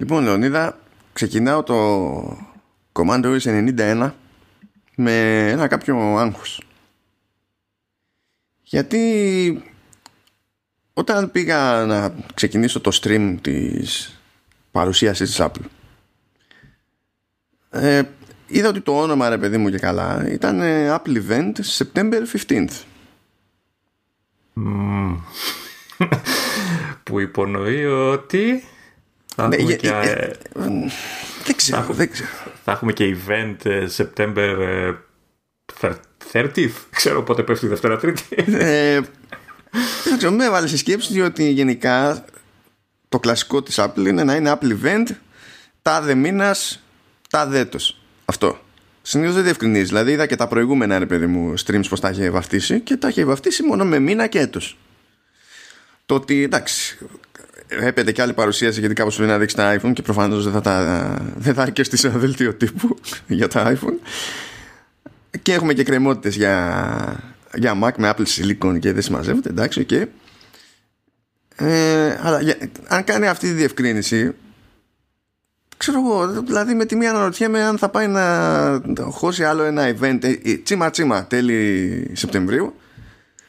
Λοιπόν, Λεωνίδα, ξεκινάω το Commando 91 με ένα κάποιο άγχος. Γιατί όταν πήγα να ξεκινήσω το stream της παρουσίασης της Apple ε, είδα ότι το όνομα ρε παιδί μου και καλά ήταν ε, Apple Event September 15th mm. που υπονοεί ότι θα ναι, έχουμε και, ε, ε, δεν, ξέρω, θα, δεν ξέρω. Θα έχουμε και event ε, September 30th. Ξέρω πότε πέφτει η Δευτέρα Τρίτη. Ε, δεν ξέρω, με έβαλες σε σκέψη διότι γενικά το κλασικό της Apple είναι να είναι Apple Event τάδε μήνας, τάδε έτος. Αυτό. Συνήθως δεν διευκρινίζει. Δηλαδή είδα και τα προηγούμενα ρε παιδί μου streams πως τα είχε βαφτίσει και τα είχε βαφτίσει μόνο με μήνα και έτος. Το ότι εντάξει, έπεται και άλλη παρουσίαση γιατί κάπως πρέπει να δείξει τα iPhone και προφανώς δεν θα, τα, δεν θα αρκεστεί σε ένα δελτίο τύπου για τα iPhone. Και έχουμε και κρεμότητες για, για Mac με Apple Silicon και δεν συμμαζεύεται εντάξει και ε, αλλά για, αν κάνει αυτή τη διευκρίνηση ξέρω εγώ δηλαδή με τη μία αναρωτιέμαι αν θα πάει να χώσει άλλο ένα event ε, τσίμα τσίμα τέλη Σεπτεμβρίου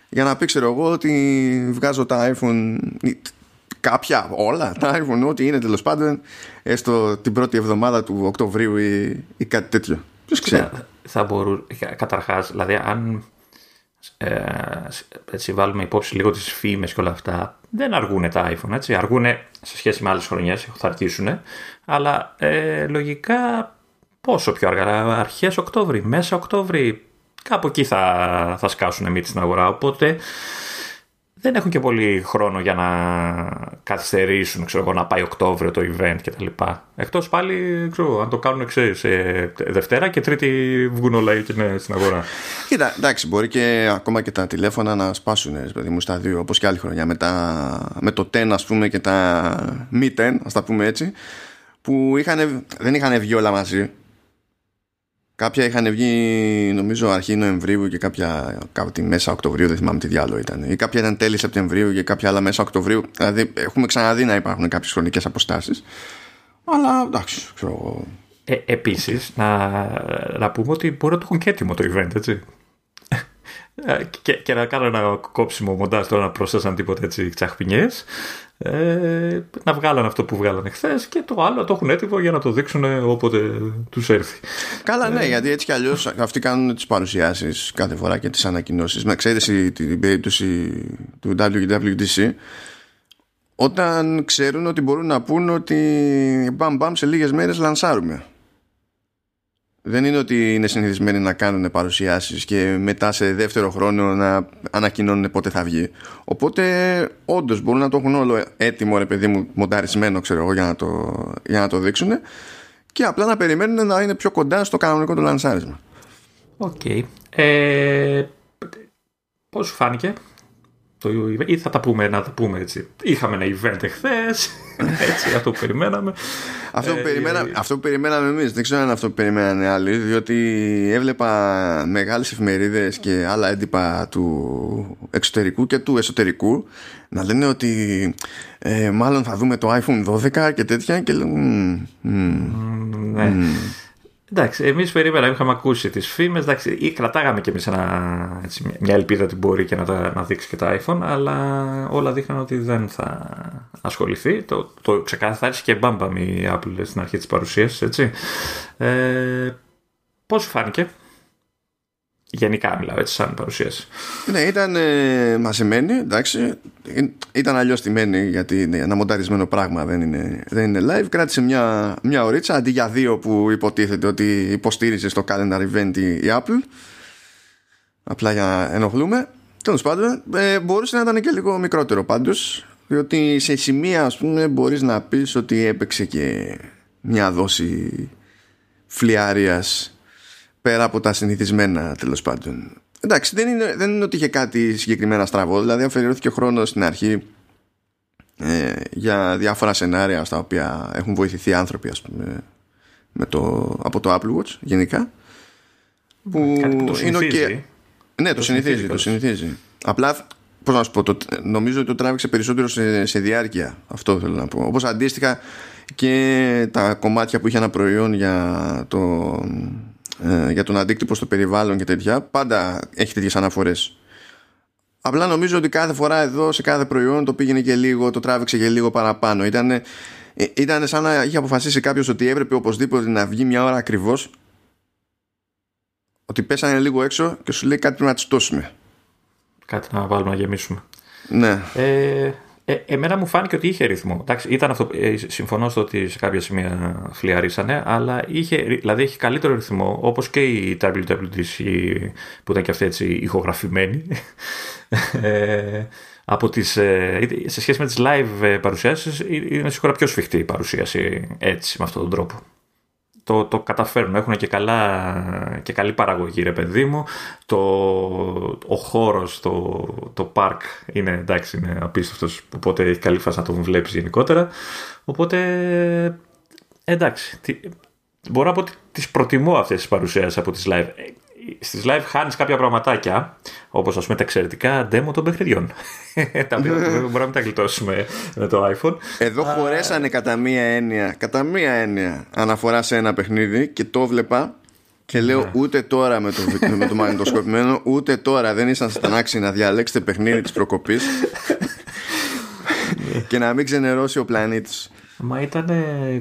για να πει ξέρω εγώ ότι βγάζω τα iPhone κάποια, όλα τα iPhone, ό,τι είναι τέλος πάντων, έστω την πρώτη εβδομάδα του Οκτωβρίου ή, ή κάτι τέτοιο. Ποιος ξέρει. Θα, θα μπορούσε, καταρχάς, δηλαδή, αν ε, έτσι βάλουμε υπόψη λίγο τις φήμες και όλα αυτά, δεν αργούν τα iPhone, έτσι. Αργούν σε σχέση με άλλες χρονιές, θα αρχίσουν, αλλά ε, λογικά πόσο πιο αργά, αρχές Οκτώβρη, μέσα Οκτώβρη, κάπου εκεί θα, θα σκάσουν μύτη στην αγορά. Οπότε δεν έχουν και πολύ χρόνο για να καθυστερήσουν, ξέρω εγώ, να πάει Οκτώβριο το event κτλ. Εκτός πάλι, ξέρω, αν το κάνουν ξέρεις, Δευτέρα και Τρίτη βγουν όλα και είναι στην αγορά. Κοίτα, εντάξει, μπορεί και ακόμα και τα τηλέφωνα να σπάσουν, παιδί μου, στα δύο, όπως και άλλη χρονιά. Με, τα, με το 10, ας πούμε, και τα μη 10, ας τα πούμε έτσι, που είχαν, δεν είχαν βγει όλα μαζί. Κάποια είχαν βγει νομίζω αρχή Νοεμβρίου και κάποια κάτι μέσα Οκτωβρίου, δεν θυμάμαι τι διάλογο ήταν. Ή κάποια ήταν τέλη Σεπτεμβρίου και κάποια άλλα μέσα Οκτωβρίου. Δηλαδή έχουμε ξαναδεί να υπάρχουν κάποιες χρονικές αποστάσεις. Αλλά εντάξει, ξέρω ε, Επίσης, να, να πούμε ότι μπορεί να το έχουν και έτοιμο το event, έτσι. Ε, και, και να κάνω ένα κόψιμο μοντάζ τώρα να προσθέσαν τίποτα έτσι τσαχπινιές ε, να βγάλανε αυτό που βγάλανε χθες και το άλλο το έχουν έτοιμο για να το δείξουν όποτε τους έρθει. Καλά, ναι, ε, γιατί έτσι κι αλλιώς αυτοί κάνουν τις παρουσιάσεις κάθε φορά και τις ανακοινώσεις με εξαίρεση την περίπτωση του WWDC όταν ξέρουν ότι μπορούν να πούν ότι μπαμ μπαμ σε λίγες μέρες λανσάρουμε δεν είναι ότι είναι συνηθισμένοι να κάνουν παρουσιάσεις και μετά σε δεύτερο χρόνο να ανακοινώνουν πότε θα βγει. Οπότε όντως μπορούν να το έχουν όλο έτοιμο ρε παιδί μου μονταρισμένο ξέρω εγώ για να το, για να το δείξουν και απλά να περιμένουν να είναι πιο κοντά στο κανονικό του λανσάρισμα. Okay. Ε, πώς σου φάνηκε; Το event, ή θα τα πούμε, να τα πούμε έτσι. Είχαμε ένα event εχθές. έτσι, αυτό που περιμέναμε. αυτό, που ε, περιμέναμε αυτό που περιμέναμε εμείς, δεν ξέρω αν είναι αυτό που περιμένανε άλλοι, διότι έβλεπα μεγάλες εφημερίδες και άλλα έντυπα του εξωτερικού και του εσωτερικού να λένε ότι ε, μάλλον θα δούμε το iPhone 12 και τέτοια και λέω. Ναι. Εντάξει, εμείς περίμεναμε, είχαμε ακούσει τις φήμες. Ή κρατάγαμε κι εμείς μια ελπίδα ότι μπορεί και να, τα, να δείξει και τα iPhone, αλλά όλα δείχναν ότι δεν θα ασχοληθεί. Το, το ξεκαθάρισε και μπάμπαμ η Apple στην αρχή της παρουσίασης, έτσι. Ε, Πώς σου φάνηκε, Γενικά μιλάω έτσι σαν παρουσίαση. Ναι, ήταν ε, μαζεμένη, εντάξει. Ήταν αλλιώς τιμένη γιατί είναι ένα μονταρισμένο πράγμα, δεν είναι, δεν είναι live. Κράτησε μια, μια ωρίτσα αντί για δύο που υποτίθεται ότι υποστήριζε στο calendar event η Apple. Απλά για να ενοχλούμε. Τέλος πάντων, ε, μπορούσε να ήταν και λίγο μικρότερο πάντως. Διότι σε σημεία, ας πούμε, μπορείς να πεις ότι έπαιξε και μια δόση φλιάριας πέρα από τα συνηθισμένα τέλος πάντων. Εντάξει, δεν είναι, δεν είναι ότι είχε κάτι συγκεκριμένα στραβό. Δηλαδή, αφαιρερώθηκε χρόνος στην αρχή ε, για διάφορα σενάρια στα οποία έχουν βοηθηθεί άνθρωποι, ας πούμε, με το, από το Apple Watch γενικά. Που, κάτι που το είναι και... Ναι, το, το συνηθίζει, το συνηθίζει. Απλά, πώς να σου πω, το, νομίζω ότι το τράβηξε περισσότερο σε, σε διάρκεια. Αυτό θέλω να πω. Όπως αντίστοιχα και τα κομμάτια που είχε ένα προϊόν για, το, ε, για τον αντίκτυπο στο περιβάλλον και τέτοια πάντα έχει τέτοιες αναφορές Απλά νομίζω ότι κάθε φορά εδώ σε κάθε προϊόν το πήγαινε και λίγο, το τράβηξε και λίγο παραπάνω. Ήταν, ε, ήταν σαν να είχε αποφασίσει κάποιος ότι έπρεπε οπωσδήποτε να βγει μια ώρα ακριβώς. Ότι πέσανε λίγο έξω και σου λέει κάτι πρέπει να τσιτώσουμε. Κάτι να βάλουμε να γεμίσουμε. Ναι. Ε, ε, εμένα μου φάνηκε ότι είχε ρυθμό. Εντάξει, ήταν αυτό, ε, συμφωνώ στο ότι σε κάποια σημεία φλιαρίσανε, αλλά είχε, δηλαδή έχει καλύτερο ρυθμό, όπως και η WWDC που ήταν και αυτή έτσι ηχογραφημένη. ε, από τις, ε, σε σχέση με τις live ε, παρουσιάσεις είναι σίγουρα πιο σφιχτή η παρουσίαση έτσι με αυτόν τον τρόπο το, το καταφέρνουν. Έχουν και, καλά, και καλή παραγωγή, ρε παιδί μου. Το, ο χώρος, το, το πάρκ είναι εντάξει, είναι απίστευτος. Οπότε έχει καλή φάση να τον βλέπεις γενικότερα. Οπότε εντάξει. Τι, μπορώ να πω ότι τις προτιμώ αυτές τις παρουσιάσεις από τις live στις live χάνεις κάποια πραγματάκια, όπως ας πούμε τα εξαιρετικά demo των παιχνιδιών. τα οποία μπορούμε να τα γλιτώσουμε με το iPhone. Εδώ χωρέσανε κατά μία έννοια, κατά μία έννοια αναφορά σε ένα παιχνίδι και το βλέπα και λέω ναι. ούτε τώρα με το, με το μαγνητοσκοπημένο, ούτε τώρα δεν ήσασταν άξιοι να διαλέξετε παιχνίδι της προκοπής και να μην ξενερώσει ο πλανήτης. Μα ήταν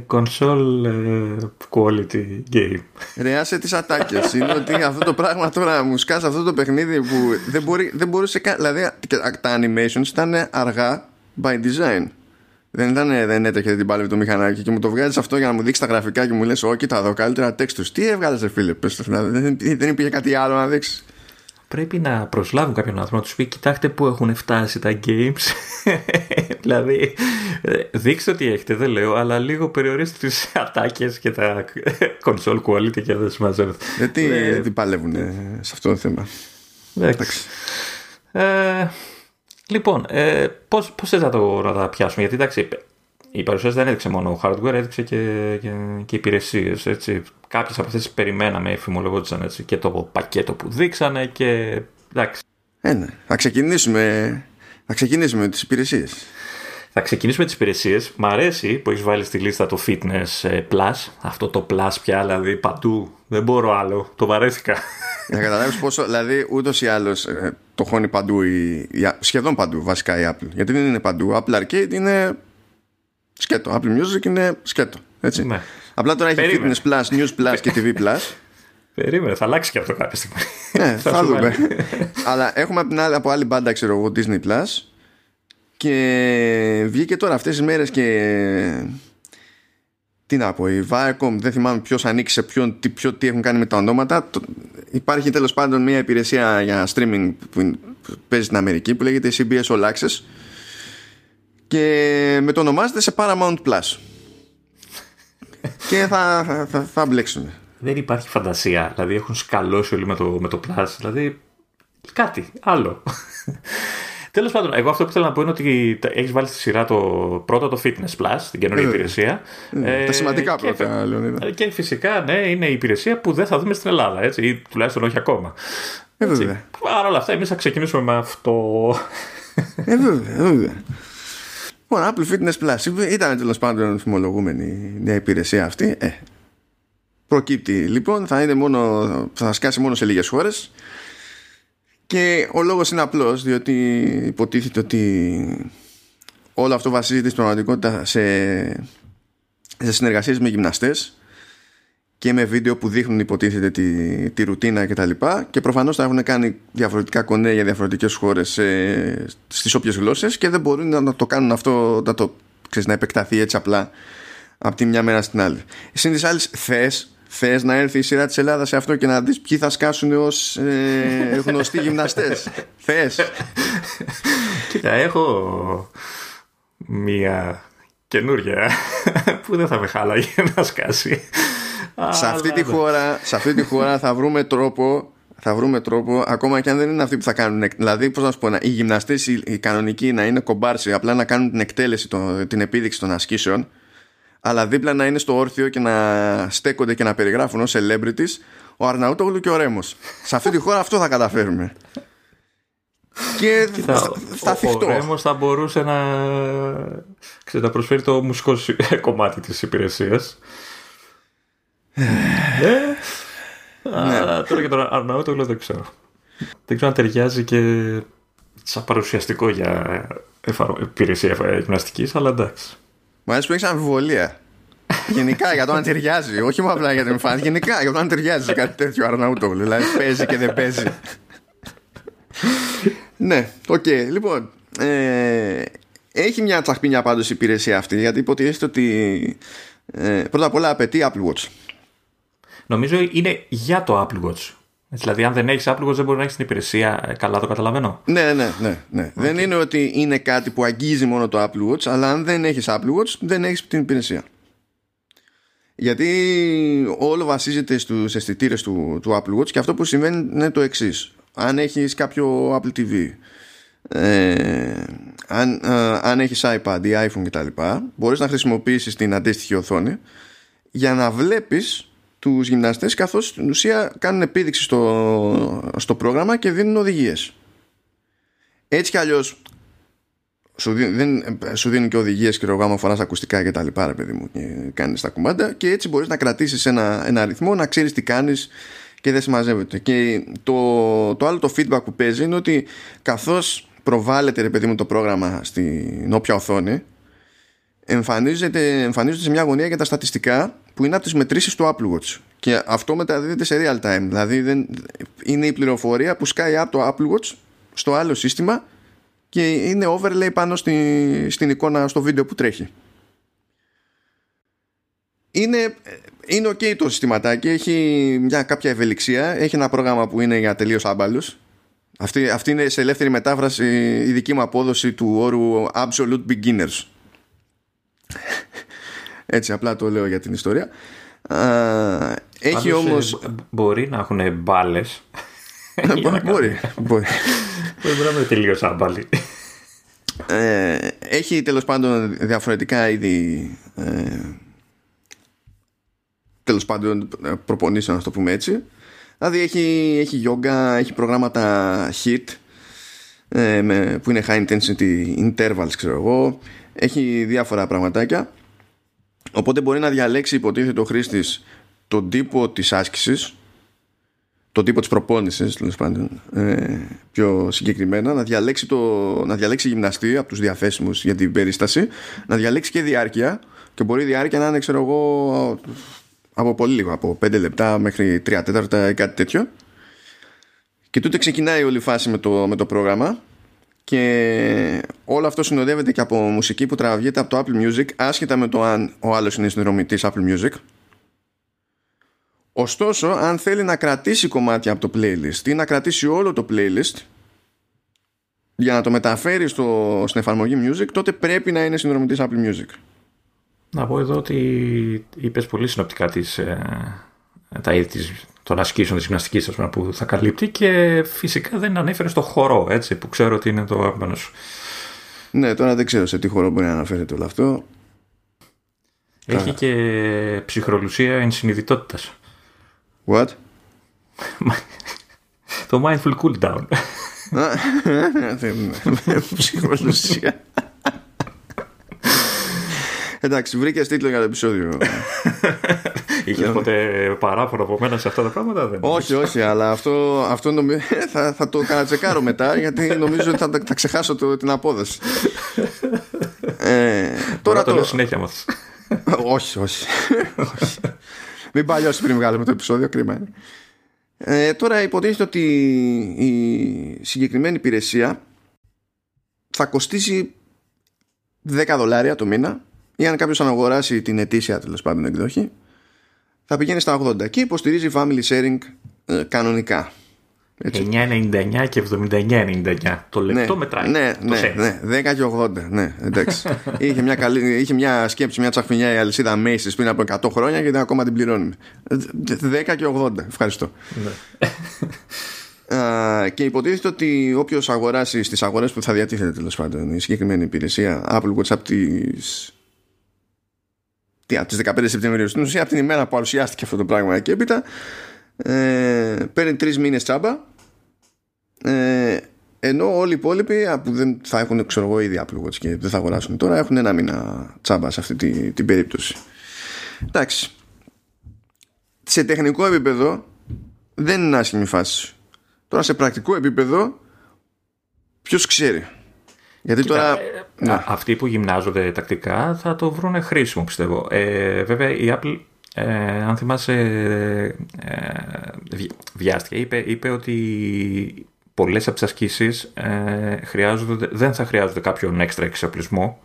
console ε, quality game. Ρεάσε τις ατάκες. Είναι ότι αυτό το πράγμα τώρα μου σκάσει αυτό το παιχνίδι που δεν, μπορεί, δεν μπορούσε καν. Δηλαδή τα animations ήταν αργά by design. Δεν ήταν, δεν έτρεχε την πάλευε το μηχανάκι και μου το βγάζεις αυτό για να μου δείξει τα γραφικά και μου λες: Όχι, τα δω καλύτερα textures. Τι έβγαλες, φίλε, πες, δεν, δεν υπήρχε κάτι άλλο να δείξεις πρέπει να προσλάβουν κάποιον άνθρωπο να τους πει: Κοιτάξτε πού έχουν φτάσει τα games. δηλαδή, δείξτε ότι έχετε, δεν λέω, αλλά λίγο περιορίστε τις ατάκες και τα console quality και δεν συμμαζεύετε. Γιατί ε, τι παλεύουν σε αυτό το θέμα. Εντάξει. Ε, λοιπόν, ε, πώς, πώς θες να, το, να τα πιάσουμε, γιατί εντάξει, η παρουσίαση δεν έδειξε μόνο hardware, έδειξε και, και, και υπηρεσίες. Κάποιες από αυτές περιμέναμε, εφημολογόντουσαν έτσι και το πακέτο που δείξανε και. Εντάξει. Ε, ναι. Θα ξεκινήσουμε, θα ξεκινήσουμε με τις υπηρεσίες. Θα ξεκινήσουμε με τις υπηρεσίες. Μ' αρέσει που έχεις βάλει στη λίστα το Fitness ε, Plus. Αυτό το Plus πια, δηλαδή παντού. Δεν μπορώ άλλο. Το βαρέθηκα. Να καταλάβεις πόσο, δηλαδή ούτως ή άλλως ε, το χώνει παντού, η, η, σχεδόν παντού βασικά η Apple. Γιατί δεν είναι παντού. Apple Arcade είναι σκέτο. Apple Music είναι σκέτο. Έτσι. Ναι. Απλά τώρα έχει Περίμενε. Fitness Plus, News Plus και TV Plus. Περίμενε, θα αλλάξει και αυτό κάποια στιγμή. Ναι, θα, δούμε. Αλλά έχουμε από, την άλλη, από άλλη μπάντα, ξέρω εγώ, Disney Plus. Και βγήκε τώρα αυτές τις μέρες και τι να πω, η Viacom δεν θυμάμαι ποιος ανοίξει ποιον, τι, ποιο, τι έχουν κάνει με τα ονόματα. Υπάρχει τέλος πάντων μια υπηρεσία για streaming που παίζει στην Αμερική που λέγεται CBS All Access και με το ονομάζεται σε Paramount Plus και θα, θα, θα, μπλέξουμε δεν υπάρχει φαντασία δηλαδή έχουν σκαλώσει όλοι με το, με το Plus δηλαδή κάτι άλλο Τέλος πάντων, εγώ αυτό που θέλω να πω είναι ότι έχεις βάλει στη σειρά το πρώτο το Fitness Plus, την καινούργια ε, υπηρεσία. Ε, τα σημαντικά και, πρώτα, Λεωνίδα. Και φυσικά, ναι, είναι η υπηρεσία που δεν θα δούμε στην Ελλάδα, έτσι, ή τουλάχιστον όχι ακόμα. Ε, βέβαια. Παρ' όλα αυτά, εμείς θα ξεκινήσουμε με αυτό. Ε, βέβαια, βέβαια. Λοιπόν, Apple Fitness Plus ήταν τέλος πάντων φημολογούμενη η νέα υπηρεσία αυτή. Ε, προκύπτει λοιπόν, θα, είναι μόνο, θα σκάσει μόνο σε λίγες χώρες. Και ο λόγος είναι απλός, διότι υποτίθεται ότι όλο αυτό βασίζεται στην πραγματικότητα σε, σε συνεργασίες με γυμναστές και με βίντεο που δείχνουν υποτίθεται τη, τη ρουτίνα και τα λοιπά και προφανώς θα έχουν κάνει διαφορετικά κονέ για διαφορετικές χώρες ε, στις όποιες γλώσσες και δεν μπορούν να το κάνουν αυτό να το ξέρεις, να επεκταθεί έτσι απλά από τη μια μέρα στην άλλη. Συν τις άλλες θες, θες να έρθει η σειρά της Ελλάδας σε αυτό και να δεις ποιοι θα σκάσουν ως ε, γνωστοί γυμναστές; θες. Κοίτα, έχω μία καινούρια που δεν θα με χάλαγε να σκάσει σε, αυτή τη χώρα, σε αυτή τη χώρα θα βρούμε τρόπο θα βρούμε τρόπο, ακόμα και αν δεν είναι αυτοί που θα κάνουν. Δηλαδή, πώς να σου πω, οι γυμναστές, οι, κανονικοί να είναι κομπάρσοι, απλά να κάνουν την εκτέλεση, το, την επίδειξη των ασκήσεων, αλλά δίπλα να είναι στο όρθιο και να στέκονται και να περιγράφουν ως celebrities ο Αρναούτογλου και ο Ρέμος. Σε αυτή τη χώρα αυτό θα καταφέρουμε. και θα, θα θυχτώ. Ο Ρέμος θα μπορούσε να, ξέρω, να προσφέρει το μουσικό κομμάτι της υπηρεσίας. Ναι. Αλλά τώρα για τον Αρναούτογλου δεν ξέρω. Δεν ξέρω αν ταιριάζει και σαν παρουσιαστικό για υπηρεσία γυμναστικής, αλλά εντάξει. Μου αρέσει που έχεις αμφιβολία. Γενικά για το αν ταιριάζει. Όχι μόνο απλά για την εμφάνιση. Γενικά για το αν ταιριάζει σε κάτι τέτοιο Αρναούτογλου. Δηλαδή παίζει και δεν παίζει. ναι, okay, λοιπόν. Ε, έχει μια τσαχπίνια πάντως η υπηρεσία αυτή γιατί υποτίθεται ότι ε, πρώτα απ' όλα απαιτεί Apple Watch. Νομίζω είναι για το Apple Watch. Δηλαδή, αν δεν έχεις Apple Watch, δεν μπορεί να έχεις την υπηρεσία. Ε, καλά, το καταλαβαίνω. Ναι, ναι, ναι. ναι. Δεν είναι ότι είναι κάτι που αγγίζει μόνο το Apple Watch, αλλά αν δεν έχεις Apple Watch, δεν έχεις την υπηρεσία. Γιατί όλο βασίζεται στους αισθητήρες του, του Apple Watch και αυτό που συμβαίνει είναι το εξής. Αν έχεις κάποιο Apple TV, ε, αν, ε, αν έχεις iPad ή iPhone κτλ μπορείς να χρησιμοποιήσεις την αντίστοιχη οθόνη για να βλέπεις τους γυμναστές καθώς στην ουσία κάνουν επίδειξη στο, στο πρόγραμμα και δίνουν οδηγίες. Έτσι κι αλλιώς σου, δεν, σου δίνουν και οδηγίες και άμα φοράς ακουστικά και τα λοιπά ρε παιδί μου και κάνεις τα κουμάντα και έτσι μπορείς να κρατήσεις ένα, ένα αριθμό να ξέρεις τι κάνεις και δεν συμμαζεύεται και το, το άλλο το feedback που παίζει είναι ότι καθώς προβάλλεται ρε παιδί μου το πρόγραμμα στην όποια οθόνη εμφανίζεται, εμφανίζεται σε μια γωνία για τα στατιστικά που είναι από τις μετρήσεις του Apple Watch. Και αυτό μεταδίδεται σε real time. Δηλαδή δεν, είναι η πληροφορία που σκάει από το Apple Watch στο άλλο σύστημα και είναι overlay πάνω στη, στην εικόνα στο βίντεο που τρέχει. Είναι, είναι ok το συστηματάκι. Έχει μια κάποια ευελιξία. Έχει ένα πρόγραμμα που είναι για τελείως άμπαλους. Αυτή, αυτή είναι σε ελεύθερη μετάφραση η δική μου απόδοση του όρου absolute beginners έτσι απλά το λέω για την ιστορία. έχει όμως... Ε, μπορεί να έχουν μπάλες. μπορεί. μπορεί. μπορεί να είναι τελείως άμπαλοι. Ε, έχει τέλος πάντων διαφορετικά είδη ε, τέλος πάντων προπονήσεων να το πούμε έτσι δηλαδή έχει, έχει yoga, έχει προγράμματα HIT ε, με, που είναι high intensity intervals ξέρω εγώ έχει διάφορα πραγματάκια οπότε μπορεί να διαλέξει υποτίθεται ο χρήστης τον τύπο της άσκησης τον τύπο της προπόνησης τέλος πάντων ε, πιο συγκεκριμένα να διαλέξει, το, να διαλέξει γυμναστή από τους διαθέσιμους για την περίσταση να διαλέξει και διάρκεια και μπορεί η διάρκεια να είναι ξέρω εγώ από πολύ λίγο από 5 λεπτά μέχρι 3 τέταρτα ή κάτι τέτοιο. Και τότε ξεκινάει όλη η φάση με το, με το πρόγραμμα και όλο αυτό συνοδεύεται και από μουσική που τραβιέται από το Apple Music άσχετα με το αν ο άλλος είναι συνδρομητής Apple Music. Ωστόσο αν θέλει να κρατήσει κομμάτια από το playlist ή να κρατήσει όλο το playlist για να το μεταφέρει στο, στην εφαρμογή Music τότε πρέπει να είναι συνδρομητής Apple Music. Να πω εδώ ότι είπες πολύ συνοπτικά τις, ε, τα είδη της των ασκήσεων τη γυμναστική που θα καλύπτει και φυσικά δεν ανέφερε στο χορό έτσι, που ξέρω ότι είναι το αγαπημένο σου. Ναι, τώρα δεν ξέρω σε τι χώρο μπορεί να αναφέρεται όλο αυτό. Έχει και ψυχρολουσία ενσυνειδητότητας. What? το mindful cool down. Ψυχρολουσία. Εντάξει, βρήκες τίτλο για το επεισόδιο. Είχες ναι. ποτέ παράπονα από μένα σε αυτά τα πράγματα, δεν Όχι, όχι, αλλά αυτό, αυτό νομίζω, θα, θα το κανατσεκάρω μετά γιατί νομίζω ότι θα, θα ξεχάσω το, την απόδοση. ε, τώρα το, το λέω συνέχεια μα. όχι, όχι. όχι. Μην παλιώσει πριν βγάλουμε το επεισόδιο, κρίμα είναι. Ε, τώρα υποτίθεται ότι η συγκεκριμένη υπηρεσία θα κοστίσει 10 δολάρια το μήνα ή αν κάποιος αναγοράσει την ετήσια τέλος πάντων εκδοχή θα πηγαίνει στα 80 και υποστηρίζει family sharing ε, κανονικά. 9,99 και 79,99. Το λεπτό ναι, μετράει. Ναι, το ναι, ναι, 10 και 80. Ναι, εντάξει. είχε, μια καλή, είχε μια σκέψη, μια τσαχμινιά η αλυσίδα Macy's πριν από 100 χρόνια και δεν ακόμα την πληρώνουμε. 10 και 80. Ευχαριστώ. Ναι. και υποτίθεται ότι όποιος αγοράσει στις αγορές που θα διατίθεται τέλος πάντων η συγκεκριμένη υπηρεσία Apple Watch από τις τι, από τις 15 Σεπτεμβρίου στην ουσία από την ημέρα που παρουσιάστηκε αυτό το πράγμα και έπειτα ε, παίρνει τρεις μήνες τσάμπα ε, ενώ όλοι οι υπόλοιποι που δεν θα έχουν ξέρω εγώ ήδη Apple Watch και δεν θα αγοράσουν τώρα έχουν ένα μήνα τσάμπα σε αυτή την, την περίπτωση. Εντάξει. Σε τεχνικό επίπεδο δεν είναι άσχημη φάση. Τώρα σε πρακτικό επίπεδο ποιος ξέρει γιατί Κοίτα, τώρα. ε, ναι. Αυτοί που γυμνάζονται τακτικά θα το βρουν χρήσιμο, πιστεύω. Ε, βέβαια, η Apple, ε, αν θυμάσαι, ε, βι- βιάστηκε. Είπε, είπε ότι πολλές από τις ασκήσεις ε, χρειάζονται, δεν θα χρειάζονται κάποιον έξτρα εξοπλισμό.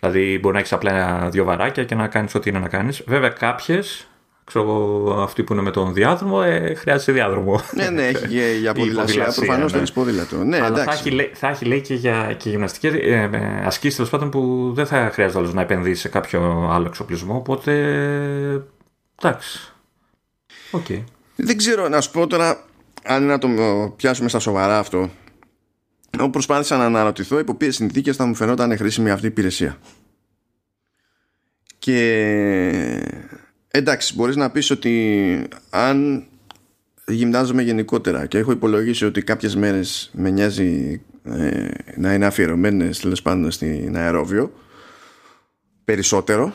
Δηλαδή, μπορεί να έχεις απλά δύο βαράκια και να κάνεις ό,τι είναι να κάνεις. Βέβαια, κάποιες, ξέρω εγώ, αυτοί που είναι με τον διάδρομο, ε, χρειάζεται διάδρομο. ναι, ναι, έχει για, για ποδηλασία. ποδηλασία, Προφανώς ναι. θέλει ποδήλατο. Ναι, Αλλά θα εντάξει. έχει, λέει- θα έχει λέει και για και γυμναστική ε, ε, ασκήσεις τέλος πάντων που δεν θα χρειάζεται όλος να επενδύσει σε κάποιο άλλο εξοπλισμό. Οπότε. Εντάξει. Οκ. Δεν ξέρω να σου πω τώρα αν είναι να το πιάσουμε στα σοβαρά αυτό. Εγώ προσπάθησα να αναρωτηθώ υπό ποιες συνθήκες θα μου φαινόταν χρήσιμη αυτή η υπηρεσία. Και εντάξει, μπορείς να πεις ότι αν γυμνάζομαι γενικότερα και έχω υπολογίσει ότι κάποιες μέρες με νοιάζει ε, να είναι αφιερωμένες τέλος πάντων στην αερόβιο περισσότερο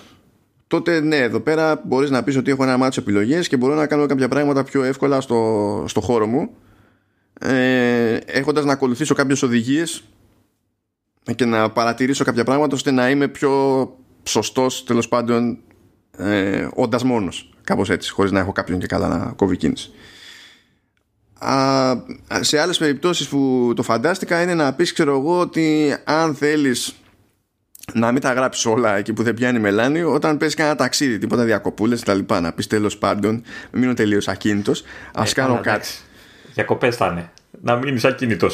τότε ναι, εδώ πέρα μπορείς να πεις ότι έχω ένα μάτσο επιλογές και μπορώ να κάνω κάποια πράγματα πιο εύκολα στο, στο χώρο μου ε, έχοντας να ακολουθήσω κάποιες οδηγίες και να παρατηρήσω κάποια πράγματα ώστε να είμαι πιο σωστός τέλος πάντων ε, όντας μόνος κάπως έτσι χωρίς να έχω κάποιον και καλά να κόβει κίνηση Α, σε άλλες περιπτώσεις που το φαντάστηκα είναι να πεις ξέρω εγώ ότι αν θέλεις να μην τα γράψεις όλα εκεί που δεν πιάνει μελάνι όταν πες κανένα ταξίδι, τίποτα διακοπούλες τα λοιπά να πεις τέλος πάντων μείνω τελείως ακίνητος ας κάνω Ε, αλλά κάτι εντάξει. Διακοπές θα είναι. Να μείνει ακίνητο.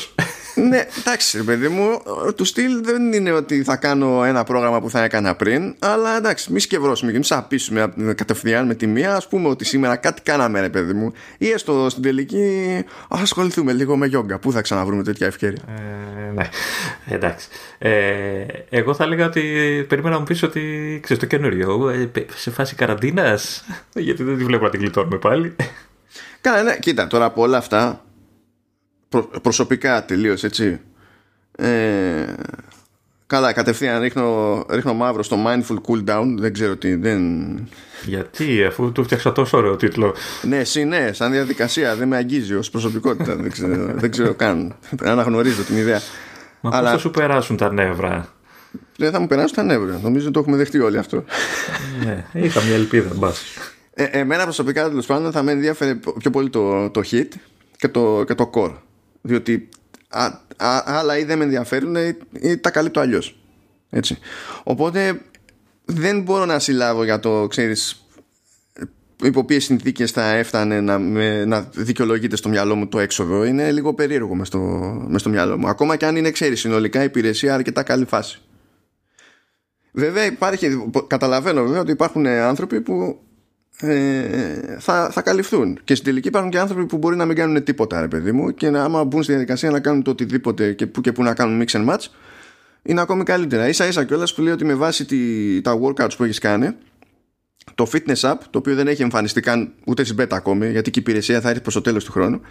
ναι, εντάξει, ρε παιδί μου, του στυλ δεν είναι ότι θα κάνω ένα πρόγραμμα που θα έκανα πριν, αλλά εντάξει, μη σκευρώσουμε και μη σαπίσουμε κατευθείαν με τη μία. Α πούμε ότι σήμερα κάτι κάναμε, ρε παιδί μου, ή έστω στην τελική ας ασχοληθούμε λίγο με γιόγκα. Πού θα ξαναβρούμε τέτοια ευκαιρία; Ε, ναι, εντάξει. Ε, εγώ θα έλεγα ότι περίμενα να μου πεις ότι ξέρεις το καινούριο. ε, σε φάση καραντίνας. Γιατί δεν τη βλέπω να την γλιτώνουμε πάλι. Καλά, ναι, κοίτα, τώρα από όλα αυτά προ- προσωπικά τελείως έτσι. Ε, καλά, κατευθείαν ρίχνω, ρίχνω μαύρο στο mindful cooldown. Δεν ξέρω τι. Δεν... Γιατί, αφού του φτιάξα τόσο ωραίο τίτλο. Ναι, εσύ ναι, σαν διαδικασία δεν με αγγίζει ως προσωπικότητα. δεν, ξέρω, δεν ξέρω καν. Αναγνωρίζω την ιδέα. Μα Αλλά- πώς θα σου περάσουν τα νεύρα; Δεν θα μου περάσουν τα νεύρα. Νομίζω το έχουμε δεχτεί όλοι αυτό. ναι, είχα μια ελπίδα, μπας. Ε, εμένα προσωπικά τέλος πάντων θα με ενδιαφέρει πιο πολύ το, το hit και το, και το core. Διότι α, α, άλλα ή δεν με ενδιαφέρουν ή, ή τα καλύπτω αλλιώς. Έτσι. Οπότε δεν μπορώ να συλλάβω για το, ξέρεις, υπό ποιες συνθήκες θα έφτανε να, με, να δικαιολογείται στο μυαλό μου το έξοδο. Είναι λίγο περίεργο μες στο, μες στο μυαλό μου. Ακόμα και αν είναι, ξέρεις, συνολικά η υπηρεσία αρκετά καλή φάση. Βέβαια υπάρχει, καταλαβαίνω βέβαια ότι υπάρχουν άνθρωποι που ε, θα, θα καλυφθούν. Και στην τελική υπάρχουν και άνθρωποι που μπορεί να μην κάνουν τίποτα, ρε παιδί μου, και να, άμα μπουν στη διαδικασία να κάνουν το οτιδήποτε και που και που να κάνουν mix and match, είναι ακόμη καλύτερα. σα ίσα κιόλας που λέει ότι με βάση τη, τα workouts που έχεις κάνει, το fitness app, το οποίο δεν έχει εμφανιστεί καν ούτε στην beta ακόμη, γιατί και η υπηρεσία θα έρθει προς το τέλος του χρόνου,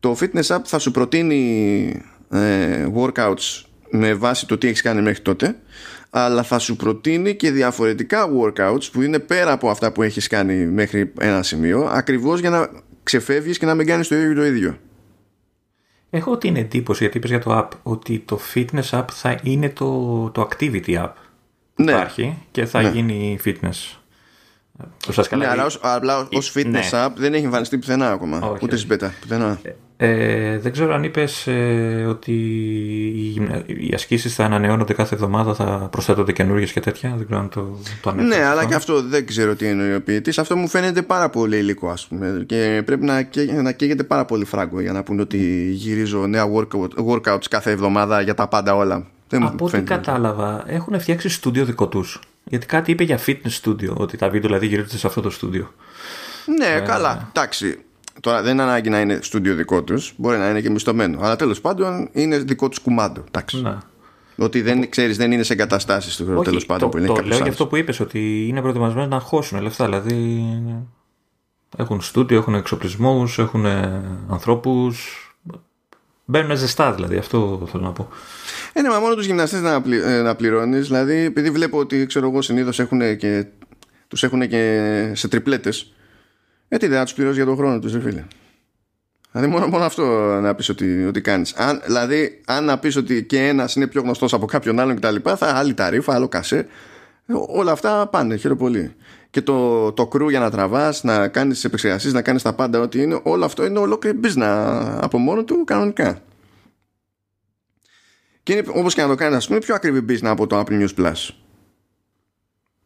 το fitness app θα σου προτείνει ε, workouts με βάση το τι έχεις κάνει μέχρι τότε αλλά θα σου προτείνει και διαφορετικά workouts που είναι πέρα από αυτά που έχεις κάνει μέχρι ένα σημείο ακριβώς για να ξεφεύγεις και να μην κάνεις το ίδιο το ίδιο Έχω την εντύπωση, γιατί είπες για το app, ότι το fitness app θα είναι το, το activity app που Ναι. υπάρχει και θα Ναι. γίνει fitness. Ουσιαστικά, ναι, δηλαδή, αλλά ως, αλλά ως fitness ναι. app δεν έχει εμφανιστεί πουθενά ακόμα Όχι, ούτε όχι. στην beta πουθενά. Ε, δεν ξέρω αν είπες ε, ότι οι, γυμνα- οι ασκήσεις θα ανανεώνονται κάθε εβδομάδα, θα προσθέτονται καινούργιες και τέτοια. Δεν ξέρω αν το, το ανέφερες Ναι, αλλά αυτό. και αυτό δεν ξέρω τι εννοεί ο ποιητής. Αυτό μου φαίνεται πάρα πολύ υλικό, ας πούμε. Και πρέπει να, καί- να καίγεται πάρα πολύ φράγκο για να πούνε ότι γυρίζω νέα workout, workouts κάθε εβδομάδα για τα πάντα όλα. Δεν μου Από ό,τι φαίνεται. κατάλαβα, έχουν φτιάξει στούντιο δικό τους. Γιατί κάτι είπε για fitness studio, ότι τα βίντεο δηλαδή γυρίζονται σε αυτό το στούντιο. Ναι, καλά. Εντάξει. Τώρα δεν είναι ανάγκη να είναι στούντιο δικό τους. Μπορεί να είναι και μισθωμένο. Αλλά τέλος πάντων είναι δικό τους κουμάντο. Εντάξει. Να. Ότι δεν ξέρεις, δεν είναι σε εγκαταστάσεις του τέλος πάντων το, που είναι το κάποιος λέω για άλλος. αυτό που είπες, ότι είναι προετοιμασμένοι να χώσουν λεφτά. Δηλαδή έχουν στούντιο, έχουν εξοπλισμούς, έχουν ανθρώπους. Μπαίνουν ζεστά δηλαδή, αυτό θέλω να πω. Ε, ναι, μα μόνο τους γυμναστές να, πλη, ε, να πληρώνεις. Δηλαδή, επειδή βλέπω ότι ξέρω εγώ συνήθως έχουν και. Τους έχουν και σε τριπλέτες. Ε, τι δεν θα τους πληρώσεις για τον χρόνο τους, φίλε. Δηλαδή, μόνο, μόνο αυτό να πεις ότι, ότι κάνεις. Δηλαδή, αν να πεις ότι και ένας είναι πιο γνωστός από κάποιον άλλον κτλ., θα άλλη ταρήφα, άλλο κασέ. Όλα αυτά πάνε, χαίρομαι πολύ. Και το, το crew για να τραβάς, να κάνεις τι επεξεργασίες, να κάνεις τα πάντα, ό,τι είναι, όλο αυτό είναι ολόκληρη business από μόνο του κανονικά. Και είναι όπως και να το κάνεις, ας πούμε, πιο ακριβή business από το Apple News Plus.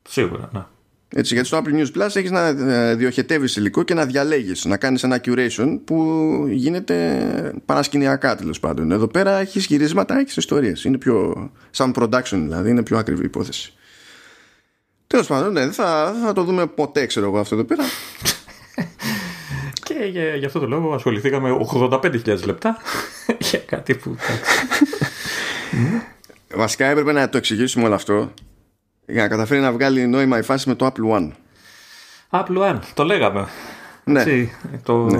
Σίγουρα, ναι. Έτσι, γιατί στο Apple News Plus έχεις να ε, διοχετεύεις υλικό και να διαλέγεις, να κάνεις ένα curation που γίνεται παρασκηνιακά τέλος πάντων. Εδώ πέρα έχεις γυρίσματα, έχεις ιστορίες. Είναι πιο σαν production δηλαδή, είναι πιο ακριβή υπόθεση. Τέλος πάντων, ναι, θα, θα το δούμε ποτέ, ξέρω εγώ αυτό εδώ πέρα. και για, για αυτό το λόγο ασχοληθήκαμε 85.000 λεπτά για κάτι που... Βασικά έπρεπε να το εξηγήσουμε όλο αυτό για να καταφέρει να βγάλει νόημα η φάση με το Apple One. Apple One, το λέγαμε. Ναι. το, ναι.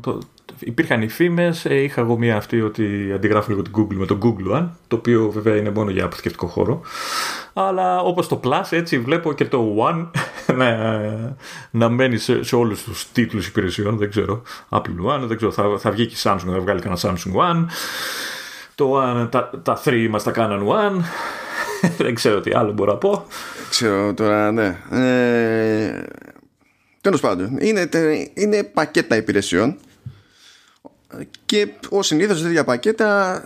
Το, υπήρχαν οι φήμες. Ε, είχα εγώ μία αυτή ότι αντιγράφω λίγο την Google με το Google One, το οποίο βέβαια είναι μόνο για αποθηκευτικό χώρο. Αλλά όπως το Plus, έτσι βλέπω και το One να, να μένει σε, σε όλους τους τίτλους υπηρεσιών. Δεν ξέρω. Apple One, δεν ξέρω. Θα, θα βγει και η Samsung, θα βγάλει κανένα Samsung One. Το One, τα, τα 3 μας τα κάναν One. δεν ξέρω τι άλλο μπορώ να πω. Ξέρω τώρα, ναι. Ε, Τέλος πάντων, είναι, είναι πακέτα υπηρεσιών και ω συνήθως τέτοια πακέτα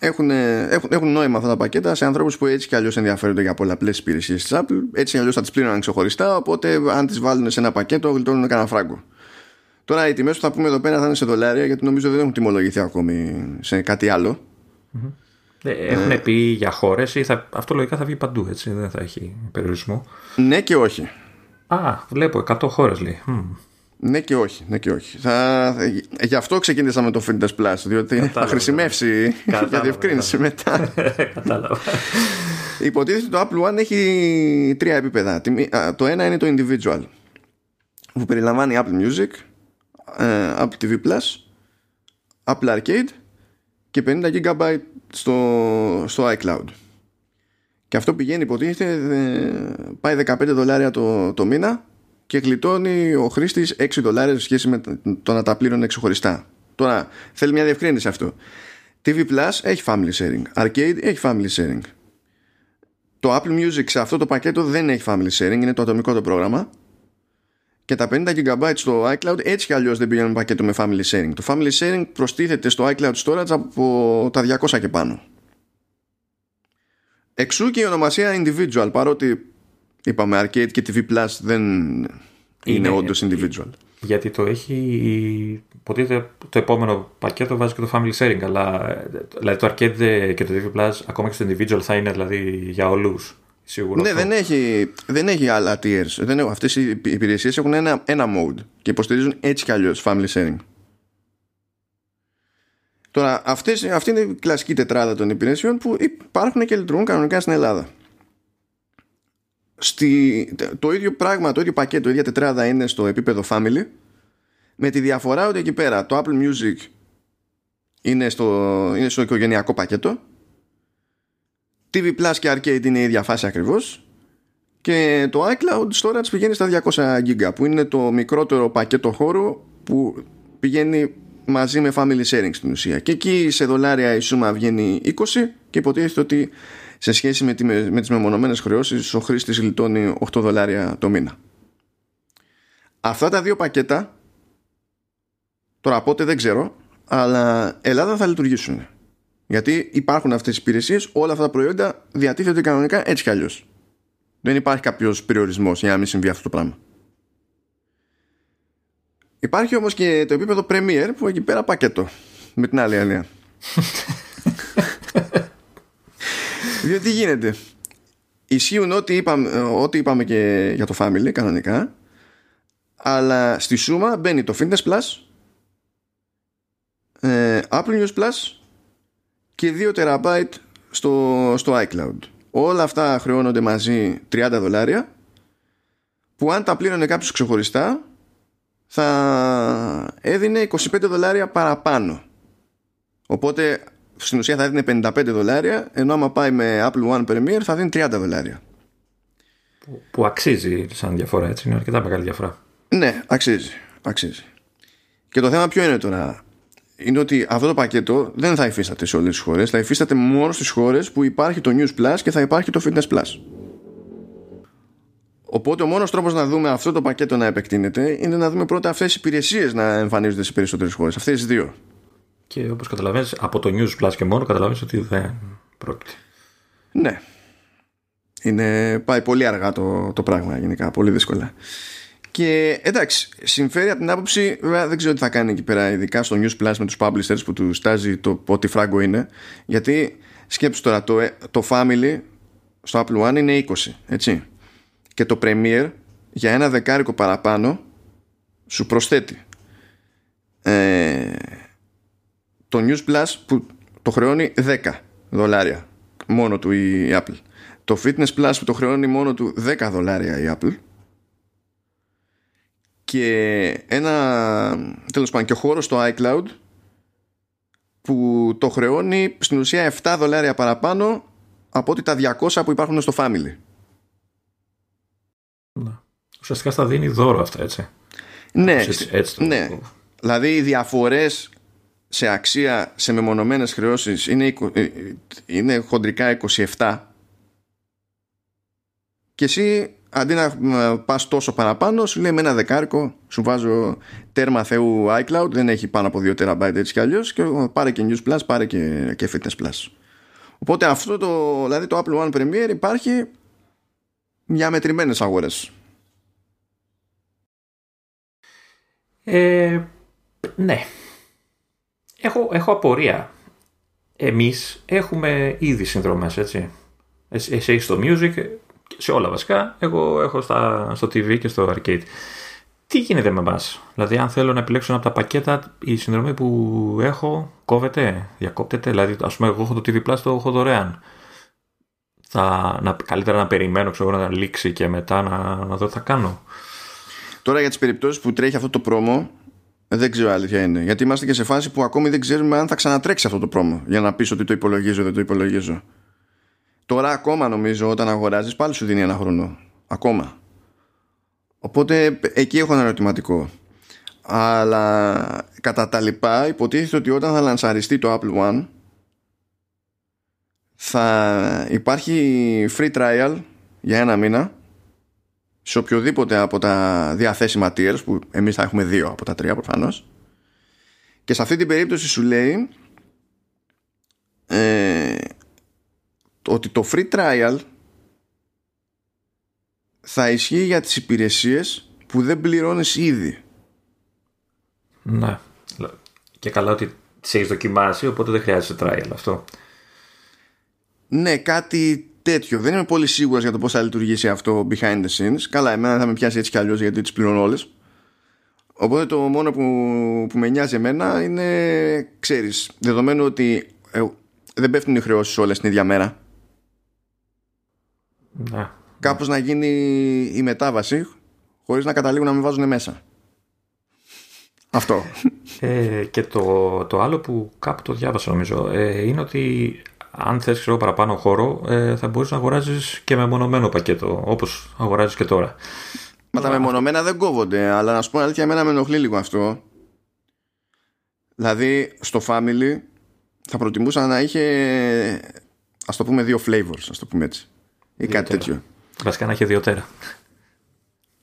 έχουν, έχουν, έχουν νόημα αυτά τα πακέτα σε ανθρώπους που έτσι κι αλλιώς ενδιαφέρονται για πολλαπλέ υπηρεσίες της Apple. Έτσι κι αλλιώς θα τις πλήρωναν ξεχωριστά. Οπότε, αν τις βάλουν σε ένα πακέτο, γλιτώνουν κανένα φράγκο. Τώρα, οι τιμές που θα πούμε εδώ πέρα θα είναι σε δολάρια, γιατί νομίζω δεν έχουν τιμολογηθεί ακόμη σε κάτι άλλο. Mm-hmm. Έχουν ε, πει για χώρες ή θα, αυτό λογικά θα βγει παντού, έτσι. Δεν θα έχει περιορισμό. Ναι και όχι. Α, βλέπω 100 χώρες λέει. Ναι και όχι, ναι και όχι. Θα, γι' αυτό ξεκίνησα με το Fitness Plus, διότι Κατάλαβα. θα χρησιμεύσει για διευκρίνηση μετά. Κατάλαβα. Υποτίθεται το Apple One έχει τρία επίπεδα. Το ένα είναι το individual, που περιλαμβάνει Apple Music, ε, Apple TV Plus, Apple Arcade και 50 GB στο, στο iCloud. Και αυτό πηγαίνει υποτίθεται πάει 15 δολάρια το, το μήνα και γλιτώνει ο χρήστης 6 δολάρια σε σχέση με το να τα πλήρωνε ξεχωριστά. Τώρα θέλει μια διευκρίνηση αυτό. TV Plus έχει family sharing. Arcade έχει family sharing. Το Apple Music σε αυτό το πακέτο δεν έχει family sharing, είναι το ατομικό το πρόγραμμα. Και τα 50 GB στο iCloud έτσι κι αλλιώς δεν πηγαίνουν πακέτο με family sharing. Το family sharing προστίθεται στο iCloud storage από τα 200 και πάνω. Εξού και η ονομασία individual, παρότι είπαμε arcade και TV Plus δεν είναι, είναι όντως individual. Γιατί το έχει. Υποτίθεται το επόμενο πακέτο βάζει και το family sharing. Αλλά δηλαδή το arcade και το TV Plus, ακόμα και στο individual, θα είναι δηλαδή για όλους. Σίγουρο ναι, δεν έχει, δεν έχει άλλα tiers. Δεν έχουν, αυτές οι υπηρεσίες έχουν ένα, ένα mode και υποστηρίζουν έτσι κι αλλιώς family sharing. Τώρα, αυτές, αυτή είναι η κλασική τετράδα των υπηρεσιών που υπάρχουν και λειτουργούν κανονικά στην Ελλάδα. Στη, το ίδιο πράγμα, το ίδιο πακέτο, η ίδια τετράδα είναι στο επίπεδο family με τη διαφορά ότι εκεί πέρα το Apple Music είναι στο, είναι στο οικογενειακό πακέτο TV Plus και Arcade είναι η ίδια φάση ακριβώς και το iCloud Storage πηγαίνει στα 200 GB που είναι το μικρότερο πακέτο χώρου που πηγαίνει μαζί με family sharing στην ουσία. Και εκεί σε δολάρια η σούμα βγαίνει 20 και υποτίθεται ότι σε σχέση με, τη, με τις μεμονωμένες χρεώσεις ο χρήστης γλιτώνει 8 δολάρια το μήνα αυτά τα δύο πακέτα τώρα πότε δεν ξέρω αλλά Ελλάδα θα λειτουργήσουν γιατί υπάρχουν αυτές οι υπηρεσίες, όλα αυτά τα προϊόντα διατίθεται κανονικά έτσι κι αλλιώς. Δεν υπάρχει κάποιος περιορισμός για να μην συμβεί αυτό το πράγμα. Υπάρχει όμως και το επίπεδο Premier που εκεί πέρα πακέτο. Με την άλλη έννοια. Διότι τι γίνεται; Ισχύουν ό,τι είπαμε, ό,τι είπαμε και για το Family κανονικά. Αλλά στη σούμα μπαίνει το Fitness Plus, ε, Apple News Plus και 2 τεραμπάιτ στο, στο iCloud. Όλα αυτά χρεώνονται μαζί 30 δολάρια που αν τα πλήρωνε κάποιος ξεχωριστά θα έδινε 25 δολάρια παραπάνω Οπότε στην ουσία θα δίνει 55 δολάρια, ενώ άμα πάει με Apple One Premiere θα δίνει 30 δολάρια. Που, που αξίζει σαν διαφορά, έτσι. Είναι αρκετά μεγάλη διαφορά. Ναι, αξίζει. αξίζει. Και το θέμα ποιο είναι τώρα; Είναι ότι αυτό το πακέτο δεν θα υφίσταται σε όλες τις χώρες. Θα υφίσταται μόνο στις χώρες που υπάρχει το News Plus και θα υπάρχει το Fitness Plus. Οπότε ο μόνος τρόπος να δούμε αυτό το πακέτο να επεκτείνεται είναι να δούμε πρώτα αυτές τι υπηρεσίες να εμφανίζονται σε περισσότερες χώρες. Αυτές τις δύο. Και όπως καταλαβαίνεις, από το News Plus και μόνο καταλαβαίνεις ότι δεν πρόκειται. Ναι. Είναι, πάει πολύ αργά το, το πράγμα γενικά, πολύ δύσκολα. Και εντάξει, συμφέρει από την άποψη, βέβαια δεν ξέρω τι θα κάνει εκεί πέρα, ειδικά στο News Plus με τους publishers που τους στάζει το ότι φράγκο είναι. Γιατί σκέψου τώρα, το, το Family στο Apple One είναι 20, έτσι. Και το Premiere για ένα δεκάρικο παραπάνω σου προσθέτει ε, το News Plus που το χρεώνει 10 δολάρια μόνο του η Apple. Το Fitness Plus που το χρεώνει μόνο του 10 δολάρια η Apple και ένα τέλος πάντων και χώρος στο iCloud που το χρεώνει στην ουσία 7 δολάρια παραπάνω από ότι τα 200 που υπάρχουν στο Family. Ναι. Ουσιαστικά θα δίνει δώρο αυτά έτσι. Ναι, έτσι, το... ναι. δηλαδή οι διαφορές σε αξία σε μεμονωμένες χρεώσεις είναι, ε, είναι χοντρικά 27 και εσύ αντί να πας τόσο παραπάνω, σου λέει με ένα δεκάρικο, σου βάζω τέρμα θεού iCloud, δεν έχει πάνω από 2 TB έτσι κι αλλιώς, και πάρε και News Plus, πάρε και, και Fitness Plus. Οπότε αυτό το, δηλαδή το Apple One Premiere υπάρχει για μετρημένες αγορές. Ε, ναι. Έχω, έχω απορία. Εμείς έχουμε ήδη συνδρομές, έτσι. Εσύ έχεις το Music, σε όλα βασικά. Εγώ έχω στα, στο TV και στο arcade. Τι γίνεται με εμάς, Δηλαδή, αν θέλω να επιλέξω ένα από τα πακέτα, η συνδρομή που έχω κόβεται, διακόπτεται; Δηλαδή, ας πούμε, εγώ έχω το TV Plus, το έχω δωρεάν. Θα, να, καλύτερα να περιμένω, ξέρω να λήξει και μετά να, να δω τι θα κάνω. Τώρα για τις περιπτώσεις που τρέχει αυτό το πρόμο, δεν ξέρω αλήθεια είναι. Γιατί είμαστε και σε φάση που ακόμη δεν ξέρουμε αν θα ξανατρέξει αυτό το πρόμο. Για να πεις ότι το υπολογίζω, δεν το υπολογίζω. Τώρα ακόμα νομίζω όταν αγοράζεις πάλι σου δίνει ένα χρόνο. Ακόμα. Οπότε εκεί έχω ένα ερωτηματικό. Αλλά κατά τα λοιπά υποτίθεται ότι όταν θα λανσαριστεί το Apple One θα υπάρχει free trial για ένα μήνα σε οποιοδήποτε από τα διαθέσιμα tiers που εμείς θα έχουμε δύο από τα τρία προφανώς και σε αυτή την περίπτωση σου λέει ε, ότι το free trial θα ισχύει για τις υπηρεσίες που δεν πληρώνεις ήδη. Ναι. Και καλά ότι τις έχεις δοκιμάσει, οπότε δεν χρειάζεται trial αυτό. Ναι, κάτι τέτοιο. Δεν είμαι πολύ σίγουρος για το πώς θα λειτουργήσει αυτό behind the scenes. Καλά, εμένα θα με πιάσει έτσι κι αλλιώς γιατί τις πληρώνω όλες. Οπότε το μόνο που, που με νοιάζει εμένα είναι, ξέρεις, δεδομένου ότι ε, δεν πέφτουν οι χρεώσεις όλες την ίδια μέρα ναι. Κάπως να γίνει η μετάβαση χωρίς να καταλήγουν να με βάζουν μέσα. Αυτό. Ε, και το, το άλλο που κάπου το διάβασα νομίζω ε, είναι ότι αν θες ξέρω, παραπάνω χώρο ε, θα μπορείς να αγοράζεις και μεμονωμένο πακέτο όπως αγοράζεις και τώρα. Μα τα μεμονωμένα δεν κόβονται αλλά να σου πω αλήθεια εμένα με ενοχλεί λίγο αυτό. Δηλαδή στο family θα προτιμούσα να είχε ας το πούμε δύο flavors ας το πούμε έτσι ή κάτι τέτοιο. Βασικά να είχε δύο τέρα.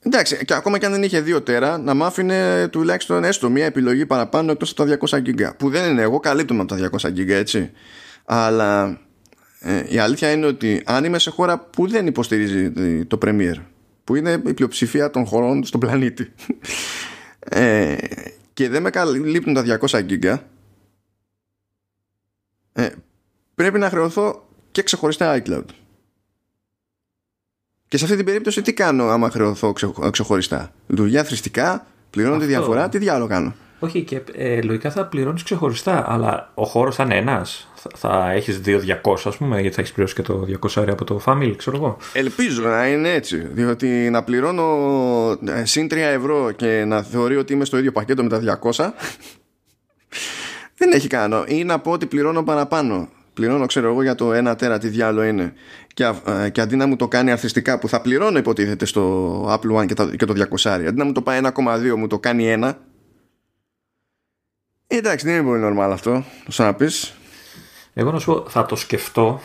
Εντάξει, και ακόμα και αν δεν είχε δύο τέρα, να μ' άφηνε τουλάχιστον έστω μία επιλογή παραπάνω εκτός από τα 200 γίγκα. Που δεν είναι εγώ, καλύπτομαι από τα 200 γίγκα, έτσι. Αλλά ε, η αλήθεια είναι ότι αν είμαι σε χώρα που δεν υποστηρίζει το Premiere, που είναι η πλειοψηφία των χωρών στον πλανήτη, ε, και δεν με καλύπτουν τα 200 γίγκα, ε, πρέπει να χρεωθώ και ξεχωριστά iCloud. Και σε αυτή την περίπτωση τι κάνω άμα χρεωθώ ξεχωριστά; Λειτουργία θρηστικά, πληρώνω τη διαφορά, τι διάλογο κάνω; Όχι, και ε, λογικά θα πληρώνεις ξεχωριστά, αλλά ο χώρος θα είναι ένας. Θα, θα έχεις 2.200, ας πούμε, γιατί θα έχεις πληρώσει και το 200 από το family, ξέρω εγώ. Ελπίζω να είναι έτσι. Διότι να πληρώνω ε, συν 3 ευρώ και να θεωρεί ότι είμαι στο ίδιο πακέτο με τα 200. δεν έχει κανένα ή να πω ότι πληρώνω παραπάνω πληρώνω ξέρω εγώ για το 1 τέρα τι διάλογο είναι και, ε, και αντί να μου το κάνει αρθιστικά που θα πληρώνω υποτίθεται στο Apple One και, το, και το 200 αντί να μου το πάει 1,2 μου το κάνει 1 εντάξει δεν είναι πολύ normal αυτό το να πεις εγώ να σου πω θα το σκεφτώ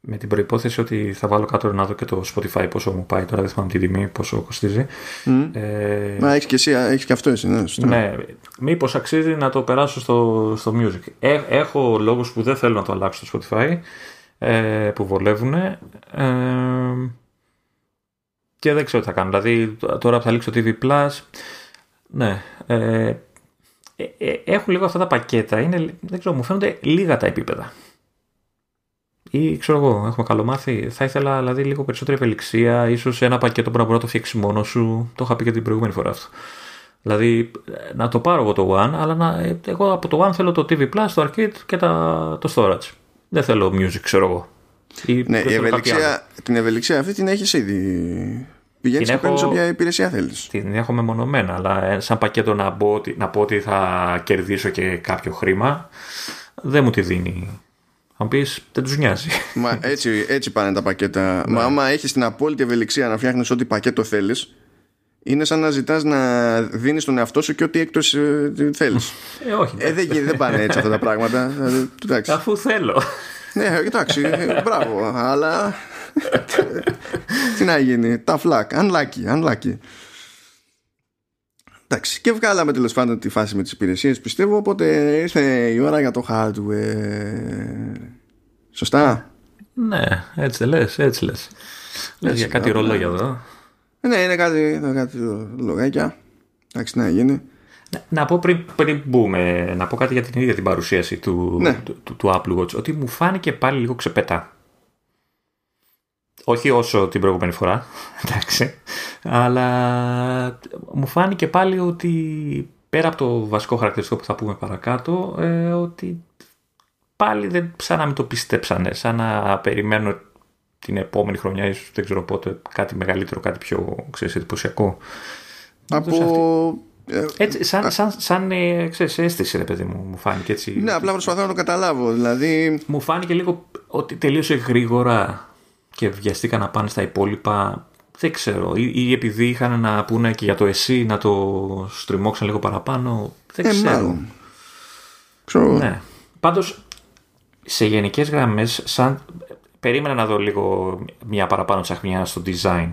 με την προπόθεση ότι θα βάλω κάτω να δω και το Spotify πόσο μου πάει τώρα, δεν θυμάμαι την τιμή, πόσο κοστίζει. Mm. Ε, Μα έχεις και εσύ, έχεις και αυτό εσύ, ναι. Ναι, μήπως αξίζει να το περάσω στο, στο Music. Ε, έχω λόγους που δεν θέλω να το αλλάξω στο Spotify, ε, που βολεύουν. Ε, και δεν ξέρω τι θα κάνω. Δηλαδή, τώρα που θα λήξω TV Plus, ναι. Ε, ε, ε, έχουν λίγο αυτά τα πακέτα. Είναι, δεν ξέρω, μου φαίνονται λίγα τα επίπεδα ή ξέρω εγώ, έχουμε καλομάθει. Θα ήθελα δηλαδή λίγο περισσότερη ευελιξία, ίσως ένα πακέτο που να μπορεί να το φτιάξει μόνο σου. Το είχα πει και την προηγούμενη φορά αυτό. Δηλαδή να το πάρω εγώ το One, αλλά να, εγώ από το One θέλω το TV Plus, το Arcade και τα, το Storage. Δεν θέλω music, ξέρω εγώ. Ή ναι, η ευελιξία, την ευελιξία αυτή την έχεις ήδη. Πηγαίνεις και παίρνεις όποια υπηρεσία θέλεις. Την έχω μεμονωμένα, αλλά ε, σαν πακέτο να, μπω, να πω ότι θα κερδίσω και κάποιο χρήμα, δεν μου τη δίνει αν πεις, δεν τους νοιάζει. Μα έτσι, έτσι πάνε τα πακέτα. Ναι. Μα άμα έχεις την απόλυτη ευελιξία να φτιάχνεις ό,τι πακέτο θέλεις, είναι σαν να ζητάς να δίνεις τον εαυτό σου και ό,τι έκτος ε, θέλεις. Ε, όχι. Ε, δεν, δεν πάνε έτσι αυτά τα πράγματα. Ε, Αφού θέλω. Ναι, εντάξει, ε, μπράβο. Αλλά. Τι να γίνει. Tough luck. Unlucky. Unlucky. Εντάξει, και βγάλαμε τέλος πάντων τη φάση με τις υπηρεσίες, πιστεύω. Οπότε ήρθε η ώρα για το hardware. Σωστά; Ναι, έτσι λες, έτσι λες. Λες για κάτι ρολόγια εδώ. Ναι, είναι κάτι, κάτι ρολογάκια. Εντάξει, να γίνει. Να πω πριν, πριν μπούμε, να πω κάτι για την ίδια την παρουσίαση του, ναι. του, του, του, Apple Watch. Ότι μου φάνηκε πάλι λίγο ξεπετά. Όχι όσο την προηγούμενη φορά, εντάξει. Αλλά μου φάνηκε πάλι ότι πέρα από το βασικό χαρακτηριστικό που θα πούμε παρακάτω, ε, ότι πάλι δεν, σαν να μην το πιστέψανε, σαν να περιμένω την επόμενη χρονιά, ίσως δεν ξέρω πότε, κάτι μεγαλύτερο, κάτι πιο ξέρεις, εντυπωσιακό. Από... Ε, έτσι, σαν, σαν, σαν ε, ξέρεις, αίσθηση, ρε παιδί μου, μου φάνηκε έτσι. Ναι, απλά προσπαθώ να το καταλάβω. Δηλαδή... Μου φάνηκε λίγο ότι τελείωσε γρήγορα και βιαστήκαν να πάνε στα υπόλοιπα δεν ξέρω. Ή, ή επειδή είχαν να πούνε και για το εσύ να το στριμώξαν λίγο παραπάνω. Δεν ε, ξέρω. ξέρω. Ναι. Πάντως, σε γενικές γραμμές, σαν... περίμενα να δω λίγο μια παραπάνω τσαχνιά στο design.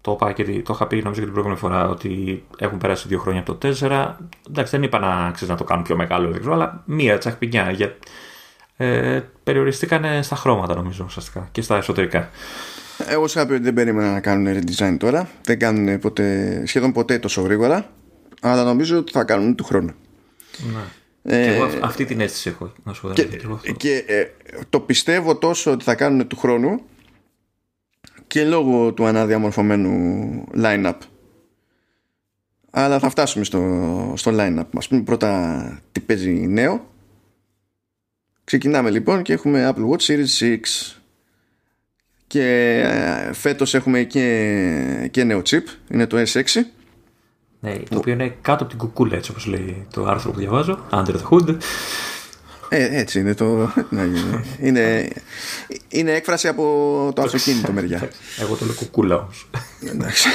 Το είπα, και, το είχα πει νομίζω και την προηγούμενη φορά ότι έχουν περάσει δύο χρόνια από το 4. Εντάξει, δεν είπα να, ξέρεις, να το κάνουν πιο μεγάλο, δεν ξέρω, αλλά μία τσαχπινιά. Για... Ε, περιοριστήκαν στα χρώματα νομίζω ουσιαστικά και στα εσωτερικά. Εγώ σου είχα πει ότι δεν περίμενα να κάνουν redesign τώρα. Δεν κάνουν ποτέ, σχεδόν ποτέ τόσο γρήγορα. Αλλά νομίζω ότι θα κάνουν του χρόνου. Ναι. Ε, και εγώ αυτή την αίσθηση έχω. Να σου και, και ε, το πιστεύω τόσο ότι θα κάνουν του χρόνου και λόγω του αναδιαμορφωμένου line-up. Αλλά θα φτάσουμε στο, στο line-up. Ας πούμε πρώτα τι παίζει νέο. Ξεκινάμε λοιπόν και έχουμε Apple Watch Series 6 και ε, φέτος έχουμε και, και νέο chip είναι το S6 ναι, το οποίο είναι κάτω από την κουκούλα έτσι όπως λέει το άρθρο που διαβάζω Under the hood. Ε, έτσι είναι το είναι, είναι έκφραση από το αυτοκίνητο μεριά. Εγώ το λέω κουκούλα όμως. Εντάξει.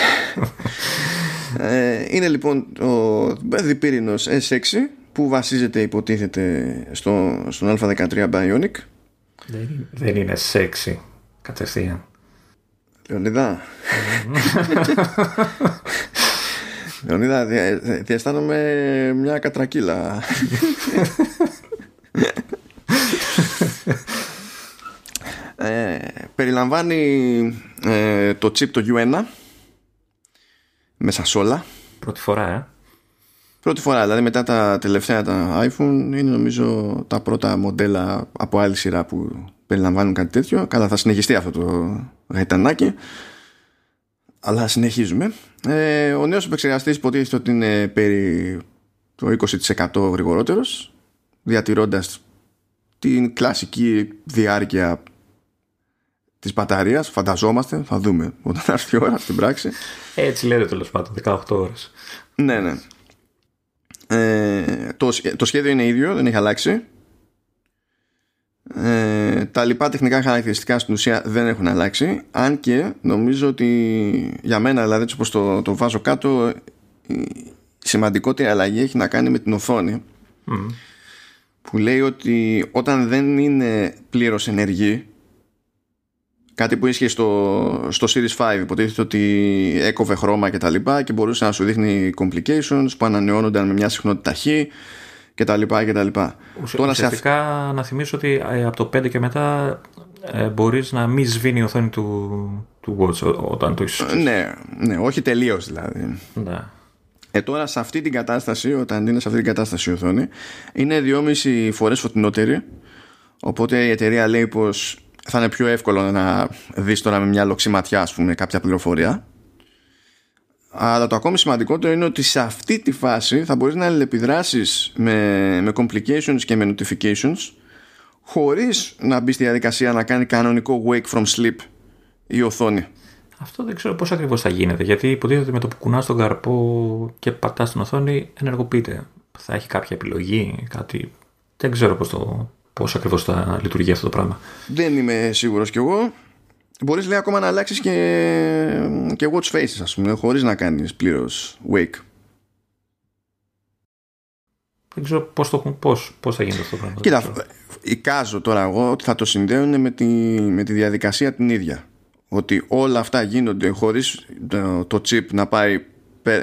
Ε, είναι λοιπόν ο διπύρινος S6 που βασίζεται υποτίθεται στο, στον Α13 Bionic; Δεν, δεν είναι σεξι Κατευθείαν. Λεωνίδα. Λεωνίδα, διαισθάνομαι μια κατρακύλα. ε, περιλαμβάνει ε, το chip το U1 μέσα σ' όλα. Πρώτη φορά, ε. Πρώτη φορά, δηλαδή μετά τα τελευταία τα iPhone είναι νομίζω τα πρώτα μοντέλα από άλλη σειρά που περιλαμβάνουν κάτι τέτοιο. Καλά, θα συνεχιστεί αυτό το γαϊτανάκι. Αλλά συνεχίζουμε. Ε, ο νέος επεξεργαστής υποτίθεται ότι είναι περί το 20% γρηγορότερος διατηρώντας την κλασική διάρκεια της μπαταρίας φανταζόμαστε, θα δούμε όταν έρθει η ώρα στην πράξη έτσι λέτε τέλος πάντων 18 ώρες ναι ναι ε, το, το σχέδιο είναι ίδιο, δεν έχει αλλάξει. Ε, τα λοιπά τεχνικά χαρακτηριστικά στην ουσία δεν έχουν αλλάξει. Αν και νομίζω ότι για μένα δηλαδή έτσι όπως το, το βάζω κάτω η σημαντικότερη αλλαγή έχει να κάνει με την οθόνη. Που λέει ότι όταν δεν είναι πλήρως ενεργή κάτι που ίσχυε στο, στο Series 5 υποτίθεται ότι έκοβε χρώμα και τα λοιπά και μπορούσε να σου δείχνει complications που ανανεώνονταν με μια συχνότητα χ και τα λοιπά και τα λοιπά. Τώρα Ουσιαστικά σε... να θυμίσω ότι ε, από το 5 και μετά ε, μπορείς να μην σβήνει η οθόνη του, του Watch όταν το είσαι. Ναι, ναι, όχι τελείως δηλαδή. Ναι. Ε, τώρα σε αυτή την κατάσταση, όταν είναι σε αυτή την κατάσταση η οθόνη, είναι 2,5 φορές φωτεινότερη. Οπότε η εταιρεία λέει πως θα είναι πιο εύκολο να δεις τώρα με μια λοξιματιά ας πούμε κάποια πληροφορία αλλά το ακόμη σημαντικότερο είναι ότι σε αυτή τη φάση θα μπορείς να αλληλεπιδράσεις με, με complications και με notifications χωρίς να μπει στη διαδικασία να κάνει κανονικό wake from sleep η οθόνη. Αυτό δεν ξέρω πώς ακριβώς θα γίνεται γιατί υποτίθεται ότι με το που κουνάς τον καρπό και πατάς την οθόνη ενεργοποιείται. Θα έχει κάποια επιλογή, κάτι... Δεν ξέρω πώς, το, πώς ακριβώς θα λειτουργεί αυτό το πράγμα. Δεν είμαι σίγουρος κι εγώ. Μπορείς λέει ακόμα να αλλάξεις και, και watch faces ας πούμε χωρίς να κάνεις πλήρως wake. Δεν ξέρω πώς, το, πώς, πώς θα γίνει αυτό το πράγμα. Κοίτα, εικάζω τώρα εγώ ότι θα το συνδέουν με τη, με τη διαδικασία την ίδια. Ότι όλα αυτά γίνονται χωρίς το, το chip να πάει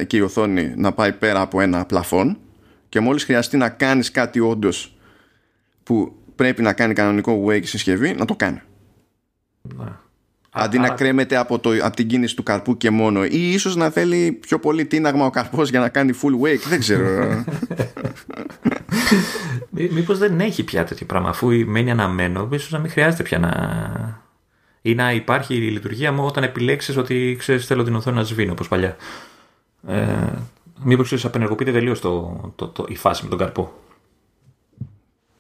και η οθόνη να πάει πέρα από ένα πλαφόν και μόλις χρειαστεί να κάνεις κάτι όντως που πρέπει να κάνει κανονικό wake συσκευή να το κάνει. Ναι. Αντί να κρέμεται από, το, από την κίνηση του καρπού και μόνο ή ίσως να θέλει πιο πολύ τίναγμα ο καρπός για να κάνει full wake δεν ξέρω Μήπως δεν έχει πια τέτοιο πράγμα αφού μένει αναμένο ίσως να μην χρειάζεται πια να ή να υπάρχει η λειτουργία μου όταν επιλέξεις ότι ξέρεις θέλω την οθόνη να σβήνω όπως παλιά ε, Μήπως ξέρεις απενεργοποιείται τελείως το, το, το, η φάση με τον καρπό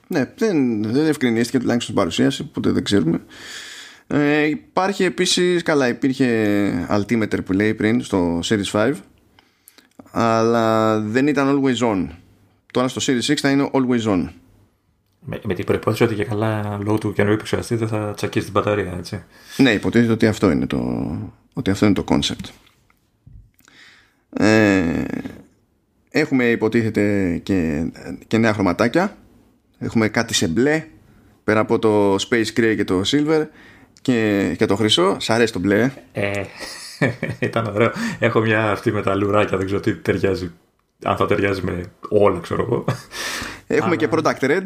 Ναι, δεν, δεν ευκρινίστηκε τουλάχιστον στην παρουσίαση, οπότε δεν ξέρουμε. Ε, υπάρχει επίσης, καλά υπήρχε altimeter που λέει πριν στο Series 5 αλλά δεν ήταν always on. Τώρα στο Series 6 θα είναι always on. Με, με την προπόθεση ότι και καλά λόγω του καινούργιου επεξεργαστή δεν θα τσακίσει την μπαταρία, έτσι. Ναι, υποτίθεται ότι αυτό είναι το, ότι αυτό είναι το concept. Ε, έχουμε υποτίθεται και, και νέα χρωματάκια. Έχουμε κάτι σε μπλε πέρα από το Space Gray και το Silver και, και το χρυσό. Σ' αρέσει το μπλε. Ε, ήταν ωραίο. Έχω μια αυτή με τα λουράκια, δεν ξέρω τι ταιριάζει. Αν θα ταιριάζει με όλα, ξέρω εγώ. Έχουμε και Product Red.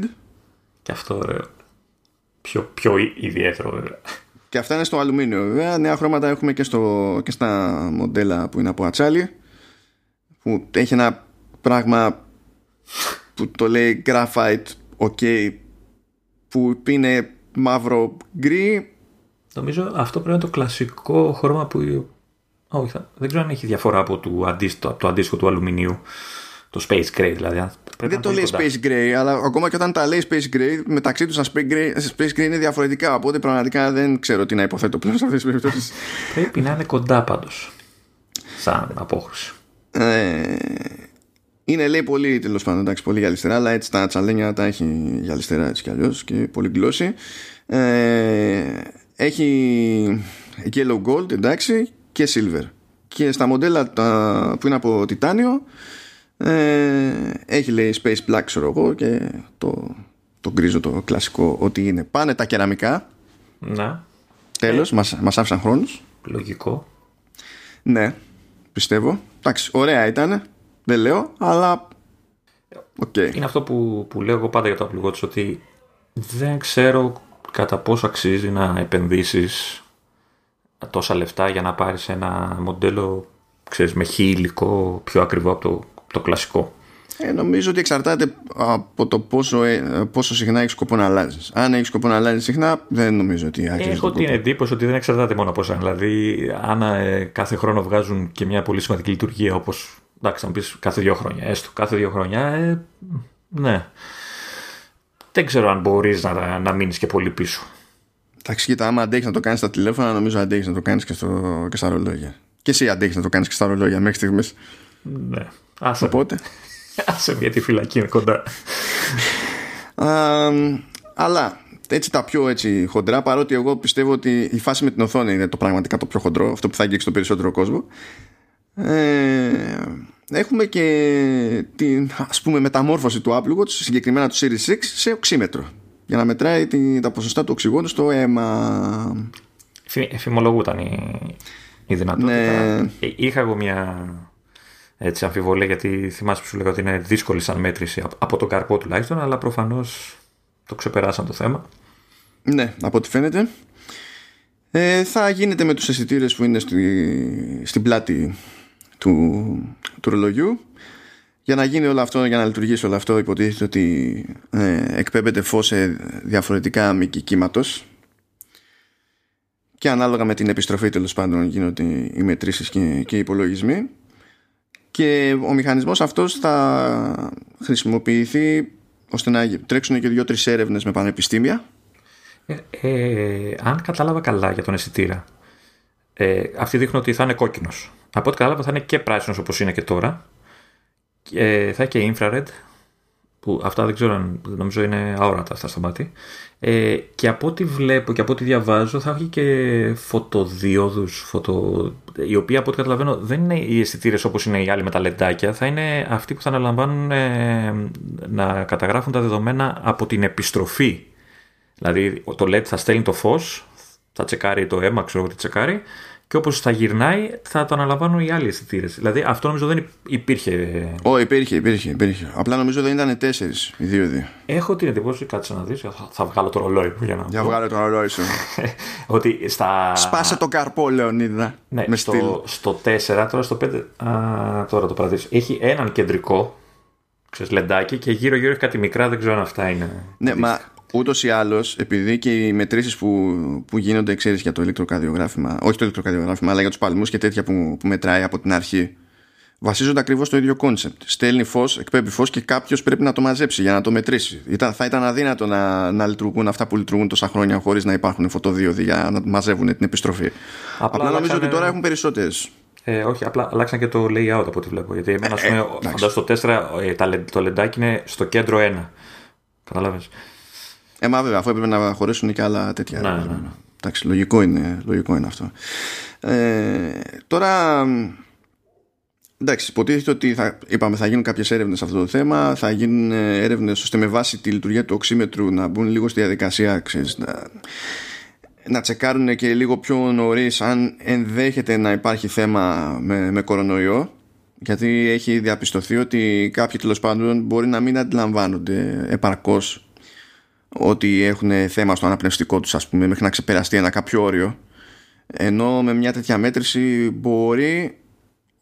Και αυτό ωραίο. Πιο, πιο ιδιαίτερο, βέβαια. Και αυτά είναι στο αλουμίνιο, βέβαια. Νέα χρώματα έχουμε και, στο, και στα μοντέλα που είναι από ατσάλι. Που έχει ένα πράγμα που το λέει graphite ok που είναι μαύρο γκρι Νομίζω αυτό πρέπει να είναι το κλασικό χρώμα που. Όχι, δεν ξέρω αν έχει διαφορά από το αντίστοιχο, το αντίστοιχο του αλουμινίου. Το Space Gray δηλαδή. δεν το λέει Space Gray, αλλά ακόμα και όταν τα λέει Space Gray, μεταξύ τους Space Gray, Space Gray είναι διαφορετικά. Οπότε πραγματικά δεν ξέρω τι να υποθέτω πλέον σε αυτές τις περιπτώσεις. Πρέπει να είναι κοντά πάντως. Σαν απόχρωση. Ε, είναι λέει πολύ τέλος πάντων εντάξει, πολύ γυαλιστερά, αλλά έτσι τα τσαλένια τα έχει γυαλιστερά έτσι κι αλλιώς και πολύ γκλώσσι. Ε, έχει yellow gold εντάξει και silver. Και στα μοντέλα τα, που είναι από τιτάνιο ε, έχει λέει space black ξέρω εγώ και το, το γκρίζο το κλασικό ότι είναι. Πάνε τα κεραμικά. Να. Τέλος ε, μας, μας άφησαν χρόνους. Λογικό. Ναι πιστεύω. Εντάξει ωραία ήταν δεν λέω αλλά okay. είναι αυτό που, που λέω εγώ πάντα για το Apple Watch ότι δεν ξέρω κατά πόσο αξίζει να επενδύσεις τόσα λεφτά για να πάρεις ένα μοντέλο ξέρεις, με χι υλικό πιο ακριβό από το, το κλασικό. Ε, νομίζω ότι εξαρτάται από το πόσο, ε, πόσο συχνά έχεις σκοπό να αλλάζεις. Αν έχεις σκοπό να αλλάζεις συχνά, δεν νομίζω ότι άξιζε. Έχω την εντύπωση ότι δεν εξαρτάται μόνο από εσένα. Δηλαδή, αν ε, κάθε χρόνο βγάζουν και μια πολύ σημαντική λειτουργία, όπως. Εντάξει, να πεις κάθε δύο χρόνια, έστω κάθε δύο χρόνια, ε, ναι δεν ξέρω αν μπορείς να, να μείνεις και πολύ πίσω. Εντάξει, κοίτα, άμα αντέχεις να το κάνεις στα τηλέφωνα, νομίζω αντέχεις να το κάνεις και, στο, και στα ρολόγια. Και εσύ αντέχεις να το κάνεις και στα ρολόγια μέχρι στιγμής. Ναι. Άσε. Οπότε. σε μια τη φυλακή είναι κοντά. αλλά έτσι τα πιο έτσι χοντρά, παρότι εγώ πιστεύω ότι η φάση με την οθόνη είναι το πραγματικά το πιο χοντρό, αυτό που θα αγγίξει τον περισσότερο κόσμο. Ε, έχουμε και την ας πούμε μεταμόρφωση του Apple Watch, συγκεκριμένα του Series 6, σε οξύμετρο για να μετράει τη, τα ποσοστά του οξυγόνου στο αίμα. Εφημολογούταν η, η δυνατότητα. Ναι. Ε, είχα εγώ μια έτσι, αμφιβολία γιατί θυμάσαι που σου λέγα ότι είναι δύσκολη σαν μέτρηση από τον καρπό τουλάχιστον, αλλά προφανώς το ξεπεράσαν το θέμα. Ναι, από ό,τι φαίνεται. Ε, θα γίνεται με τους αισθητήρες που είναι στη, στην πλάτη του, του ρολογιού. Για να γίνει όλο αυτό, για να λειτουργήσει όλο αυτό υποτίθεται ότι ε, εκπέμπεται φως σε διαφορετικά μήκη κύματος. Και ανάλογα με την επιστροφή τέλος πάντων γίνονται οι μετρήσεις και, και οι υπολογισμοί. Και ο μηχανισμός αυτός θα χρησιμοποιηθεί ώστε να τρέξουν και δύο-τρεις έρευνες με πανεπιστήμια. Ε, ε, αν κατάλαβα καλά για τον αισθητήρα ε, αυτοί δείχνουν ότι θα είναι κόκκινος από ό,τι κατάλαβα θα είναι και πράσινος όπως είναι και τώρα. Ε, θα έχει και infrared που αυτά δεν ξέρω αν νομίζω είναι αόρατα αυτά στο μάτι ε, και από ό,τι βλέπω και από ό,τι διαβάζω θα έχει και φωτοδιόδους φωτο... οι οποίοι από ό,τι καταλαβαίνω δεν είναι οι αισθητήρες όπως είναι οι άλλοι με τα λεντάκια. Θα είναι αυτοί που θα αναλαμβάνουν ε, να καταγράφουν τα δεδομένα από την επιστροφή. Δηλαδή το LED θα στέλνει το φως θα τσεκάρει το αίμα ξέρω τι τσεκάρει και όπως θα γυρνάει θα το αναλαμβάνουν οι άλλοι αισθητήρε. Δηλαδή αυτό νομίζω δεν υπήρχε. Ω, υπήρχε, υπήρχε, υπήρχε. Απλά νομίζω δεν ήταν τέσσερις οι δύο-δύο. Έχω την εντύπωση, κάτσε να δεις, θα, θα βγάλω το ρολόι μου για να. Για βγάλω το ρολόι σου. ότι στα. Σπάσε το καρπό, Λεωνίδα. Ναι, με στο, στο 4, τώρα στο 5. Α, τώρα το παραδείγμα. Έχει έναν κεντρικό ξέρεις, λεντάκι και γύρω-γύρω έχει κάτι μικρά, δεν ξέρω αν αυτά είναι. Ναι, μα Ούτως ή άλλως, επειδή και οι μετρήσεις που, που γίνονται, ξέρεις για το ηλεκτροκαρδιογράφημα, όχι το ηλεκτροκαρδιογράφημα, αλλά για τους παλμούς και τέτοια που, που μετράει από την αρχή, βασίζονται ακριβώς στο ίδιο concept. Στέλνει φως, εκπέμπει φως και κάποιος πρέπει να το μαζέψει για να το μετρήσει. Ήταν, θα ήταν αδύνατο να, να λειτουργούν αυτά που λειτουργούν τόσα χρόνια χωρίς να υπάρχουν φωτοδίωδοι για να μαζεύουν την επιστροφή. Απλά, απλά νομίζω ότι τώρα έχουν περισσότερες. Ε, όχι, απλά αλλάξαν και το layout από ό,τι βλέπω. Γιατί εμένα, ε, ε, φαντάζομαι, το 4 ε, το λεντάκι είναι στο κέντρο 1. Καταλάβες. Ε, μα βέβαια, αφού έπρεπε να χωρίσουν και άλλα τέτοια. Ναι, ναι, ναι. Εντάξει, λογικό είναι, λογικό είναι αυτό. Ε, τώρα, εντάξει, υποτίθεται ότι θα, είπαμε, θα γίνουν κάποιες έρευνες σε αυτό το θέμα. Θα γίνουν έρευνες ώστε με βάση τη λειτουργία του οξύμετρου να μπουν λίγο στη διαδικασία, ξέρεις, να, να τσεκάρουν και λίγο πιο νωρίς αν ενδέχεται να υπάρχει θέμα με, με κορονοϊό γιατί έχει διαπιστωθεί ότι κάποιοι τέλος πάντων μπορεί να μην αντιλαμβάνονται επαρκώς ότι έχουν θέμα στο αναπνευστικό τους ας πούμε μέχρι να ξεπεραστεί ένα κάποιο όριο ενώ με μια τέτοια μέτρηση μπορεί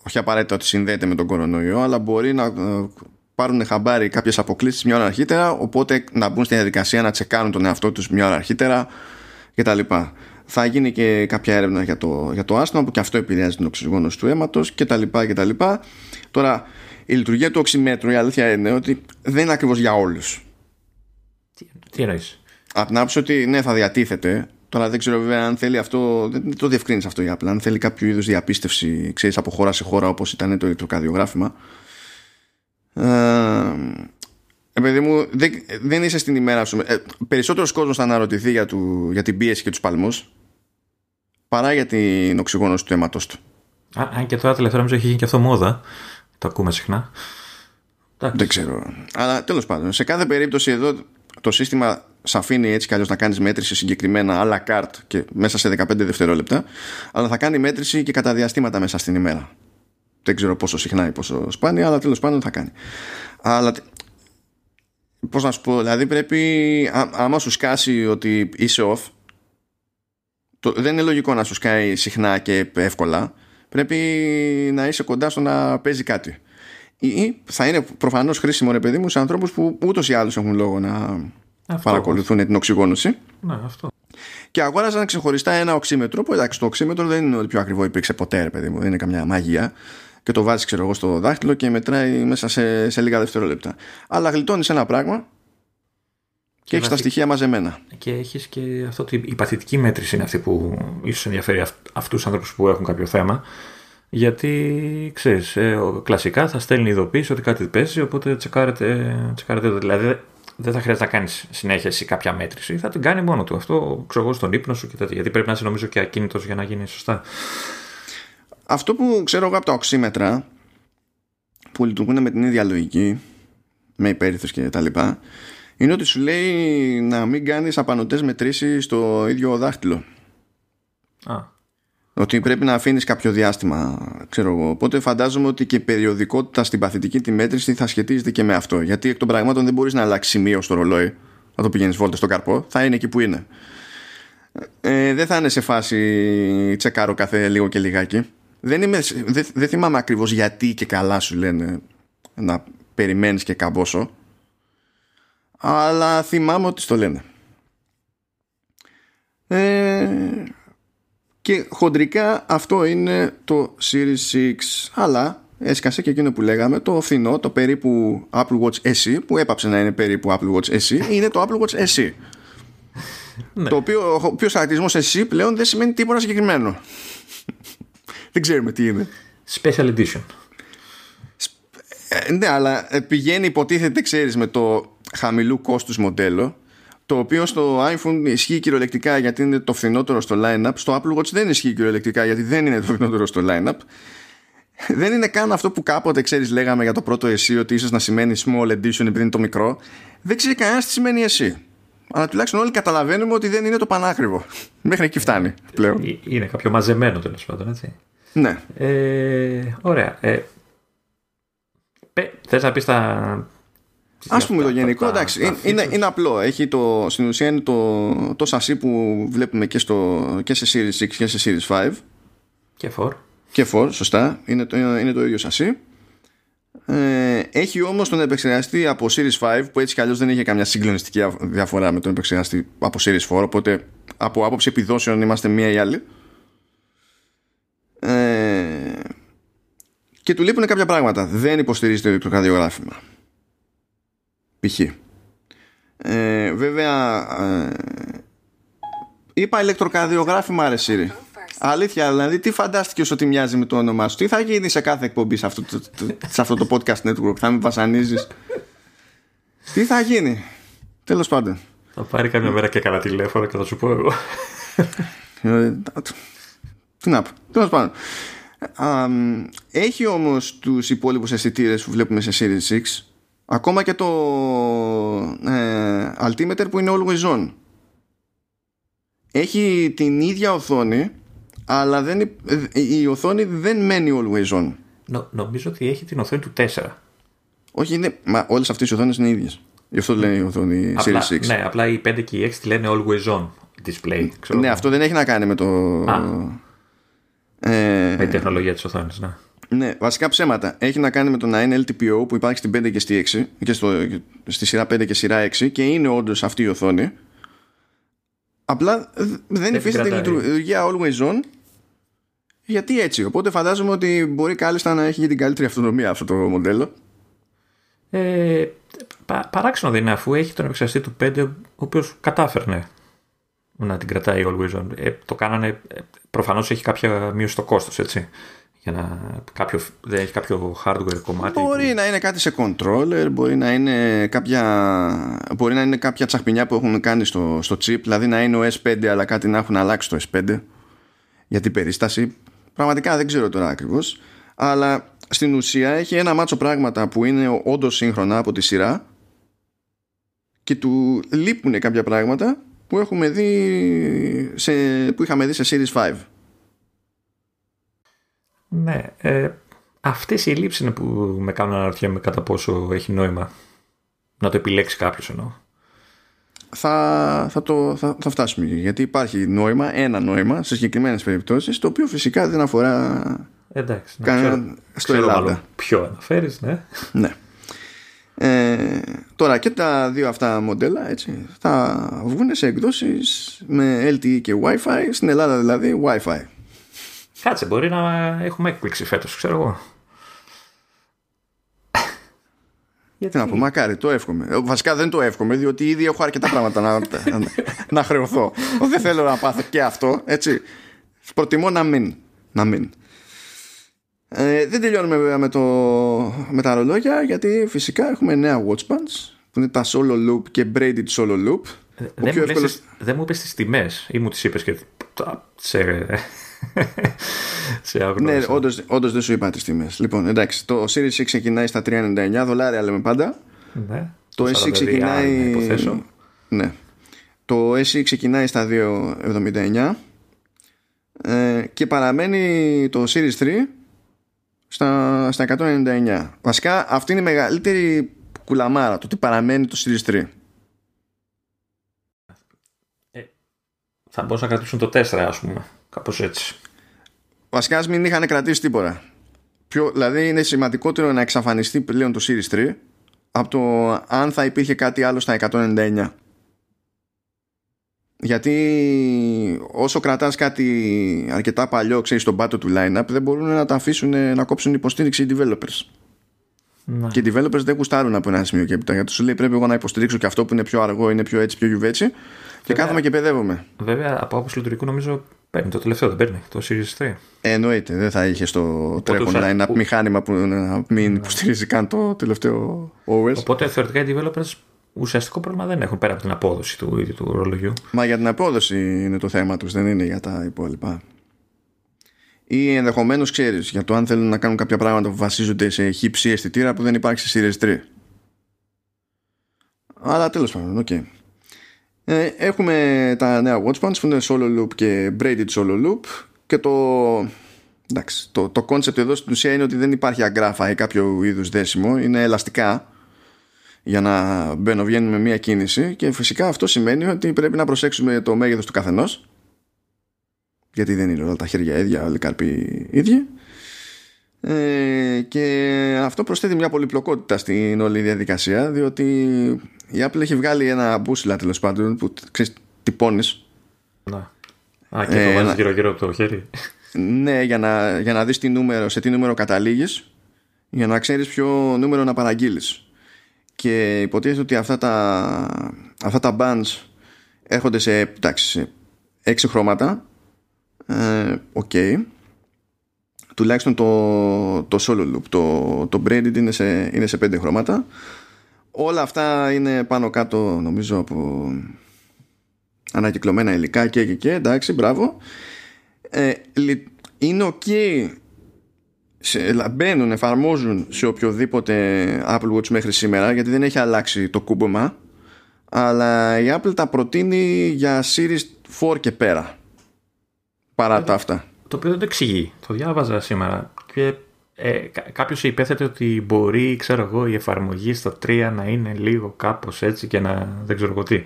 όχι απαραίτητα ότι συνδέεται με τον κορονοϊό αλλά μπορεί να ε, πάρουν χαμπάρι κάποιες αποκλήσεις μια ώρα αρχίτερα οπότε να μπουν στη διαδικασία να τσεκάνουν τον εαυτό τους μια ώρα αρχίτερα κτλ. Θα γίνει και κάποια έρευνα για το, για το άσθημα που και αυτό επηρεάζει την οξυγόνωση του αίματος κτλ. κτλ. Τώρα η λειτουργία του οξυμέτρου η αλήθεια είναι ότι δεν είναι ακριβώς για όλους τι εννοείς; Από την άποψη ότι ναι, θα διατίθεται. Τώρα δεν ξέρω βέβαια αν θέλει αυτό. Δεν το διευκρίνεις αυτό η Apple. Αν θέλει κάποιο είδους διαπίστευση, ξέρεις, από χώρα σε χώρα όπως ήταν το ηλεκτροκαρδιογράφημα. Ε, επειδή μου, δεν, δεν είσαι στην ημέρα σου. Ε, Περισσότερος κόσμος θα αναρωτηθεί για, του, για την πίεση και τους παλμούς παρά για την οξυγόνωση του αίματος του. Αν και τώρα τελευταία νομίζω έχει γίνει και αυτό μόδα. Το ακούμε συχνά. Δεν ξέρω. Αλλά τέλος πάντων, σε κάθε περίπτωση εδώ το σύστημα σε αφήνει έτσι κι αλλιώς να κάνεις μέτρηση συγκεκριμένα à la carte και μέσα σε 15 δευτερόλεπτα, αλλά θα κάνει μέτρηση και κατά διαστήματα μέσα στην ημέρα. Δεν ξέρω πόσο συχνά ή πόσο σπάνια, αλλά τέλος πάντων θα κάνει. Αλλά Πώς να σου πω, δηλαδή πρέπει, άμα σου σκάσει ότι είσαι off, το, δεν είναι λογικό να σου σκάει συχνά και εύκολα. Πρέπει να είσαι κοντά στο να παίζει κάτι ή θα είναι προφανώς χρήσιμο ρε παιδί μου σε ανθρώπους που ούτως ή άλλως έχουν λόγο να αυτό παρακολουθούν την οξυγόνωση. Ναι, αυτό. Και αγόραζαν ξεχωριστά ένα οξύμετρο που εντάξει το οξύμετρο δεν είναι ότι πιο ακριβό υπήρξε ποτέ ρε παιδί μου, δεν είναι καμιά μαγεία και το βάζεις ξέρω εγώ στο δάχτυλο και μετράει μέσα σε, σε λίγα δευτερόλεπτα. Αλλά γλιτώνεις ένα πράγμα και, έχεις τα στοιχεία μαζεμένα. Και έχεις και αυτό ότι η παθητική μέτρηση είναι αυτή που ίσως ενδιαφέρει αυτούς τους άνθρωπου που έχουν κάποιο θέμα Γιατί ξέρεις, ε, κλασικά θα στέλνει ειδοποίηση ότι κάτι παίζει, οπότε τσεκάρετε, τσεκάρετε το. Δηλαδή δεν θα χρειάζεται να κάνεις συνέχεια εσύ κάποια μέτρηση. Θα την κάνει μόνο του. Αυτό ξέρω εγώ στον ύπνο σου και τέτοια. Γιατί πρέπει να είσαι νομίζω και ακίνητος για να γίνει σωστά. Αυτό που ξέρω εγώ από τα οξύμετρα που λειτουργούν με την ίδια λογική, με υπέρυθρες και τα λοιπά, είναι ότι σου λέει να μην κάνεις απανοτές μετρήσεις στο ίδιο δάχτυλο. Α. Ότι πρέπει να αφήνεις κάποιο διάστημα, ξέρω εγώ. Οπότε φαντάζομαι ότι και η περιοδικότητα στην παθητική τη μέτρηση θα σχετίζεται και με αυτό. Γιατί εκ των πραγμάτων δεν μπορείς να αλλάξεις σημείο στο ρολόι, να το πηγαίνεις βόλτα στον καρπό, θα είναι εκεί που είναι. Ε, δεν θα είναι σε φάση τσεκάρω κάθε λίγο και λιγάκι. Δεν, είμαι, δεν, δεν θυμάμαι ακριβώς γιατί και καλά σου λένε να περιμένεις και καμπόσο αλλά θυμάμαι ότι στο λένε ε, και χοντρικά αυτό είναι το Series 6 αλλά έσκασε και εκείνο που λέγαμε το φθηνό, το περίπου Apple Watch SE που έπαψε να είναι περίπου Apple Watch SE είναι το Apple Watch SE ναι. το οποίο ο οποίος χαρακτηρισμός SE πλέον δεν σημαίνει τίποτα συγκεκριμένο. Δεν ξέρουμε τι είναι. Special Edition. Ε, ναι αλλά πηγαίνει υποτίθεται ξέρεις με το χαμηλού κόστους μοντέλο το οποίο στο iPhone ισχύει κυριολεκτικά γιατί είναι το φθηνότερο στο line-up. Στο Apple Watch δεν ισχύει κυριολεκτικά γιατί δεν είναι το φθηνότερο στο line-up. Δεν είναι καν αυτό που κάποτε ξέρεις λέγαμε για το πρώτο εσύ ότι ίσως να σημαίνει small edition επειδή είναι το μικρό. Δεν ξέρει κανένας τι σημαίνει εσύ. Αλλά τουλάχιστον όλοι καταλαβαίνουμε ότι δεν είναι το πανάκριβο. Μέχρι εκεί φτάνει πλέον. Ε, είναι κάποιο μαζεμένο τέλος πάντων έτσι. Ναι. Ε, ωραία. Ε, θες να πεις τα Α πούμε το γενικό, εντάξει, είναι, είναι, απλό. Έχει το, στην ουσία είναι το, το σασί που βλέπουμε και, στο, και σε Series 6 και σε Series 5. Και 4. Και 4, σωστά. Είναι το, είναι το ίδιο σασί. Ε, έχει όμως τον επεξεργαστή από Series 5 που έτσι κι αλλιώς δεν είχε καμιά συγκλονιστική διαφορά με τον επεξεργαστή από Series 4. Οπότε από άποψη επιδόσεων είμαστε μία ή άλλη. Ε, και του λείπουν κάποια πράγματα. Δεν υποστηρίζει το ηλεκτροκαρδιογράφημα π.χ. Ε, βέβαια ε, είπα ηλεκτροκαρδιογράφημα ρε Σύρι. Αλήθεια, δηλαδή τι φαντάστηκες ότι μοιάζει με το όνομά σου; Τι θα γίνει σε κάθε εκπομπή σε αυτό το, σε αυτό το podcast network; Θα με βασανίζεις; Τι θα γίνει; Τέλος πάντων. Θα πάρει κάποια μέρα και κανένα τηλέφωνο και θα σου πω εγώ. Ε, Τι να πω. Τέλος πάντων. Έχει όμως τους υπόλοιπους αισθητήρες που βλέπουμε σε Series 6 Ακόμα και το ε, Altimeter που είναι always on. Έχει την ίδια οθόνη, αλλά δεν, ε, η οθόνη δεν μένει always on. Νο, νομίζω ότι έχει την οθόνη του 4. Όχι, είναι, μα όλες αυτές οι οθόνες είναι ίδιες. Γι' αυτό λένε η οθόνη απλά, Series 6. Ναι, απλά οι 5 και οι 6 τη λένε always on display. Ξέρω ναι, αυτό δεν έχει να κάνει με το... Α, ε, με η τεχνολογία της οθόνης, ναι. Ναι, βασικά ψέματα. Έχει να κάνει με το να είναι LTPO που υπάρχει στην 5 και στη 6 και στο, στη σειρά 5 και σειρά 6 και είναι όντως αυτή η οθόνη. Απλά δεν υφίσταται η λειτουργία always on γιατί έτσι. Οπότε φαντάζομαι ότι μπορεί κάλλιστα να έχει την καλύτερη αυτονομία αυτό το μοντέλο. Ε, πα, παράξενο δεν είναι αφού έχει τον επεξεργαστή του 5 ο οποίος κατάφερνε να την κρατάει always on. Ε, το κάνανε, ε, προφανώς έχει κάποια μείωση στο κόστος έτσι για να κάποιο, δεν έχει κάποιο hardware κομμάτι. Μπορεί να είναι κάτι σε controller, μπορεί να είναι κάποια, μπορεί να είναι κάποια τσαχπινιά που έχουν κάνει στο, στο chip, δηλαδή να είναι ο S5 αλλά κάτι να έχουν αλλάξει το S5 για την περίσταση. Πραγματικά δεν ξέρω τώρα ακριβώς. Αλλά στην ουσία έχει ένα μάτσο πράγματα που είναι όντως σύγχρονα από τη σειρά και του λείπουν κάποια πράγματα που, έχουμε δει σε, που είχαμε δει σε Series 5. Ναι. Ε, αυτές οι λήψεις είναι που με κάνουν να αναρωτιέμαι κατά πόσο έχει νόημα να το επιλέξει κάποιος εννοώ. Θα, θα, το, θα, θα φτάσουμε γιατί υπάρχει νόημα, ένα νόημα σε συγκεκριμένες περιπτώσεις το οποίο φυσικά δεν αφορά Εντάξει, κανένα στο ξέρω Ελλάδα. Ποιο αναφέρεις, ναι. ναι. Ε, τώρα και τα δύο αυτά μοντέλα έτσι, θα βγουν σε εκδόσεις με LTE και Wi-Fi στην Ελλάδα δηλαδή Wi-Fi Κάτσε, μπορεί να έχουμε έκπληξη φέτος, ξέρω εγώ. Γιατί; να πω, μακάρι, το εύχομαι. Ε, βασικά δεν το εύχομαι, διότι ήδη έχω αρκετά πράγματα να, να, να χρεωθώ. Δεν θέλω να πάθω και αυτό, έτσι. Προτιμώ να μην. Να μην. Ε, δεν τελειώνουμε βέβαια με, το, με τα ρολόγια γιατί φυσικά έχουμε νέα watch bands που είναι τα solo loop και braided solo loop. Ε, δεν, μου εύκολος... δεν μου είπες τις τιμές ή μου τις είπες και σε, σε Ναι, όντως, όντως δεν σου είπα τις τιμές. Λοιπόν, εντάξει, το Series 6 ξεκινάει στα 399 δολάρια λέμε πάντα. Ναι, το S6 ξεκινάει... Ναι. Το S6 ξεκινάει στα 279 ε, και παραμένει το Series 3 στα, στα 199. Βασικά αυτή είναι η μεγαλύτερη κουλαμάρα, το ότι παραμένει το Series 3. Ε, θα μπορούσαν να κρατήσουν το 4 ας πούμε, κάπως έτσι. Βασικά ας μην είχαν κρατήσει τίποτα. Πιο, δηλαδή είναι σημαντικότερο να εξαφανιστεί πλέον το Series 3 από το αν θα υπήρχε κάτι άλλο στα 199. Γιατί όσο κρατάς κάτι αρκετά παλιό, ξέρεις, στον πάτο του line-up, δεν μπορούν να τα αφήσουν να κόψουν υποστήριξη οι developers. Να. Και οι developers δεν γουστάρουν από ένα σημείο και έπειτα. Γιατί σου λέει πρέπει εγώ να υποστηρίξω και αυτό που είναι πιο αργό, είναι πιο έτσι, πιο γιουβέτσι. Και κάθομαι και παιδεύομαι. Βέβαια, από άποψη λειτουργικού νομίζω παίρνει το τελευταίο, δεν παίρνει το Series 3. Ε, εννοείται, δεν θα είχε στο τρέχον line-up μηχάνημα που να μην ναι. υποστηρίζει καν το τελευταίο OS. Οπότε θεωρητικά οι developers ουσιαστικό πρόβλημα δεν έχουν πέρα από την απόδοση του ίδιου του ρολογιού. Μα για την απόδοση είναι το θέμα τους, δεν είναι για τα υπόλοιπα. Ή ενδεχομένως ξέρεις για το αν θέλουν να κάνουν κάποια πράγματα που βασίζονται σε χύψη αισθητήρα που δεν υπάρχει σε Series 3. Αλλά τέλος πάντων, okay. Ε, έχουμε τα νέα watch bands που είναι solo loop και braided solo loop και το εντάξει, το, το concept εδώ στην ουσία είναι ότι δεν υπάρχει αγκράφα ή κάποιο είδους δέσιμο είναι ελαστικά για να μπαινοβγαίνουν με μία κίνηση και φυσικά αυτό σημαίνει ότι πρέπει να προσέξουμε το μέγεθος του καθενός γιατί δεν είναι όλα τα χέρια ίδια, όλοι οι καρποί ίδιοι ε, και αυτό προσθέτει μια πολυπλοκότητα στην όλη διαδικασία διότι η Apple έχει βγάλει ένα μπούσιλα τέλος πάντων που ξέρεις τυπώνεις να. Α, και το ε, βάζεις γύρω γύρω από το χέρι ναι για να, για να δεις τι νούμερο, σε τι νούμερο καταλήγεις για να ξέρεις ποιο νούμερο να παραγγείλεις και υποτίθεται ότι αυτά τα, αυτά τα bands έρχονται σε, εντάξει, σε έξι χρώματα ε, okay. Τουλάχιστον το, το solo loop. Το, το braided είναι σε, είναι σε πέντε χρώματα όλα αυτά είναι πάνω κάτω νομίζω από ανακυκλωμένα υλικά και και και. Εντάξει μπράβο. Ε, είναι ok σε, μπαίνουν, εφαρμόζουν σε οποιοδήποτε Apple Watch μέχρι σήμερα γιατί δεν έχει αλλάξει το κούμπομα. Αλλά η Apple τα προτείνει για Series 4 και πέρα παρά τα αυτά το οποίο δεν το εξηγεί το διάβαζα σήμερα και ε, κάποιος υπέθετε ότι μπορεί ξέρω εγώ η εφαρμογή στο 3 να είναι λίγο κάπως έτσι και να δεν ξέρω εγώ τι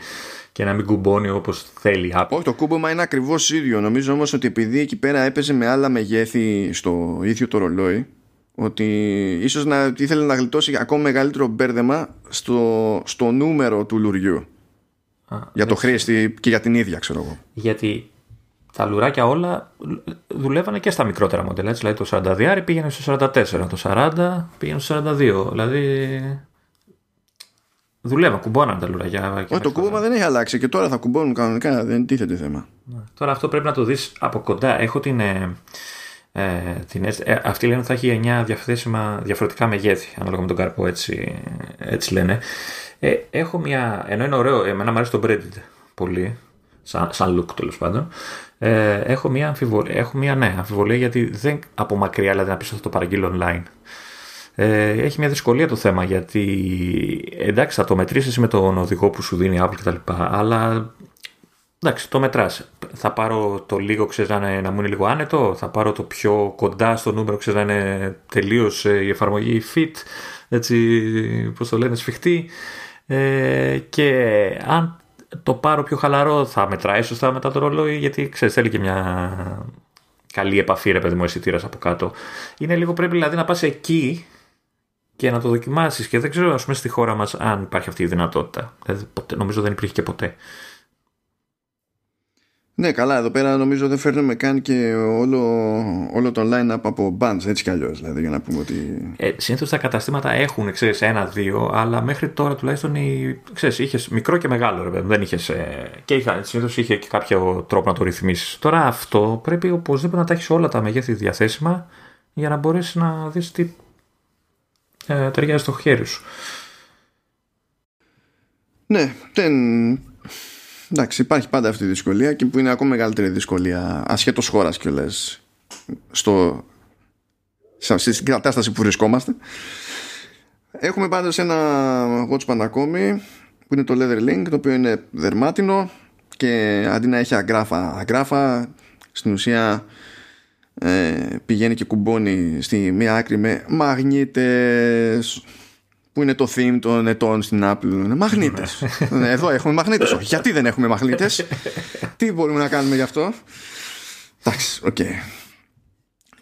και να μην κουμπώνει όπως θέλει η Apple. Όχι, το κούμπομα είναι ακριβώς ίδιο. Νομίζω όμως ότι επειδή εκεί πέρα έπαιζε με άλλα μεγέθη στο ίδιο το ρολόι, ότι ίσως να ήθελε να γλιτώσει ακόμα μεγαλύτερο μπέρδεμα στο, στο νούμερο του λουριού. Α, για το χρήστη και για την ίδια, ξέρω εγώ. Γιατί τα λουράκια όλα δουλεύανε και στα μικρότερα μοντέλα. Δηλαδή το 42 πήγαινε στο 44, το 40 πήγαινε στο 42. Δηλαδή Δουλεύα, κουμπώναν τα λουραγιά. Όχι, το κούμπομα δεν έχει αλλάξει και τώρα θα κουμπώνουν κανονικά, δεν τίθεται θέμα. Ναι. Τώρα αυτό πρέπει να το δεις από κοντά. Έχω την. Ε, ε την ε, αυτή λένε ότι θα έχει 9 διαθέσιμα διαφορετικά μεγέθη, ανάλογα με τον καρπό, έτσι, έτσι λένε. Ε, έχω μια. ενώ είναι ωραίο, εμένα μου αρέσει το Breaded πολύ, σαν, σαν look τέλος πάντων. Ε, έχω μια αμφιβολία, έχω μια ναι, αμφιβολία γιατί δεν από μακριά δηλαδή να πεις ότι θα το παραγγείλω online. Ε, έχει μια δυσκολία το θέμα γιατί εντάξει θα το μετρήσεις με τον οδηγό που σου δίνει η Apple κτλ. Αλλά εντάξει το μετράς. Θα πάρω το λίγο ξέρεις να, να μου είναι λίγο άνετο, θα πάρω το πιο κοντά στο νούμερο ξέρεις να είναι τελείως ε, η εφαρμογή fit, έτσι πώς το λένε σφιχτή. Ε, και αν το πάρω πιο χαλαρό θα μετράει σωστά μετά το ρολόι γιατί ξέρεις θέλει και μια καλή επαφή ρε παιδί μου αισθητήρα από κάτω. Είναι λίγο πρέπει δηλαδή να πας εκεί και να το δοκιμάσεις και δεν ξέρω ας πούμε στη χώρα μας αν υπάρχει αυτή η δυνατότητα. Δηλαδή, ποτέ, νομίζω δεν υπήρχε και ποτέ. Ναι, καλά, εδώ πέρα νομίζω δεν φέρνουμε καν και όλο, όλο το line-up από bands, έτσι κι αλλιώς. Δηλαδή, για να πούμε ότι. Ε, Συνήθως τα καταστήματα έχουν, ξέρεις, ένα-δύο, αλλά μέχρι τώρα τουλάχιστον ξέρεις, είχες μικρό και μεγάλο, ρε, δεν είχες, ε, και είχα, συνήθως είχε και κάποιο τρόπο να το ρυθμίσεις. Τώρα αυτό πρέπει οπωσδήποτε να τα έχεις όλα τα μεγέθη διαθέσιμα για να μπορέσεις να δεις τι ε, ταιριάζει στο χέρι σου. Ναι, δεν... Εντάξει, υπάρχει πάντα αυτή η δυσκολία και που είναι ακόμα μεγαλύτερη δυσκολία ασχέτως χώρας κιόλας στο... στην κατάσταση που βρισκόμαστε. Έχουμε πάντως ένα watchband ακόμη που είναι το Leather Link το οποίο είναι δερμάτινο και αντί να έχει αγκράφα, αγκράφα στην ουσία ε, πηγαίνει και κουμπώνει στη μία άκρη με μαγνήτες που είναι το theme των ετών στην Apple. Μαγνήτες. Ναι, εδώ έχουμε μαγνήτες. γιατί δεν έχουμε μαγνήτες; Τι μπορούμε να κάνουμε γι' αυτό; Εντάξει, οκ.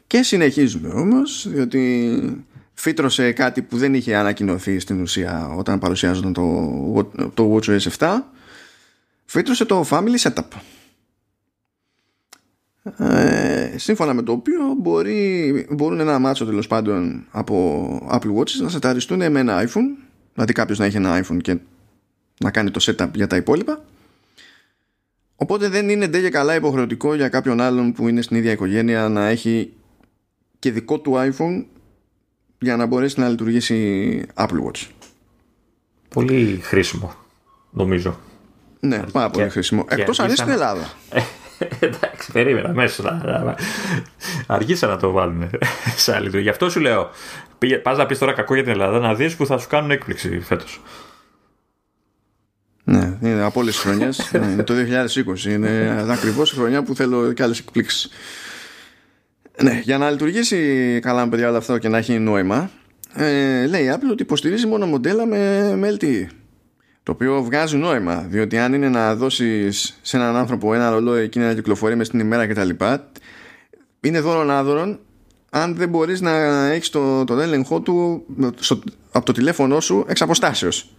Και συνεχίζουμε όμως, διότι φύτρωσε κάτι που δεν είχε ανακοινωθεί στην ουσία όταν παρουσιάζονταν το, το WatchOS 7. Φύτρωσε το Family Setup ε, σύμφωνα με το οποίο μπορεί, μπορούν ένα μάτσο τέλος πάντων από Apple Watches να σεταριστούν με ένα iPhone δηλαδή κάποιος να έχει ένα iPhone και να κάνει το setup για τα υπόλοιπα οπότε δεν είναι ντε καλά υποχρεωτικό για κάποιον άλλον που είναι στην ίδια οικογένεια να έχει και δικό του iPhone για να μπορέσει να λειτουργήσει Apple Watch Πολύ χρήσιμο νομίζω ναι, πάρα πολύ χρήσιμο. Εκτός αν είναι στην Ελλάδα. Εντάξει, περίμενα μέσα. Αργήσα να το βάλουν σε άλλη Γι' αυτό σου λέω. Πας να πεις τώρα κακό για την Ελλάδα να δεις που θα σου κάνουν έκπληξη φέτος. Ναι, είναι από όλες τις χρονιές. Ναι, είναι το 2020. Είναι ακριβώς η χρονιά που θέλω και άλλες εκπλήξεις. Ναι, για να λειτουργήσει καλά με παιδιά όλο αυτό και να έχει νόημα, ε, λέει η Apple ότι υποστηρίζει μόνο μοντέλα με, με LTE. Το οποίο βγάζει νόημα, διότι αν είναι να δώσεις σε έναν άνθρωπο ένα ρολόι εκείνη να κυκλοφορεί μες στην ημέρα κτλ. Είναι δώρο άδωρον αν δεν μπορείς να έχεις το, τον έλεγχό του από το τηλέφωνό σου εξ αποστάσεως.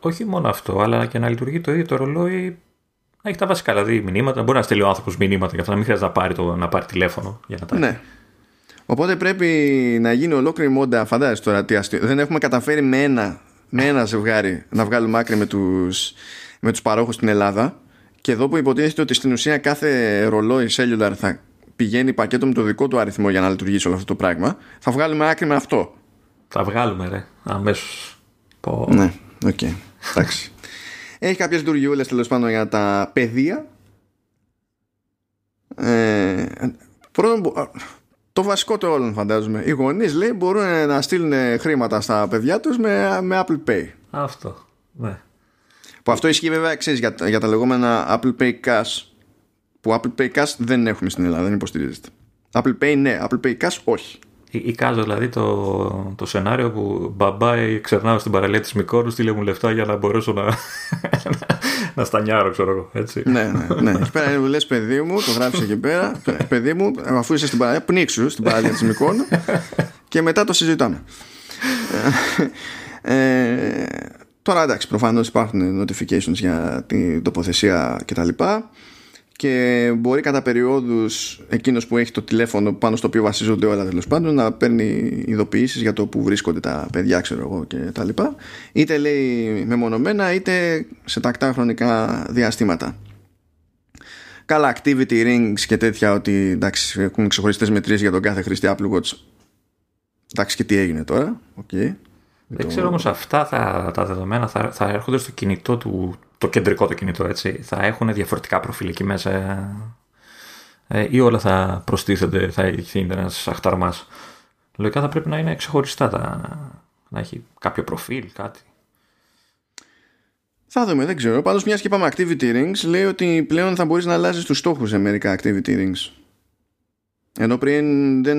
Όχι μόνο αυτό, αλλά και να λειτουργεί το ίδιο το ρολόι να έχει τα βασικά δηλαδή μηνύματα. Μπορεί να στείλει ο άνθρωπος μηνύματα για αυτό, να μην χρειάζεται να πάρει, το, να πάρει τηλέφωνο για να τα Ναι. Οπότε πρέπει να γίνει ολόκληρη μόντα. Φαντάζεσαι τώρα τι αστείο. Δεν έχουμε καταφέρει με ένα με ένα ζευγάρι να βγάλουμε άκρη με τους, με τους παρόχους στην Ελλάδα. Και εδώ που υποτίθεται ότι στην ουσία κάθε ρολόι cellular θα πηγαίνει πακέτο με το δικό του αριθμό για να λειτουργήσει όλο αυτό το πράγμα θα βγάλουμε άκρη με αυτό. Θα βγάλουμε ρε αμέσως. Ναι, OK, okay. εντάξει. Έχει κάποιες λειτουργιούλες τέλος πάντων για τα παιδιά ε, πρώτον το βασικό των όλων φαντάζομαι. Οι γονείς λέει μπορούν να στείλουν χρήματα στα παιδιά τους με, με Apple Pay. Αυτό. Ναι. Που αυτό ισχύει βέβαια ξέρεις, για, για τα λεγόμενα Apple Pay Cash. Που Apple Pay Cash δεν έχουμε στην Ελλάδα, δεν υποστηρίζεται. Apple Pay ναι, Apple Pay Cash όχι. Εικάζω δηλαδή το, το σενάριο που μπαμπάι ξερνάω στην παραλία της Μικόρου, στείλε μου λεφτά για να μπορέσω να, να στανιάρω, ξέρω εγώ. Έτσι. ναι, ναι, ναι. Εκεί πέρα λες, παιδί μου, το γράψει εκεί πέρα. παιδί μου, αφού είσαι στην παραλία, πνίξου στην παραλία της Μικόρου και μετά το συζητάμε. ε, τώρα εντάξει, προφανώς υπάρχουν notifications για την τοποθεσία κτλ και μπορεί κατά περιόδους εκείνος που έχει το τηλέφωνο πάνω στο οποίο βασίζονται όλα τέλος πάντων να παίρνει ειδοποιήσεις για το που βρίσκονται τα παιδιά ξέρω εγώ και τα λοιπά. Είτε λέει μεμονωμένα είτε σε τακτά χρονικά διαστήματα. Καλά activity rings και τέτοια ότι εντάξει έχουν ξεχωριστές μετρήσεις για τον κάθε χρήστη Apple Watch εντάξει και τι έγινε τώρα okay. Δεν ξέρω όμως αυτά θα, τα δεδομένα θα, θα έρχονται στο κινητό του το κεντρικό το κινητό έτσι, θα έχουν διαφορετικά προφίλ εκεί μέσα ε, ή όλα θα προστίθενται, θα γίνεται ένας αχταρμάς. Λογικά θα πρέπει να είναι ξεχωριστά, τα, να έχει κάποιο προφίλ, κάτι. Θα δούμε, δεν ξέρω. Πάντως μιας και είπαμε activity rings λέει ότι πλέον θα μπορείς να αλλάζεις τους στόχους σε μερικά activity rings. Ενώ πριν δεν,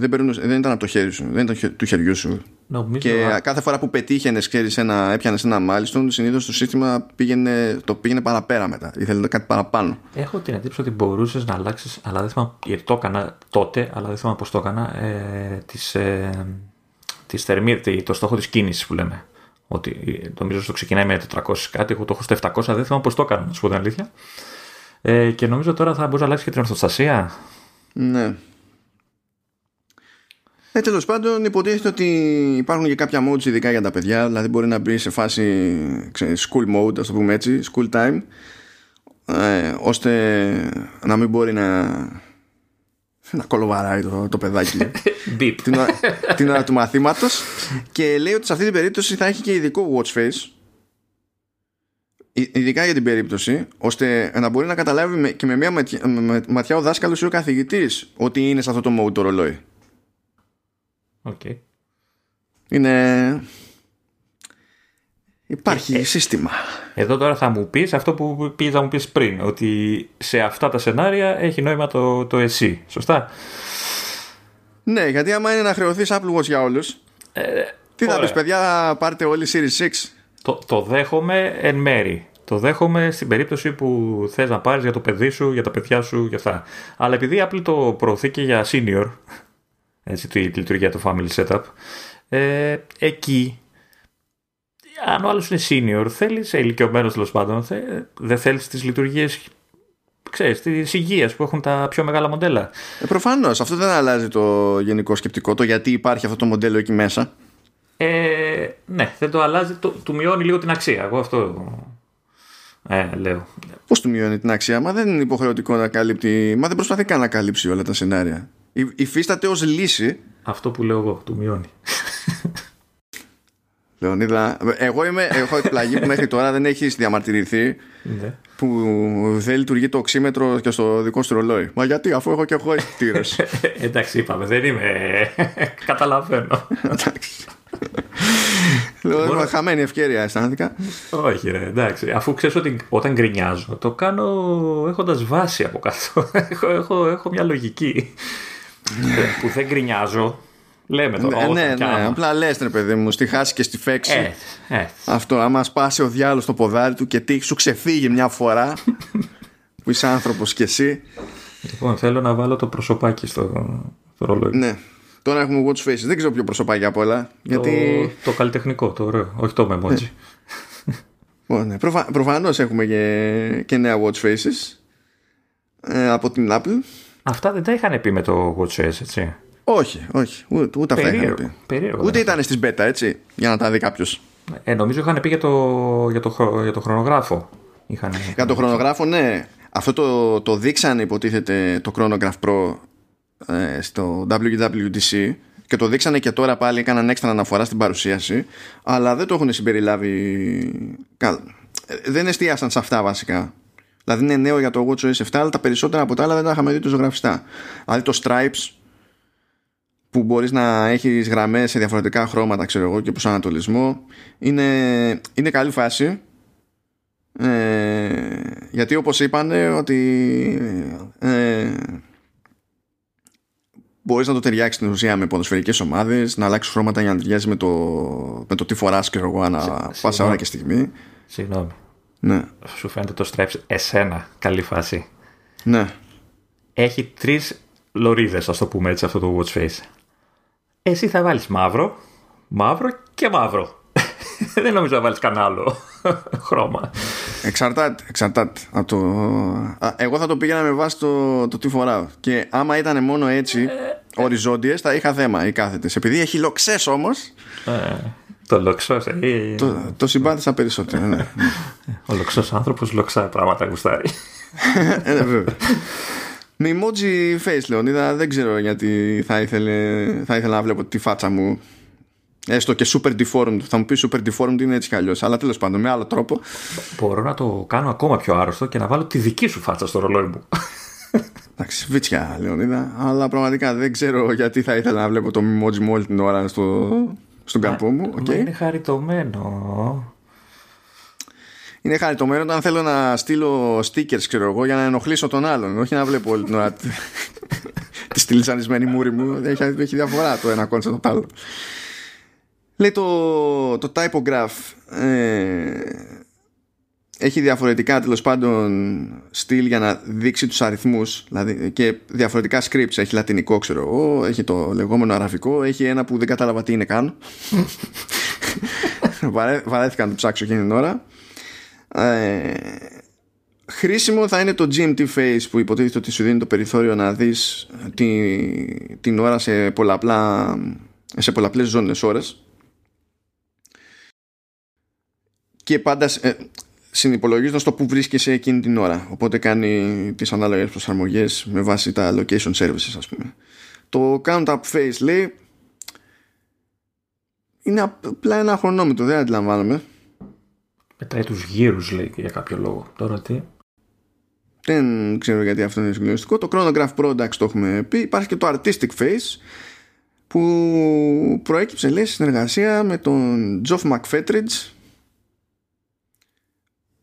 δεν, δεν ήταν από το χέρι σου, δεν ήταν του χεριού σου. Νομίζω, και κάθε φορά που πετύχαινες, ξέρεις, ένα, έπιανες ένα μάλιστον, συνήθως το σύστημα πήγαινε, το πήγαινε παραπέρα μετά. Ήθελε κάτι παραπάνω. Έχω την εντύπωση ότι μπορούσες να αλλάξεις, αλλά δεν θυμάμαι γιατί το έκανα τότε, αλλά δεν θυμάμαι πώς το έκανα, ε, τις, ε, τις θερμή, το στόχο της κίνησης που λέμε. Ότι νομίζω ότι το ξεκινάει με 400 κάτι, εγώ το έχω στα 700, δεν θυμάμαι πώς το έκανα, να σου πω την αλήθεια. Ε, και νομίζω τώρα θα μπορούσε να αλλάξεις και την ορθοστασία. Ναι. Ε, Τέλος πάντων, υποτίθεται ότι υπάρχουν και κάποια modes ειδικά για τα παιδιά. Δηλαδή, μπορεί να μπει σε φάση school mode, ας το πούμε έτσι, school time, ε, ώστε να μην μπορεί να, να κολοβαράει το, το παιδάκι Beep. την, ώρα, την ώρα του μαθήματος και λέει ότι σε αυτή την περίπτωση θα έχει και ειδικό watch face ειδικά για την περίπτωση ώστε να μπορεί να καταλάβει με, και με μια ματιά, με, ματιά ο δάσκαλος ή ο καθηγητής ότι είναι σε αυτό το mode το ρολόι Okay. είναι υπάρχει Ε, σύστημα Εδώ τώρα θα μου πεις αυτό που πήγες να μου πεις πριν, ότι σε αυτά τα σενάρια έχει νόημα το, το εσύ. Σωστά; ναι γιατί άμα είναι να χρεωθείς Apple Watch για όλους τι θα ωραία. πεις παιδιά πάρτε όλοι Series 6 Το, το δέχομαι εν μέρη. Το δέχομαι στην περίπτωση που θες να πάρεις για το παιδί σου, για τα παιδιά σου, για αυτά. Αλλά επειδή η Apple το προωθεί και για senior, έτσι τη, τη λειτουργία του family setup, ε, εκεί, αν ο άλλος είναι senior, θέλεις, ε, ηλικιωμένος τέλος πάντων, θε, δεν θέλεις τις λειτουργίες, ξέρεις, της υγείας που έχουν τα πιο μεγάλα μοντέλα. ε, προφανώς αυτό δεν αλλάζει το γενικό σκεπτικό το γιατί υπάρχει αυτό το μοντέλο εκεί μέσα Ε, ναι, δεν το αλλάζει, το, του μειώνει λίγο την αξία. Εγώ αυτό ε, λέω. Πώς του μειώνει την αξία, μα δεν είναι υποχρεωτικό να καλύπτει. Μα δεν προσπαθεί καν να καλύψει όλα τα σενάρια. Υ- Υφίσταται ως λύση. Αυτό που λέω εγώ, του μειώνει. Λεωνίδα, εγώ είμαι, έχω εκπλαγεί που μέχρι τώρα δεν έχεις διαμαρτυρηθεί ναι. που δεν λειτουργεί το οξύμετρο και στο δικό σου ρολόι. Μα γιατί, αφού έχω και εγώ αισθητήρε. Εντάξει, είπαμε, δεν είμαι. Καταλαβαίνω. Εντάξει. Λέω, Μπορώ- «Είμαι χαμένη ευκαιρία, αισθάνθηκα. Όχι, ρε, εντάξει. Αφού ξέρεις ότι όταν γκρινιάζω, το κάνω έχοντας βάση από κάτω. έχω, έχω, έχω μια λογική. Που δεν γκρινιάζω. Λέμε τώρα. ναι, όταν ναι, κι ναι. άμα. Απλά λες, ρε παιδί μου, στη χάση και στη φέξη. Ε, ε, Αυτό, άμα σπάσει ο διάλογο στο ποδάρι του και τι σου ξεφύγει μια φορά που είσαι άνθρωπος κι εσύ. λοιπόν, θέλω να βάλω το προσωπάκι στο, στο ρολόι. Ναι. Τώρα έχουμε watch faces. Δεν ξέρω ποιο προσωπάκι απ' όλα. Γιατί. Το, το καλλιτεχνικό, το ωραίο. Όχι το memoji. Ω, ναι. Προφα... Προφανώς έχουμε και... και νέα watch faces ε, από την Apple. Αυτά δεν τα είχαν πει με το WatchOS, έτσι. Όχι, όχι. Ούτε, ούτε αυτά είχαν Περίεργο. πει. Περίεργο. Ούτε δεν ήταν στις beta, έτσι. Για να τα δει κάποιος. Ε, νομίζω είχαν πει για το, για το, χρο- για το χρονογράφο. Είχαν... Για το χρονογράφο, ναι. Αυτό το, το δείξανε, υποτίθεται, το Chronograph Pro ε, στο WWDC και το δείξανε και τώρα πάλι έκαναν έξτρα αναφορά στην παρουσίαση αλλά δεν το έχουν συμπεριλάβει κα- ε, δεν εστίασαν σε αυτά βασικά δηλαδή είναι νέο για το WatchOS 7 αλλά τα περισσότερα από τα άλλα δεν τα είχαμε δει τους ζωγραφιστά δηλαδή το Stripes που μπορείς να έχεις γραμμές σε διαφορετικά χρώματα ξέρω εγώ και προσανατολισμό είναι, είναι καλή φάση ε, γιατί όπως είπανε ότι ε, μπορείς να το ταιριάξεις στην ουσία με ποδοσφαιρικές ομάδες να αλλάξεις χρώματα για να ταιριάζει με το, με το τι φοράς και εγώ ανά πάσα συγγνώμη. ώρα και στιγμή Συγγνώμη. Ναι, Σου φαίνεται το Stripes εσένα. Καλή φάση. ναι Έχει τρεις λωρίδες, ας το πούμε έτσι, αυτό το watch face. Εσύ θα βάλεις μαύρο, μαύρο και μαύρο. Δεν νομίζω να βάλεις κανένα άλλο χρώμα. Εξαρτάται, εξαρτάται από το... Α, Εγώ θα το πήγαινα με βάση το, το τι φοράω Και άμα ήταν μόνο έτσι Οριζόντιες θα είχα θέμα οι κάθετες Επειδή έχει λοξές όμως Ε, το λοξός. Ε, Το, το συμπάθησα περισσότερο ναι. Ο λοξός άνθρωπος λοξά πράγματα γουστάρει. Ε, ναι, βέβαια. Με emoji face Λεωνίδα Δεν ξέρω γιατί θα, ήθελε, θα ήθελα να βλέπω τη φάτσα μου Έστω και super deformed Θα μου πει super deformed είναι έτσι κι αλλιώς Αλλά τέλος πάντων με άλλο τρόπο Μπορώ να το κάνω ακόμα πιο άρρωστο και να βάλω τη δική σου φάτσα στο ρολόι μου. Εντάξει, βίτσια Λεωνίδα Αλλά πραγματικά δεν ξέρω γιατί θα ήθελα να βλέπω το emoji μου όλη την ώρα στο, στον καρπό μου οκ. Μα είναι χαριτωμένο. Είναι χαριτωμένο όταν θέλω να στείλω stickers, ξέρω εγώ, για να ενοχλήσω τον άλλον. Όχι να βλέπω όλη την ώρα τη- τη στυλιζαρισμένη μούρη μου. Έχει, έχει διαφορά το ένα κόνσεπτ από το άλλο. Λέει το, το typograph ε, έχει διαφορετικά τέλος πάντων στυλ για να δείξει τους αριθμούς. Δηλαδή, και διαφορετικά scripts. Έχει λατινικό ξέρω εγώ έχει το λεγόμενο αραβικό έχει ένα που δεν κατάλαβα τι είναι καν. Βαρέ, βαρέθηκα να το ψάξω εκείνη την ώρα. Ε, χρήσιμο θα είναι το GMT face που υποτίθεται ότι σου δίνει το περιθώριο να δεις τη, την ώρα σε, πολλαπλά, σε πολλαπλές ζώνες ώρες. Και πάντα ε, συνυπολογίζοντα το που βρίσκεσαι εκείνη την ώρα. Οπότε κάνει τις ανάλογες προσαρμογές με βάση τα location services, ας πούμε. Το count up phase λέει είναι απλά ένα χρονόμετρο, δεν αντιλαμβάνομαι. Μετράει τους γύρους, λέει για κάποιο λόγο. Τώρα τι; Δεν ξέρω γιατί αυτό είναι συγκλονιστικό. Το Chronograph Pro, εντάξει, το έχουμε πει. Υπάρχει και το Artistic Face που προέκυψε, λέει, συνεργασία με τον Geoff McFetridge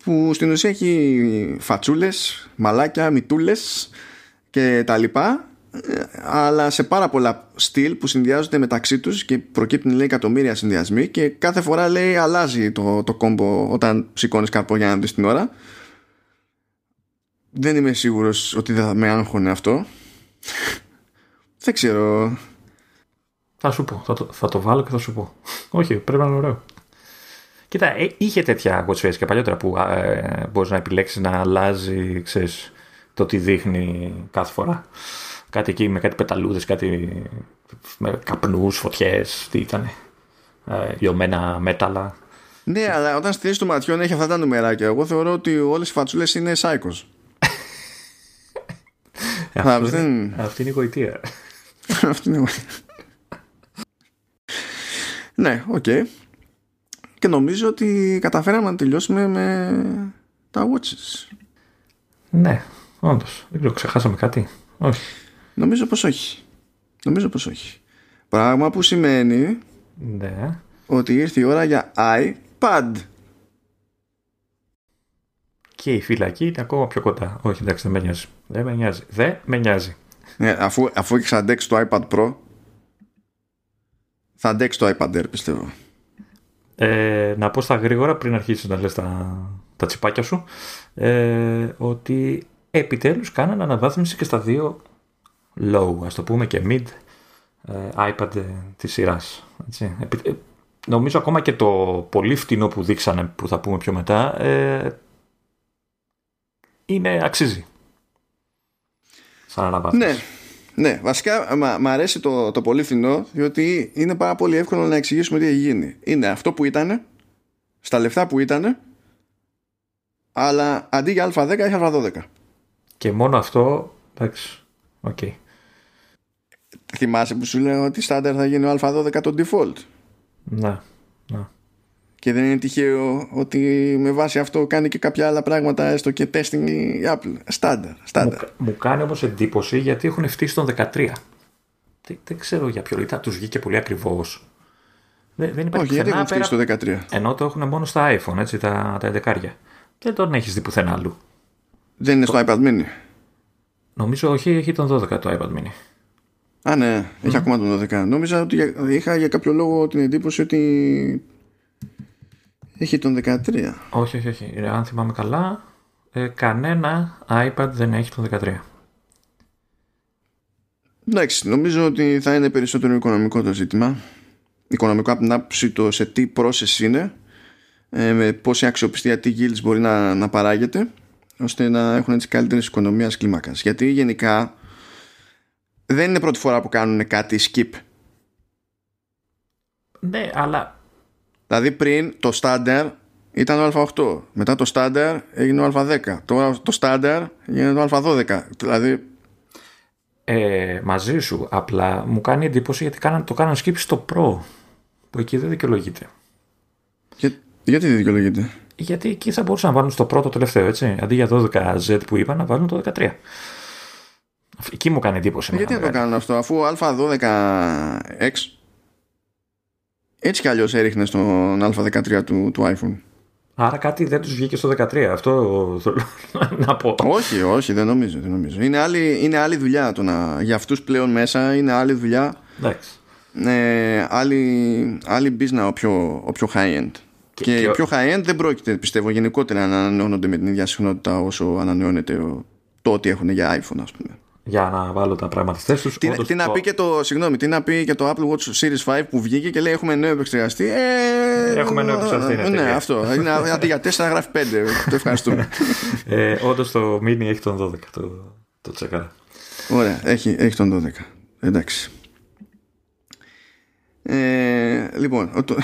που στην ουσία έχει φατσούλες, μαλάκια, μητούλες και τα λοιπά αλλά σε πάρα πολλά στυλ που συνδυάζονται μεταξύ τους και προκύπτουν λέει εκατομμύρια συνδυασμοί και κάθε φορά λέει αλλάζει το, το κόμπο όταν σηκώνεις καρπό για να δεις την ώρα. Δεν είμαι σίγουρος ότι θα με άγχωνε αυτό. Δεν ξέρω. Θα σου πω, θα το, θα το βάλω και θα σου πω. Όχι πρέπει να είναι ωραίο Κοίτα, ε, είχε τέτοια watch και παλιότερα που ε, μπορείς να επιλέξεις να αλλάζει ξέρεις, το τι δείχνει κάθε φορά. Κάτι εκεί με κάτι πεταλούδες, κάτι με καπνούς, φωτιές, τι ήταν. Ε, λιωμένα μέταλλα. Ναι, αλλά όταν στηρίζεις το ματιόν έχει αυτά τα νούμεράκια. Εγώ θεωρώ ότι όλες οι φατσούλες είναι σάικος. αυτή, είναι, αυτή είναι η γοητεία. αυτή είναι η γοητεία. ναι, OK. Okay. Και νομίζω ότι καταφέραμε να τελειώσουμε με τα watches. Ναι, όντως. Δεν ξέρω, ξεχάσαμε κάτι. Όχι. Νομίζω πως όχι. Νομίζω πως όχι. Πράγμα που σημαίνει ναι. ότι ήρθε η ώρα για iPad. Και η φυλακή είναι ακόμα πιο κοντά. Όχι, εντάξει, δεν με νοιάζει. Δεν με νοιάζει. Δεν με νοιάζει. Ναι, αφού, αφού έχεις αντέξει το iPad Pro, θα αντέξεις το iPad Air, πιστεύω. Ε, να πω στα γρήγορα πριν αρχίσει να λες τα, τα τσιπάκια σου ε, ότι επιτέλους κάνανε αναβάθμιση και στα δύο low, ας το πούμε και mid ε, iPad ε, της σειράς. Έτσι. Ε, νομίζω ακόμα και το πολύ φτηνό που δείξανε που θα πούμε πιο μετά ε, είναι αξίζει. Σαν αναβάθμιση. Ναι. Ναι, βασικά μ' αρέσει το, το πολύ φθηνό διότι είναι πάρα πολύ εύκολο να εξηγήσουμε τι έχει γίνει. Είναι αυτό που ήταν, στα λεφτά που ήταν, αλλά αντί για A10 έχει A12. Και μόνο αυτό, εντάξει, OK. Okay. Θυμάσαι που σου λέω ότι στάνταρ θα γίνει ο A12 το default. Ναι, ναι. Και δεν είναι τυχαίο ότι με βάση αυτό κάνει και κάποια άλλα πράγματα έστω και testing η Apple. Στάνταρ. στάνταρ. Μου, μου κάνει όμως εντύπωση γιατί έχουν φτύσει τον 13. Δεν, δεν ξέρω για ποιο λόγο. Τους βγήκε πολύ ακριβός. Δεν, δεν υπάρχει Όχι, γιατί έχουν φτύσει το 13. Ενώ το έχουν μόνο στα iPhone, έτσι, τα, τα 11. Δεν τον έχεις δει πουθενά αλλού. Δεν είναι στο iPad mini. Νομίζω όχι, έχει τον 12 το iPad mini. Α, ναι, έχει ακόμα τον 12. Νόμιζα ότι είχα για κάποιο λόγο την εντύπωση ότι έχει τον 13. Όχι, όχι, όχι. Ε, αν θυμάμαι καλά, ε, κανένα iPad δεν έχει τον 13. Εντάξει, νομίζω ότι θα είναι περισσότερο οικονομικό το ζήτημα. Οικονομικό από την άποψη το σε τι process είναι, ε, με πόση αξιοπιστία, τι yields μπορεί να, να παράγεται, ώστε να έχουν τις καλύτερες οικονομίας κλίμακας. Γιατί γενικά δεν είναι πρώτη φορά που κάνουν κάτι skip. Ναι, αλλά Δηλαδή πριν το στάνταρ ήταν ο Α8. Μετά το στάνταρ έγινε ο Α10. Τώρα το στάνταρ έγινε το Α12. Δηλαδή. Ε, μαζί σου. Απλά μου κάνει εντύπωση γιατί κάναν, το κάναν skip στο Pro. Που εκεί δεν δικαιολογείται. Για, γιατί δεν δικαιολογείται; Γιατί εκεί θα μπορούσαν να βάλουν στο πρώτο τελευταίο, έτσι. Αντί για 12Z που είπαν, να βάλουν το 13. Εκεί μου κάνει εντύπωση. Γιατί να το κάνουν αυτό, αφού Α12X έτσι κι αλλιώς έριχνε στον Α13 του, του iPhone. Άρα κάτι δεν τους βγήκε στο 13. Αυτό θέλω να πω. Όχι, όχι, δεν νομίζω. Δεν νομίζω. Είναι, άλλη, είναι άλλη δουλειά το να. Για αυτούς πλέον μέσα είναι άλλη δουλειά. Εντάξει. Ε, άλλη, άλλη business ο πιο, ο πιο high-end. Και, και, και πιο high-end δεν πρόκειται, πιστεύω, γενικότερα να ανανεώνονται με την ίδια συχνότητα όσο ανανεώνεται το ότι έχουν για iPhone, ας πούμε για να βάλω τα πράγματα στη θέση τους. Τι, τι να πει και το, συγγνώμη, τι να πει και το Apple Watch Series 5 που βγήκε και λέει έχουμε νέο επεξεργαστή. Ε, έχουμε νέο επεξεργαστή. Ναι, ναι αυτό. Είναι, αντί για 4 γράφει 5. το ευχαριστούμε. ε, Όντως το Mini έχει τον 12. Το, το τσεκάρα. Ωραία, έχει, έχει τον 12. Εντάξει. Ε, λοιπόν, το,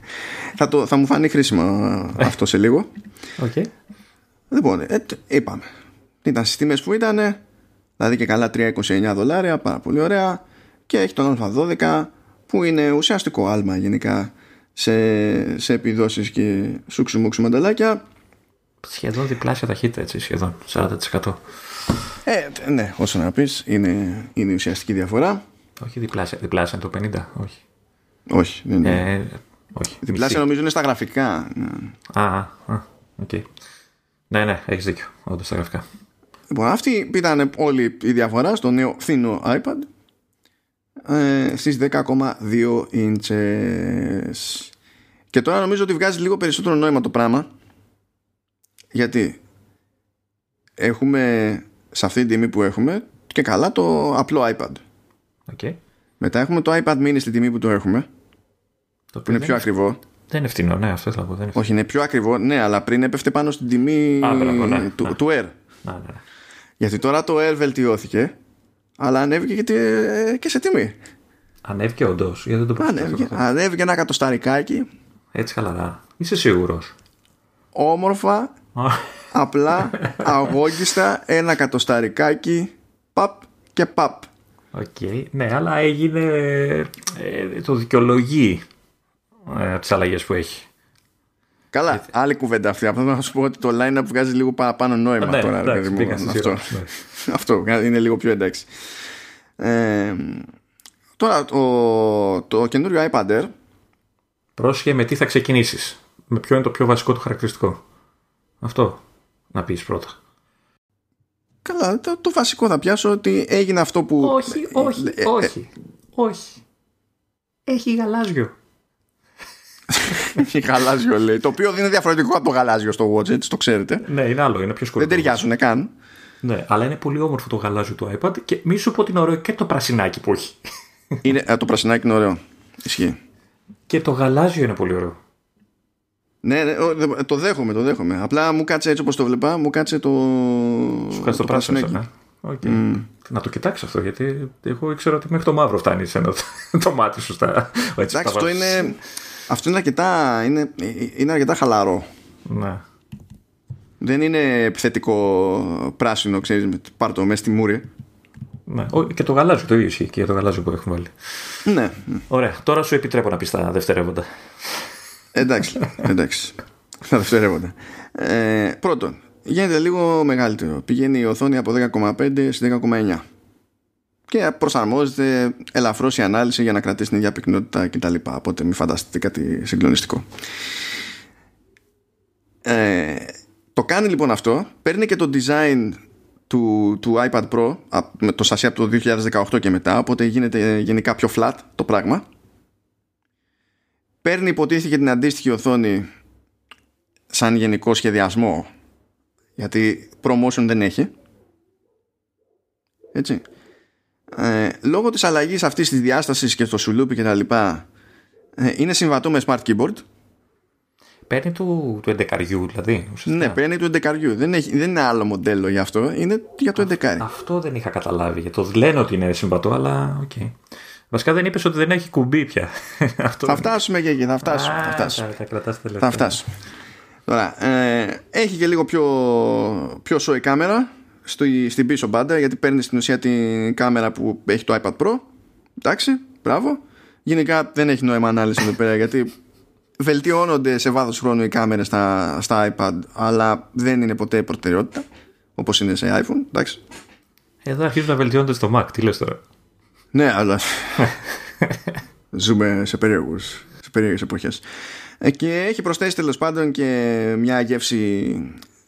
θα, το, θα μου φανεί χρήσιμο αυτό σε λίγο. Okay. Λοιπόν, ε, είπαμε. Ήταν στις τιμές που ήταν, δηλαδή και καλά 3,29 δολάρια, πάρα πολύ ωραία. Και έχει τον Α12 που είναι ουσιαστικό άλμα γενικά σε, σε επιδόσεις και σούξου μουξου μανταλάκια. Σχεδόν διπλάσια ταχύτητα έτσι, σχεδόν 40%. Ε, ναι, όσο να πεις, είναι, είναι η ουσιαστική διαφορά. Όχι διπλάσια, διπλάσια το 50, όχι. Όχι, δεν είναι. Ε, όχι. Διπλάσια νομίζω είναι στα γραφικά. Α, α, OK. Okay. Ναι, ναι, έχεις δίκιο, όντως στα γραφικά. Λοιπόν, αυτή ήταν όλη η διαφορά στο νέο φθηνό iPad ε, στις 10,2 inches. Και τώρα νομίζω ότι βγάζει λίγο περισσότερο νόημα το πράγμα γιατί έχουμε σε αυτή την τιμή που έχουμε και καλά το απλό iPad. Okay. Μετά έχουμε το iPad mini στην τιμή που το έχουμε. Το που είναι πιο ακριβό. Δεν είναι φθηνό, ναι, αυτό θα πω. Δεν είναι Όχι, είναι πιο ακριβό, ναι, αλλά πριν έπεφτε πάνω στην τιμή Α, ναι, του, ναι. του Air. Ναι, ναι. Γιατί τώρα το Air βελτιώθηκε, αλλά ανέβηκε και, και σε τιμή. Ανέβηκε όντως, γιατί δεν το ανέβηκε, ανέβηκε ένα κατοσταρικάκι. Έτσι χαλαρά. Είσαι σίγουρος; Όμορφα, απλά, αγόγγυστα, ένα κατοσταρικάκι, παπ και παπ. OK, okay. ναι, αλλά έγινε. Ε, το δικαιολογεί ε, τις αλλαγές που έχει. Καλά, Γιατί... άλλη κουβέντα αυτή. Απλά να σου πω ότι το line-up βγάζει λίγο παραπάνω νόημα ναι, τώρα. Εντάξει, μου, αυτό. Ναι. αυτό είναι λίγο πιο εντάξει. Ε, τώρα, το, το καινούριο iPad Air. Πρόσχε με τι θα ξεκινήσεις. Με ποιο είναι το πιο βασικό του χαρακτηριστικό. Αυτό να πεις πρώτα. Καλά, το, το, βασικό θα πιάσω ότι έγινε αυτό που. Όχι, όχι, ε, όχι. όχι. Έχει γαλάζιο. Έχει γαλάζιο λέει. Το οποίο δεν είναι διαφορετικό από το γαλάζιο στο Watch, έτσι το ξέρετε. Ναι, είναι άλλο, είναι πιο σκούρο. Δεν ταιριάζουν καν. Ναι, αλλά είναι πολύ όμορφο το γαλάζιο του iPad και μη σου πω ότι είναι ωραίο και το πρασινάκι που έχει. Είναι, α, το πρασινάκι είναι ωραίο. Ισχύει. Και το γαλάζιο είναι πολύ ωραίο. Ναι, ναι, το δέχομαι, το δέχομαι. Απλά μου κάτσε έτσι όπως το βλέπα, μου κάτσε το. Σου κάτσε το, το πράσινο. Okay. Mm. Να το κοιτάξει αυτό, γιατί εγώ ήξερα ότι μέχρι το μαύρο φτάνει σε ένα το μάτι σου στα. Εντάξει, αυτό είναι. Αυτό είναι αρκετά, είναι, είναι αρκετά χαλαρό. Ναι. Δεν είναι επιθετικό πράσινο, ξέρεις, πάρ' το μέσα στη μούρη. Ναι. Και το γαλάζιο το ίδιο ισχύει και για το γαλάζιο που έχουμε βάλει. Ναι. Ωραία. Τώρα σου επιτρέπω να πεις τα δευτερεύοντα. Εντάξει. εντάξει. τα δευτερεύοντα. Ε, πρώτον, γίνεται λίγο μεγαλύτερο. Πηγαίνει η οθόνη από 10,5 στη 10,9 και προσαρμόζεται ελαφρώς η ανάλυση για να κρατήσει την ίδια πυκνότητα κτλ. Οπότε μην φανταστείτε κάτι συγκλονιστικό. Ε, το κάνει λοιπόν αυτό, παίρνει και το design του, του iPad Pro με το σασί από το 2018 και μετά, οπότε γίνεται γενικά πιο flat το πράγμα. Παίρνει υποτίθεται την αντίστοιχη οθόνη σαν γενικό σχεδιασμό, γιατί promotion δεν έχει. Έτσι ε, λόγω της αλλαγής αυτής της διάστασης και στο σουλούπι και τα λοιπά ε, είναι συμβατό με smart keyboard Παίρνει του, του 11 δηλαδή. Ουσιαστικά. Ναι, παίρνει του 11 δεν, έχει, δεν είναι άλλο μοντέλο για αυτό, είναι για το 11 Αυτό δεν είχα καταλάβει. Γιατί το λένε ότι είναι συμβατό, αλλά OK. Okay. Βασικά δεν είπες ότι δεν έχει κουμπί πια. αυτό θα φτάσουμε και εκεί, θα φτάσουμε. Α, θα, φτάσουμε. Θα, θα, θα φτάσουμε. Τώρα, ε, έχει και λίγο πιο, πιο σόι κάμερα στο, στην πίσω μπάντα γιατί παίρνει στην ουσία την κάμερα που έχει το iPad Pro. Εντάξει, μπράβο. Γενικά δεν έχει νόημα ανάλυση εδώ πέρα γιατί βελτιώνονται σε βάθος χρόνου οι κάμερες στα, στα iPad αλλά δεν είναι ποτέ προτεραιότητα όπως είναι σε iPhone εντάξει. Εδώ αρχίζουν να βελτιώνονται στο Mac, τι λες τώρα; Ναι, αλλά ζούμε σε περίεργους σε περίεργες εποχές. Ε, και έχει προσθέσει τέλος πάντων και μια γεύση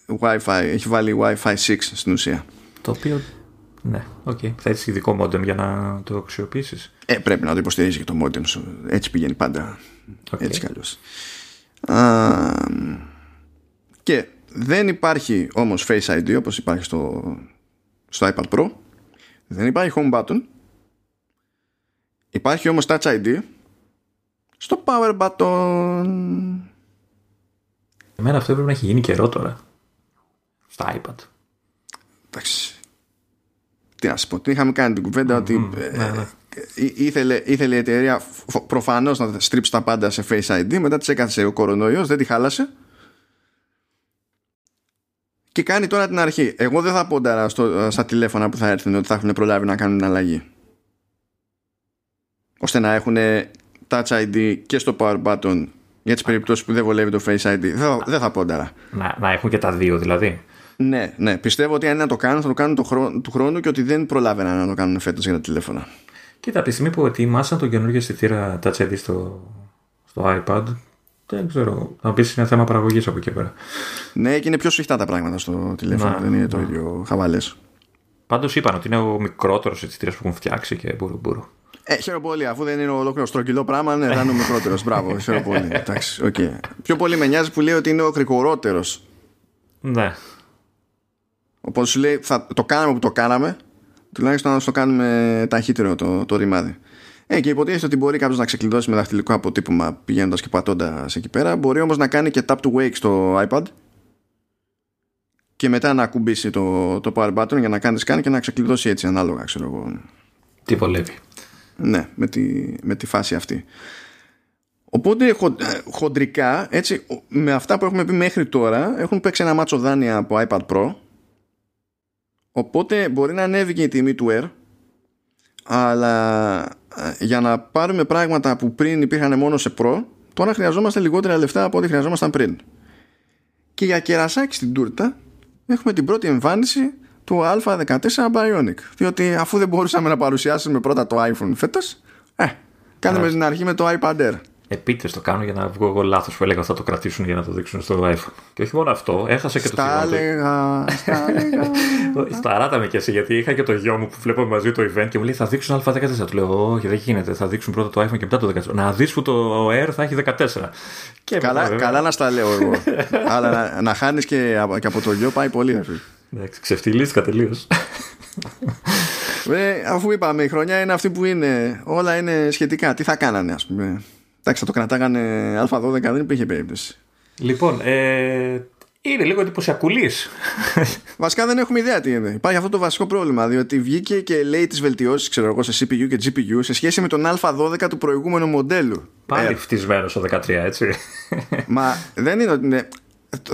Wi-Fi, έχει βάλει Wi-Fi 6 στην ουσία. Το οποίο. Ναι, OK. Okay. Θα έχεις ειδικό modem για να το αξιοποιήσεις; Ε, πρέπει να το υποστηρίζει και το modem σου. Έτσι πηγαίνει πάντα. Okay. Έτσι κι Και δεν υπάρχει όμως Face ID όπως υπάρχει στο, στο iPad Pro. Δεν υπάρχει Home Button. Υπάρχει όμως Touch ID στο Power Button. Εμένα αυτό πρέπει να έχει γίνει καιρό τώρα στα iPad. Εντάξει. Τι να σου πω, την είχαμε κάνει την κουβέντα ότι ναι, ναι. ήθελε, ήθελε η εταιρεία προφανώς να στρίψει τα πάντα σε Face ID. Μετά της έκαθε ο κορονοϊός, δεν τη χάλασε. Και κάνει τώρα την αρχή. Εγώ δεν θα πω τώρα στα τηλέφωνα που θα έρθουν ότι θα έχουν προλάβει να κάνουν την αλλαγή. Ώστε να έχουν Touch ID και στο Power Button για τις περιπτώσεις που δεν βολεύει το Face ID. Δεν, δεν θα πω τώρα. Να, να έχουν και τα δύο δηλαδή. Ναι, ναι. Πιστεύω ότι αν είναι να το κάνουν, θα το κάνουν το χρόνο, του χρόνου και ότι δεν προλάβαιναν να το κάνουν φέτος για τα τηλέφωνα. Κοίτα, από τη στιγμή που ετοιμάσαν το καινούργιο αισθητήρα Touch ID στο, στο iPad, δεν ξέρω. Θα πεις είναι θέμα παραγωγής από εκεί πέρα. Ναι, και είναι πιο σφιχτά τα πράγματα στο τηλέφωνο. Να, δεν είναι το ίδιο χαβαλές. Πάντως είπαν ότι είναι ο μικρότερος αισθητήρας που έχουν φτιάξει και μπορούν. μπορούν. Ε, χαίρομαι πολύ. Αφού δεν είναι ολόκληρο στρογγυλό πράγμα, ναι, θα είναι ο μικρότερος. Μπράβο, χαίρομαι πολύ. Εντάξει, okay. Πιο πολύ με νοιάζει που λέει ότι είναι ο γρηγορότερος. Ναι. Οπότε σου λέει, θα, το κάναμε που το κάναμε, τουλάχιστον να το κάνουμε ταχύτερο το, το ρημάδι. Ε, και υποτίθεται ότι μπορεί κάποιος να ξεκλειδώσει με δαχτυλικό αποτύπωμα πηγαίνοντας και πατώντας εκεί πέρα. Μπορεί όμως να κάνει και tap to wake στο iPad και μετά να ακουμπήσει το, το power button για να κάνει scan και να ξεκλειδώσει έτσι ανάλογα, ξέρω εγώ. Τι βολεύει. Ναι, με τη, με τη φάση αυτή. Οπότε χο, ε, χοντρικά, έτσι, με αυτά που έχουμε πει μέχρι τώρα, έχουν παίξει ένα μάτσο δάνεια από iPad Pro. Οπότε μπορεί να ανέβει και η τιμή του Air, αλλά ε, για να πάρουμε πράγματα που πριν υπήρχαν μόνο σε Pro, τώρα χρειαζόμαστε λιγότερα λεφτά από ό,τι χρειαζόμασταν πριν. Και για κερασάκι στην τούρτα, έχουμε την πρώτη εμφάνιση του Α14 Bionic. Διότι αφού δεν μπορούσαμε να παρουσιάσουμε πρώτα το iPhone φέτος, ε, κάνουμε στην αρχή με το iPad Air. Επίτηδες το κάνω για να βγω εγώ λάθος που έλεγα θα το κρατήσουν για να το δείξουν στο iPhone. Και όχι μόνο αυτό, έχασα και το Στα λέγα, στα λέγα. Σταράτα και εσύ γιατί είχα και το γιο μου που βλέπω μαζί το event και μου λέει θα δείξουν Α14. Του λέω, Όχι, δεν γίνεται. Θα δείξουν πρώτα το iPhone και μετά το 14. Να δεις που το Air θα έχει 14. Και καλά, καλά να στα λέω εγώ. Αλλά να, να χάνεις και, και, από το γιο πάει πολύ. Εντάξει, ξεφτυλίστηκα τελείως. Ε, αφού είπαμε, η χρονιά είναι αυτή που είναι. Όλα είναι σχετικά. Τι θα κάνανε, ας πούμε. Εντάξει, θα το κρατάγανε Α12, δεν υπήρχε περίπτωση. Λοιπόν, ε, είναι λίγο εντυπωσιακουλής. Βασικά δεν έχουμε ιδέα τι είναι. Υπάρχει αυτό το βασικό πρόβλημα. Διότι βγήκε και λέει τις βελτιώσεις, ξέρω εγώ, σε CPU και GPU σε σχέση με τον Α12 του προηγούμενου μοντέλου. Πάλι ε, φτισμένο στο 13, έτσι. Μα δεν είναι ότι είναι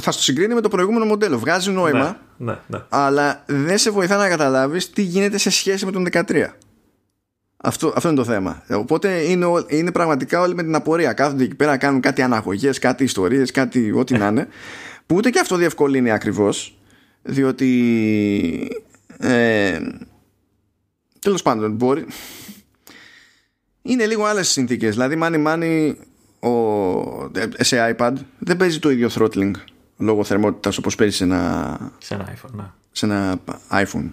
θα στο συγκρίνει με το προηγούμενο μοντέλο. Βγάζει νόημα, ναι, ναι, ναι. αλλά δεν σε βοηθά να καταλάβεις τι γίνεται σε σχέση με τον 13. Αυτό, αυτό είναι το θέμα. Οπότε είναι, είναι πραγματικά όλοι με την απορία. Κάθονται εκεί πέρα να κάνουν κάτι αναγωγές, κάτι ιστορίες, κάτι ό,τι να είναι. Που ούτε και αυτό διευκολύνει ακριβώς. Διότι. Ε, Τέλος πάντων, μπορεί. Είναι λίγο άλλες συνθήκες. Δηλαδή, μάνι μάνι ε, σε iPad δεν παίζει το ίδιο throttling λόγω θερμότητας όπως παίζει σε ένα, σε ένα iPhone. Ναι. Σε ένα iPhone.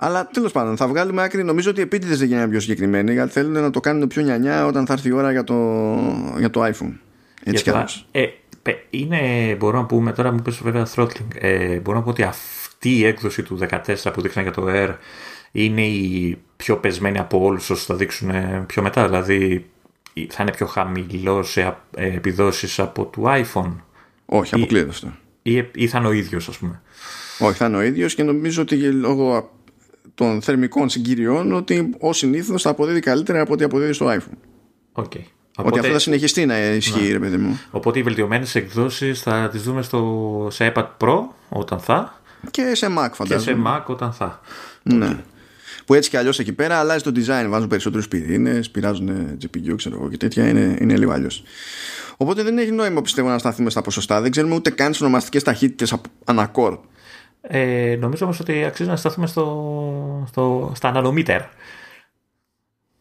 Αλλά τέλος πάντων, θα βγάλουμε άκρη. Νομίζω ότι επίτηδες δεν γίνανε πιο συγκεκριμένοι γιατί θέλουν να το κάνουν πιο νιανιά όταν θα έρθει η ώρα για το, για το iPhone. Έτσι κι ε, είναι, μπορώ να πούμε, τώρα μου πες βέβαια throttling, ε, μπορώ να πω ότι αυτή η έκδοση του 14 που δείξαν για το Air είναι η πιο πεσμένη από όλους όσους θα δείξουν πιο μετά. Δηλαδή θα είναι πιο χαμηλό σε επιδόσεις από του iPhone. Όχι, αποκλείεται αυτό. Ή, ή θα είναι ο ίδιος ας πούμε. Όχι, θα είναι ο ίδιος και νομίζω ότι λόγω των θερμικών συγκυριών ότι ως συνήθως θα αποδίδει καλύτερα από ό,τι αποδίδει στο iPhone. Okay. Ότι αυτό θα συνεχιστεί να ισχύει, ναι. ρε παιδί μου. Οπότε οι βελτιωμένες εκδόσεις θα τις δούμε στο, σε iPad Pro όταν θα. Και σε Mac, φαντάζομαι. Και σε Mac όταν θα. Ναι που έτσι κι αλλιώς εκεί πέρα αλλάζει το design. Βάζουν περισσότερους πυρήνες, πειράζουν GPU, ξέρω εγώ και τέτοια. Είναι, είναι λίγο αλλιώς. Οπότε δεν έχει νόημα πιστεύω να σταθούμε στα ποσοστά. Δεν ξέρουμε ούτε καν τις ονομαστικές ταχύτητες ανακόρ. Ε, νομίζω όμως ότι αξίζει να σταθούμε στο, στο, στα nanometer.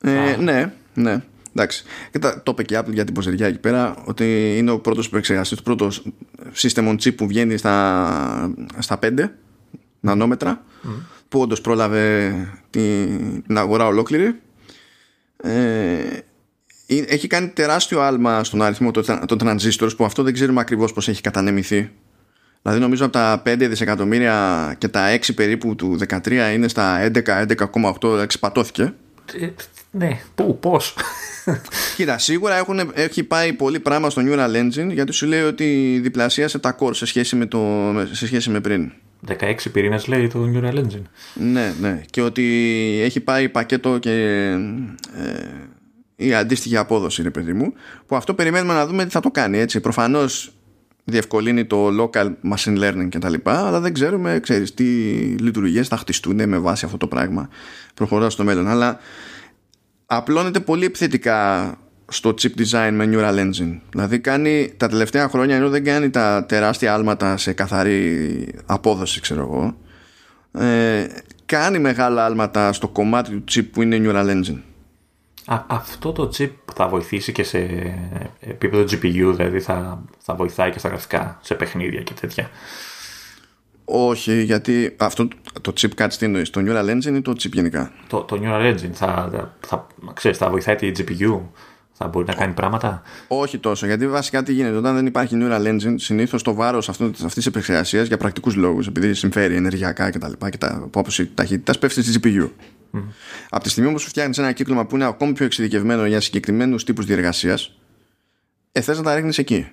Ε, ναι, ναι. Εντάξει. Και το είπε και Apple για την ποζεριά εκεί πέρα ότι είναι ο πρώτος επεξεργαστή, το πρώτο system on chip που βγαίνει στα, στα 5 νανόμετρα που όντως πρόλαβε την, αγορά ολόκληρη ε, έχει κάνει τεράστιο άλμα στον αριθμό των transistors που αυτό δεν ξέρουμε ακριβώς πως έχει κατανεμηθεί δηλαδή νομίζω από τα 5 δισεκατομμύρια και τα 6 περίπου του 13 είναι στα 11, 11,8 εξπατώθηκε ε, ναι, πού, πώς; Κοίτα, σίγουρα έχουν, έχει πάει πολύ πράγμα στο Neural Engine γιατί σου λέει ότι διπλασίασε τα core σε σχέση με, το, σε σχέση με πριν 16 πυρήνες λέει το Neural Engine. Ναι, ναι. Και ότι έχει πάει πακέτο και ε, η αντίστοιχη απόδοση, ρε παιδί μου, που αυτό περιμένουμε να δούμε τι θα το κάνει. Έτσι. Προφανώς διευκολύνει το local machine learning κτλ. Αλλά δεν ξέρουμε, ξέρεις, τι λειτουργίες θα χτιστούν με βάση αυτό το πράγμα προχωρώντας στο μέλλον. Αλλά απλώνεται πολύ επιθετικά στο chip design με Neural Engine. Δηλαδή κάνει τα τελευταία χρόνια ενώ δεν κάνει τα τεράστια άλματα σε καθαρή απόδοση ξέρω εγώ ε, κάνει μεγάλα άλματα στο κομμάτι του chip που είναι Neural Engine. Α, αυτό το chip θα βοηθήσει και σε επίπεδο GPU, δηλαδή θα, θα βοηθάει και στα γραφικά, σε παιχνίδια και τέτοια. Όχι, γιατί αυτό το chip κάτι τι εννοείς, το Neural Engine ή το chip γενικά; Το, το Neural Engine θα, θα, ξέρεις, θα βοηθάει τη GPU, θα μπορεί να κάνει πράγματα. Όχι τόσο, γιατί βασικά τι γίνεται. Όταν δεν υπάρχει Neural Engine, συνήθως το βάρος αυτής της επεξεργασίας για πρακτικούς λόγους, επειδή συμφέρει ενεργειακά κτλ. Και, και τα απόψη ταχύτητας, πέφτει στη GPU. Mm. Από τη στιγμή που σου φτιάχνεις ένα κύκλωμα που είναι ακόμη πιο εξειδικευμένο για συγκεκριμένους τύπους διεργασίας, ε, θες να τα ρίχνεις εκεί.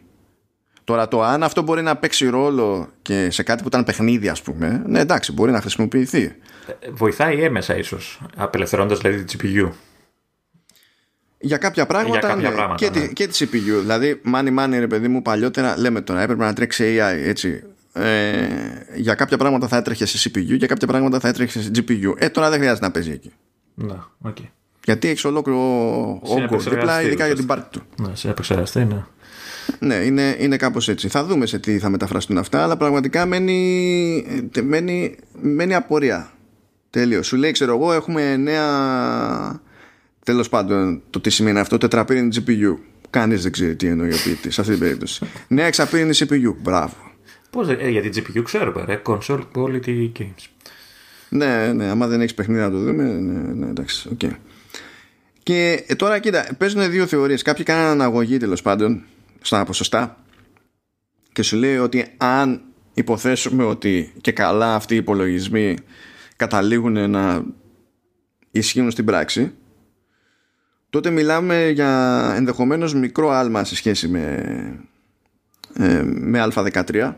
Τώρα το αν αυτό μπορεί να παίξει ρόλο και σε κάτι που ήταν παιχνίδι, ας πούμε, ναι εντάξει, μπορεί να χρησιμοποιηθεί. Ε, βοηθάει έμμεσα ίσως, απελευθερώνοντας δηλαδή την GPU. Για κάποια πράγματα, Για κάποια ναι. πράγματα, και, ναι. τη, και τη CPU. Δηλαδή, μάνι μάνι ρε παιδί μου, παλιότερα λέμε τώρα, έπρεπε να τρέξει AI έτσι. Ε, για κάποια πράγματα θα έτρεχε σε CPU, για κάποια πράγματα θα έτρεχε σε GPU. Ε, τώρα δεν χρειάζεται να παίζει εκεί. Ναι, οκ. Γιατί έχεις ολόκληρο όγκο επεξεργαστή, δίπλα, ειδικά για την ουσιαστικά. πάρτι του. Ναι, σε επεξεργαστή, ναι. Ναι, είναι, είναι κάπως έτσι. Θα δούμε σε τι θα μεταφραστούν αυτά, αλλά πραγματικά μένει, ε, μένει, μένει απορία. Τέλειος. Σου λέει, ξέρω εγώ, έχουμε νέα. Τέλος πάντων, το τι σημαίνει αυτό, τετραπύρινη GPU. Κανείς δεν ξέρει τι εννοεί ο ποιητής σε αυτή την περίπτωση. Νέα εξαπύρινη CPU. Μπράβο. Πώς, ε, για την GPU ξέρουμε, ρε. Console Quality Games. Ναι, ναι, άμα δεν έχεις παιχνίδι να το δούμε, ναι, ναι εντάξει, οκ. Και ε, τώρα κοίτα, παίζουν δύο θεωρίες. Κάποιοι κάνουν αναγωγή τέλος πάντων στα ποσοστά και σου λέει ότι αν υποθέσουμε ότι και καλά αυτοί οι υπολογισμοί καταλήγουν να ισχύουν στην πράξη τότε μιλάμε για ενδεχομένως μικρό άλμα σε σχέση με, ε, με A13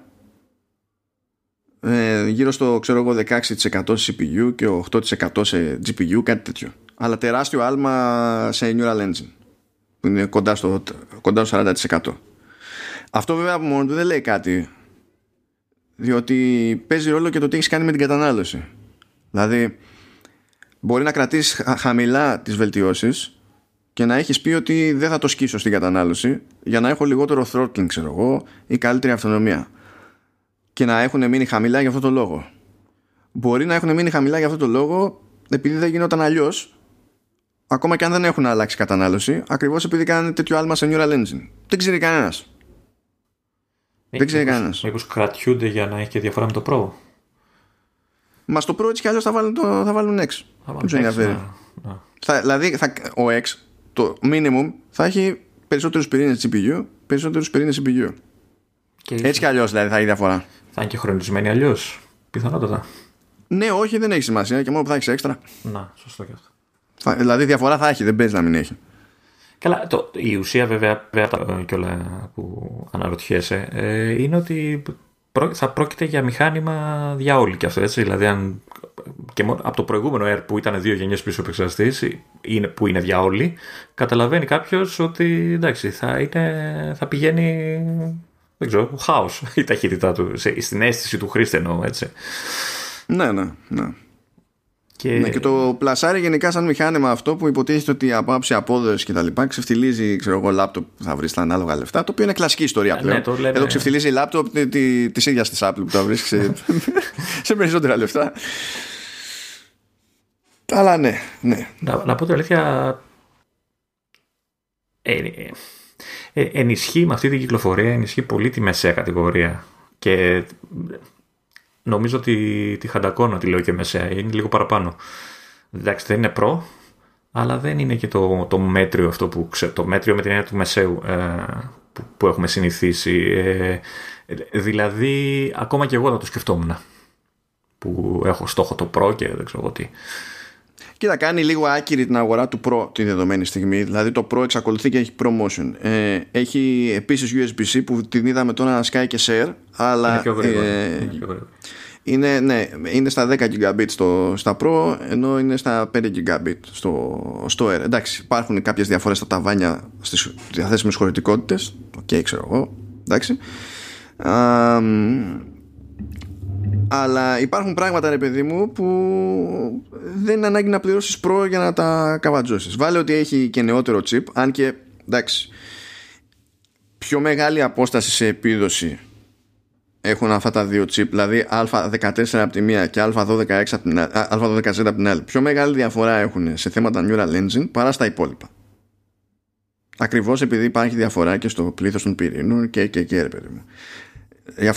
ε, γύρω στο ξέρω εγώ 16% σε CPU και 8% σε GPU κάτι τέτοιο. Αλλά τεράστιο άλμα σε Neural Engine που είναι κοντά στο, κοντά στο 40% αυτό βέβαια από μόνο του δεν λέει κάτι διότι παίζει ρόλο και το τι έχεις κάνει με την κατανάλωση. Δηλαδή μπορεί να κρατήσεις χαμηλά τις βελτιώσεις και να έχεις πει ότι δεν θα το σκίσω στην κατανάλωση για να έχω λιγότερο throttling ξέρω εγώ ή καλύτερη αυτονομία και να έχουν μείνει χαμηλά για αυτό το λόγο. Μπορεί να έχουν μείνει χαμηλά για αυτό το λόγο επειδή δεν γινόταν αλλιώς, ακόμα και αν δεν έχουν αλλάξει κατανάλωση, ακριβώς επειδή κάνανε τέτοιο άλμα σε Neural Engine. Δεν ξέρει κανένας. Δεν ξέρει κανένας. Μήπως κρατιούνται για να έχει και διαφορά με το Pro; Μα στο Pro έτσι κι αλλιώς θα βάλουν, το, θα βάλουν X. Θα Δεν του βάλουν ενδιαφέρει. έξι, να- να. Θα, δηλαδή θα, ο X, το minimum, θα έχει περισσότερους πυρήνες GPU, περισσότερους πυρήνες CPU. Και Έτσι κι αλλιώς δηλαδή θα έχει διαφορά. Θα είναι και χρονισμένοι αλλιώς. Πιθανότατα. Ναι, όχι, δεν έχει σημασία και μόνο που θα έχεις έξτρα. Να, σωστό και αυτό. Θα, δηλαδή διαφορά θα έχει, δεν παίζει να μην έχει. Καλά, το, η ουσία βέβαια, βέβαια τα- και όλα που αναρωτιέσαι ε, είναι ότι πρό- θα πρόκειται για μηχάνημα για και αυτό έτσι. Δηλαδή, αν, και μόνο, από το προηγούμενο Air που ήταν δύο γενιές πίσω επεξεργαστή, είναι, που είναι για όλοι, καταλαβαίνει κάποιος ότι εντάξει, θα, είναι, θα πηγαίνει. Δεν ξέρω, χάος η ταχύτητά του, σε, στην αίσθηση του χρήστη εννοώ έτσι. Ναι, ναι, ναι. Και, Ναι, και το πλασάρι γενικά σαν μηχάνημα αυτό που υποτίθεται ότι από άψη απόδοση και τα λοιπά ξεφτιλίζει ξέρω εγώ λάπτοπ που θα βρεις τα ανάλογα λεφτά το οποίο είναι κλασική ιστορία Ναι, πλέον. το λένε- Εδώ ξεφτιλίζει λάπτοπ τη, τη, της ίδιας της Apple που τα βρει σε, σε περισσότερα λεφτά. Αλλά ναι, ναι. Να, να πω την αλήθεια. Ε, ε, ε, ενισχύει με αυτή την κυκλοφορία, ενισχύει πολύ τη μεσαία κατηγορία. Και νομίζω ότι τη χαντακώνω τη λέω και μεσαία. Είναι λίγο παραπάνω. Εντάξει, δεν είναι προ, αλλά δεν είναι και το, το μέτριο αυτό που ξέρω. Το μέτριο με την έννοια του μεσαίου ε, που, που έχουμε συνηθίσει. Ε, ε, δηλαδή, ακόμα και εγώ θα το σκεφτόμουν. Που έχω στόχο το προ και δεν ξέρω εγώ τι. Κοίτα, κάνει λίγο άκυρη την αγορά του Pro τη δεδομένη στιγμή. Δηλαδή το Pro εξακολουθεί και έχει ProMotion. Ε, έχει επίσης USB-C που την είδαμε τώρα να σκάει και στο Air. Αλλά Είναι πιο γρήγορο. ε, Είναι πιο γρήγορο. Είναι, ναι, είναι στα 10 gigabit στο, στα Pro ενώ είναι στα 5 gigabit στο, στο Air. Εντάξει, υπάρχουν κάποιες διαφορές στα ταβάνια στις διαθέσιμες χωρητικότητες. OK, okay, ξέρω εγώ. Εντάξει. Α, αλλά υπάρχουν πράγματα ρε παιδί μου που δεν είναι ανάγκη να πληρώσεις Pro για να τα καβατζώσεις. Βάλε ότι έχει και νεότερο chip, αν και εντάξει, πιο μεγάλη απόσταση σε επίδοση έχουν αυτά τα δύο chip, δηλαδή Α14 από τη μία και Α12, από την, Α12Z από την άλλη. Πιο μεγάλη διαφορά έχουν σε θέματα Neural Engine παρά στα υπόλοιπα. Ακριβώς επειδή υπάρχει διαφορά και στο πλήθος των πυρήνων και και και ρε παιδί μου.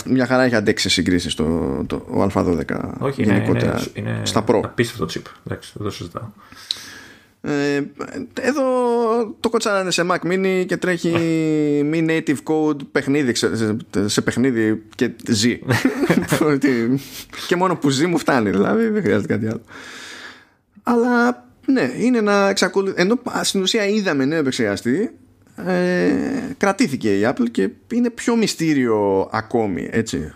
Μια χαρά έχει αντέξει συγκρίσεις το, το, ο Α12 Όχι, γενικότερα είναι, είναι, στα Pro. Απίστευτο chip. Εντάξει, δεν το συζητάω. Ε, εδώ το κοτσάρανε σε Mac Mini και τρέχει Mi Native Code παιχνίδι σε, παιχνίδι και ζει και μόνο που ζει μου φτάνει δηλαδή δεν χρειάζεται κάτι άλλο αλλά ναι είναι ένα εξακολουθεί ενώ στην ουσία είδαμε νέο επεξεργαστή ε, κρατήθηκε η Apple και είναι πιο μυστήριο ακόμη έτσι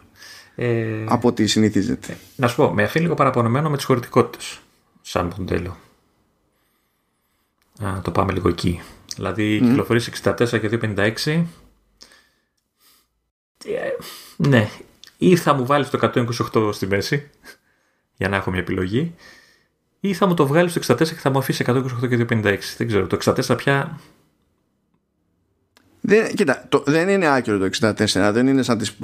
ε, από ό,τι συνηθίζεται ε, να σου πω με αφήνει λίγο παραπονεμένο με τις χωρητικότητες σαν μοντέλο Α, το πάμε λίγο εκεί. Δηλαδή, mm. κυκλοφορείς 64 και 256. Ε, ναι, ή θα μου βάλεις το 128 στη μέση για να έχω μια επιλογή, ή θα μου το βγάλεις στο 64 και θα μου αφήσει 128 και 256. Δεν ξέρω, το 64 πια. Δεν, κοίτα, το, δεν είναι άκυρο το 64, δεν είναι σαν τις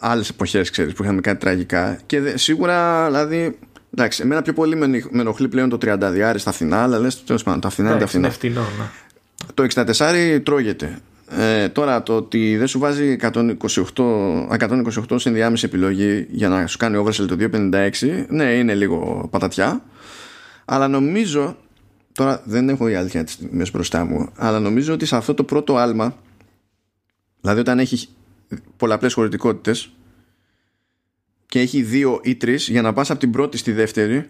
άλλες εποχές που είχαμε κάτι τραγικά και σίγουρα δηλαδή Εντάξει, εμένα πιο πολύ με ενοχλεί πλέον το 32 στα φθηνά, αλλά λες τέλος πάντων, τα φθηνά είναι τα φθηνά. Φτηνό, ναι. Το 64 τρώγεται. Ε, τώρα το ότι δεν σου βάζει 128, 128 σε ενδιάμεση επιλογή για να σου κάνει oversell το 256, ναι, είναι λίγο πατατιά. Αλλά νομίζω, τώρα δεν έχω η αλήθεια της μέσα μπροστά μου, αλλά νομίζω ότι σε αυτό το πρώτο άλμα, δηλαδή όταν έχεις πολλαπλές χωρητικότητες και έχει δύο ή τρεις για να πας από την πρώτη στη δεύτερη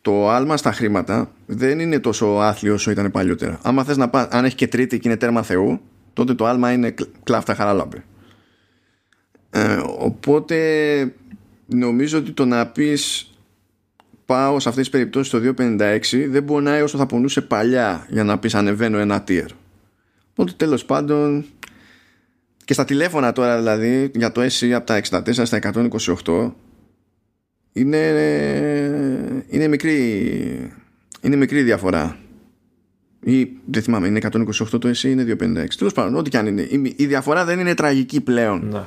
το άλμα στα χρήματα δεν είναι τόσο άθλιο όσο ήταν παλιότερα. Άμα θες να πας, αν έχει και τρίτη και είναι τέρμα Θεού, τότε το άλμα είναι κλάφτα χαράλαμπε. Ε, οπότε νομίζω ότι το να πεις πάω σε αυτές τις περιπτώσεις το 256 δεν πονάει όσο θα πονούσε παλιά για να πεις ανεβαίνω ένα tier. Οπότε τέλος πάντων και στα τηλέφωνα τώρα δηλαδή για το SE από τα 64 στα 128 είναι, είναι, μικρή, είναι μικρή διαφορά. Ή δεν θυμάμαι, είναι 128 το SE είναι 256. Τέλος πάντων, ό,τι και αν είναι. Η, διαφορά δεν είναι τραγική πλέον. Ναι.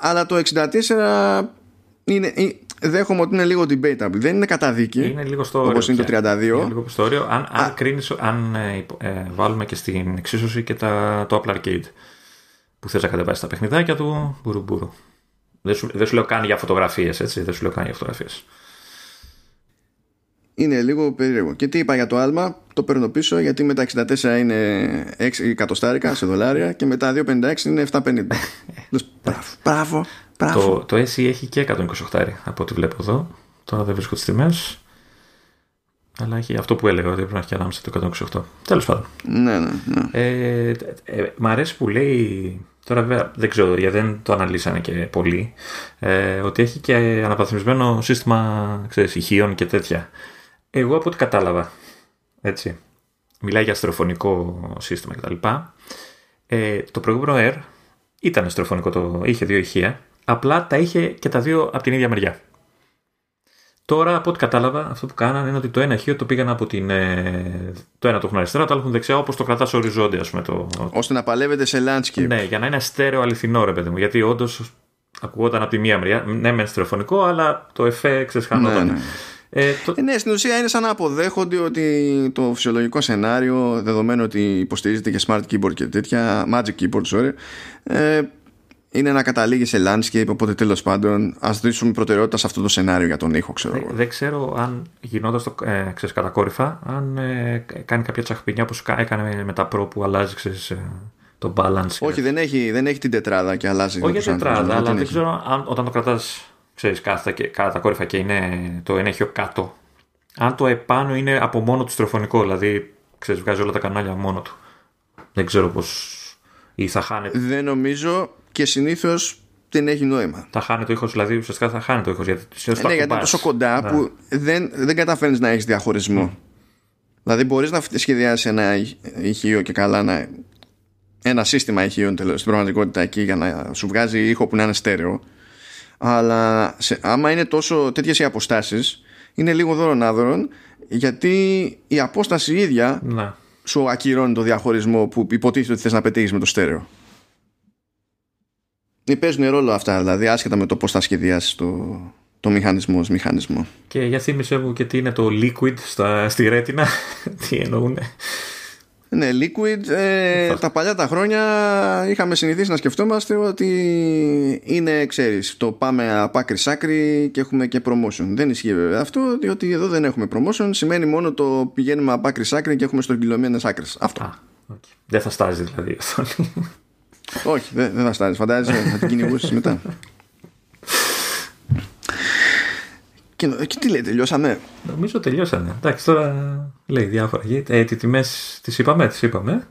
Αλλά το 64 είναι, δέχομαι ότι είναι λίγο debatable. Δεν είναι καταδίκη. Είναι λίγο στο όριο. Όπω είναι το 32. Είναι λίγο στο όριο. Αν, αν, κρίνεις, αν ε, ε, βάλουμε και στην εξίσωση και τα, το Apple Arcade που θες να κατεβάσεις τα παιχνιδάκια του, μπουρου μπουρου. Δεν σου, δεν σου λέω καν για φωτογραφίες, έτσι. Δεν σου λέω καν για φωτογραφίες. Είναι λίγο περίεργο. Και τι είπα για το άλμα, το παίρνω πίσω γιατί με τα 64 είναι 6 εκατοστάρικα σε δολάρια και με τα 256 είναι 750. μπράβο, μπράβο, μπράβο. Το, το SE έχει και 128 από ό,τι βλέπω εδώ. Τώρα δεν βρίσκω τις τιμές. Αλλά έχει αυτό που έλεγα ότι πρέπει να έχει ανάμεσα το 128. Τέλος πάντων. Ναι, ναι. ναι. Ε, ε, μ' αρέσει που λέει. Τώρα βέβαια δεν ξέρω γιατί δεν το αναλύσανε και πολύ. Ε, ότι έχει και αναπαθμισμένο σύστημα ξέρεις, ηχείων και τέτοια. Εγώ από ό,τι κατάλαβα. Έτσι. Μιλάει για αστροφωνικό σύστημα κτλ. Ε, το προηγούμενο Air ήταν αστροφωνικό, το, είχε δύο ηχεία. Απλά τα είχε και τα δύο από την ίδια μεριά. Τώρα, από ό,τι κατάλαβα, αυτό που κάνανε είναι ότι το ένα ηχείο το πήγαν από την. Ε, το ένα το έχουν αριστερά, το άλλο έχουν δεξιά, όπως το κρατάς οριζόντια, ας πούμε. Το... ώστε να παλεύετε σε landscape. Ναι, για να είναι στέρεο αληθινό, ρε παιδί μου. Γιατί όντως ακουγόταν από τη μία μεριά. Ναι, μεν στερεοφωνικό, αλλά το εφέ ξεσχανόταν. Ναι, ναι. Ε, το... ε, ναι, στην ουσία είναι σαν να αποδέχονται ότι το φυσιολογικό σενάριο, δεδομένου ότι υποστηρίζεται και smart keyboard και τέτοια, magic keyboard, sorry, ε, είναι να καταλήγει σε landscape, οπότε τέλος πάντων ας δώσουμε προτεραιότητα σε αυτό το σενάριο για τον ήχο, ξέρω εγώ. Δεν, ξέρω αν γινόταν το ε, ξέρεις, κατακόρυφα, αν ε, κάνει κάποια τσαχπινιά που έκανε με τα Pro που αλλάζει ξέρεις, ε, το balance. Όχι, δεν έχει, δεν έχει την τετράδα και αλλάζει. Όχι για τετράδα, αλλά δεν ξέρω αν όταν το κρατάς κάθετα και κατακόρυφα και είναι το ενέχειο κάτω. Αν το επάνω είναι από μόνο του στροφωνικό, δηλαδή ξέρεις, βγάζει όλα τα κανάλια μόνο του. Δεν ξέρω πώς. ή θα χάνεται. Δεν νομίζω και συνήθως δεν έχει νόημα. Θα χάνει το ήχος, δηλαδή ουσιαστικά θα χάνει το ήχος. Γιατί, ε, ναι, γιατί είναι τόσο κοντά ναι. που δεν, δεν καταφέρνεις να έχεις διαχωρισμό. Mm. Δηλαδή μπορείς να σχεδιάσεις ένα ηχείο και καλά να. Ένα σύστημα ηχείων στην πραγματικότητα εκεί για να σου βγάζει ήχο που να είναι στέρεο. Αλλά σε, άμα είναι τόσο τέτοιες οι αποστάσεις, είναι λίγο δώρον άδωρον γιατί η απόσταση ίδια ναι. σου ακυρώνει το διαχωρισμό που υποτίθεται ότι θες να πετύχεις με το στέρεο. Παίζουν ρόλο αυτά, δηλαδή άσχετα με το πώς θα σχεδιάσεις το, το μηχανισμό ως μηχανισμό. Και για θύμισε μου και τι είναι το liquid στα, στη ρέτινα, τι εννοούν. Ναι, liquid, ε, τα παλιά τα χρόνια είχαμε συνηθίσει να σκεφτόμαστε ότι είναι, ξέρεις, το πάμε από άκρη σ' άκρη και έχουμε και promotion. Δεν ισχύει βέβαια αυτό, διότι εδώ δεν έχουμε promotion, σημαίνει μόνο το πηγαίνουμε από άκρη σ' άκρη και έχουμε στρογγυλωμένες άκρες. Αυτό. Α, okay. Δεν θα στάζει δηλαδή αυτό. Όχι, δεν, δεν θα στάζει. Φαντάζεσαι να την κυνηγούσεις μετά. Και, και τι λέει, τελειώσαμε; Νομίζω τελειώσαμε. Εντάξει, τώρα λέει διάφορα. Ε, τι τιμές τις είπαμε, τις είπαμε.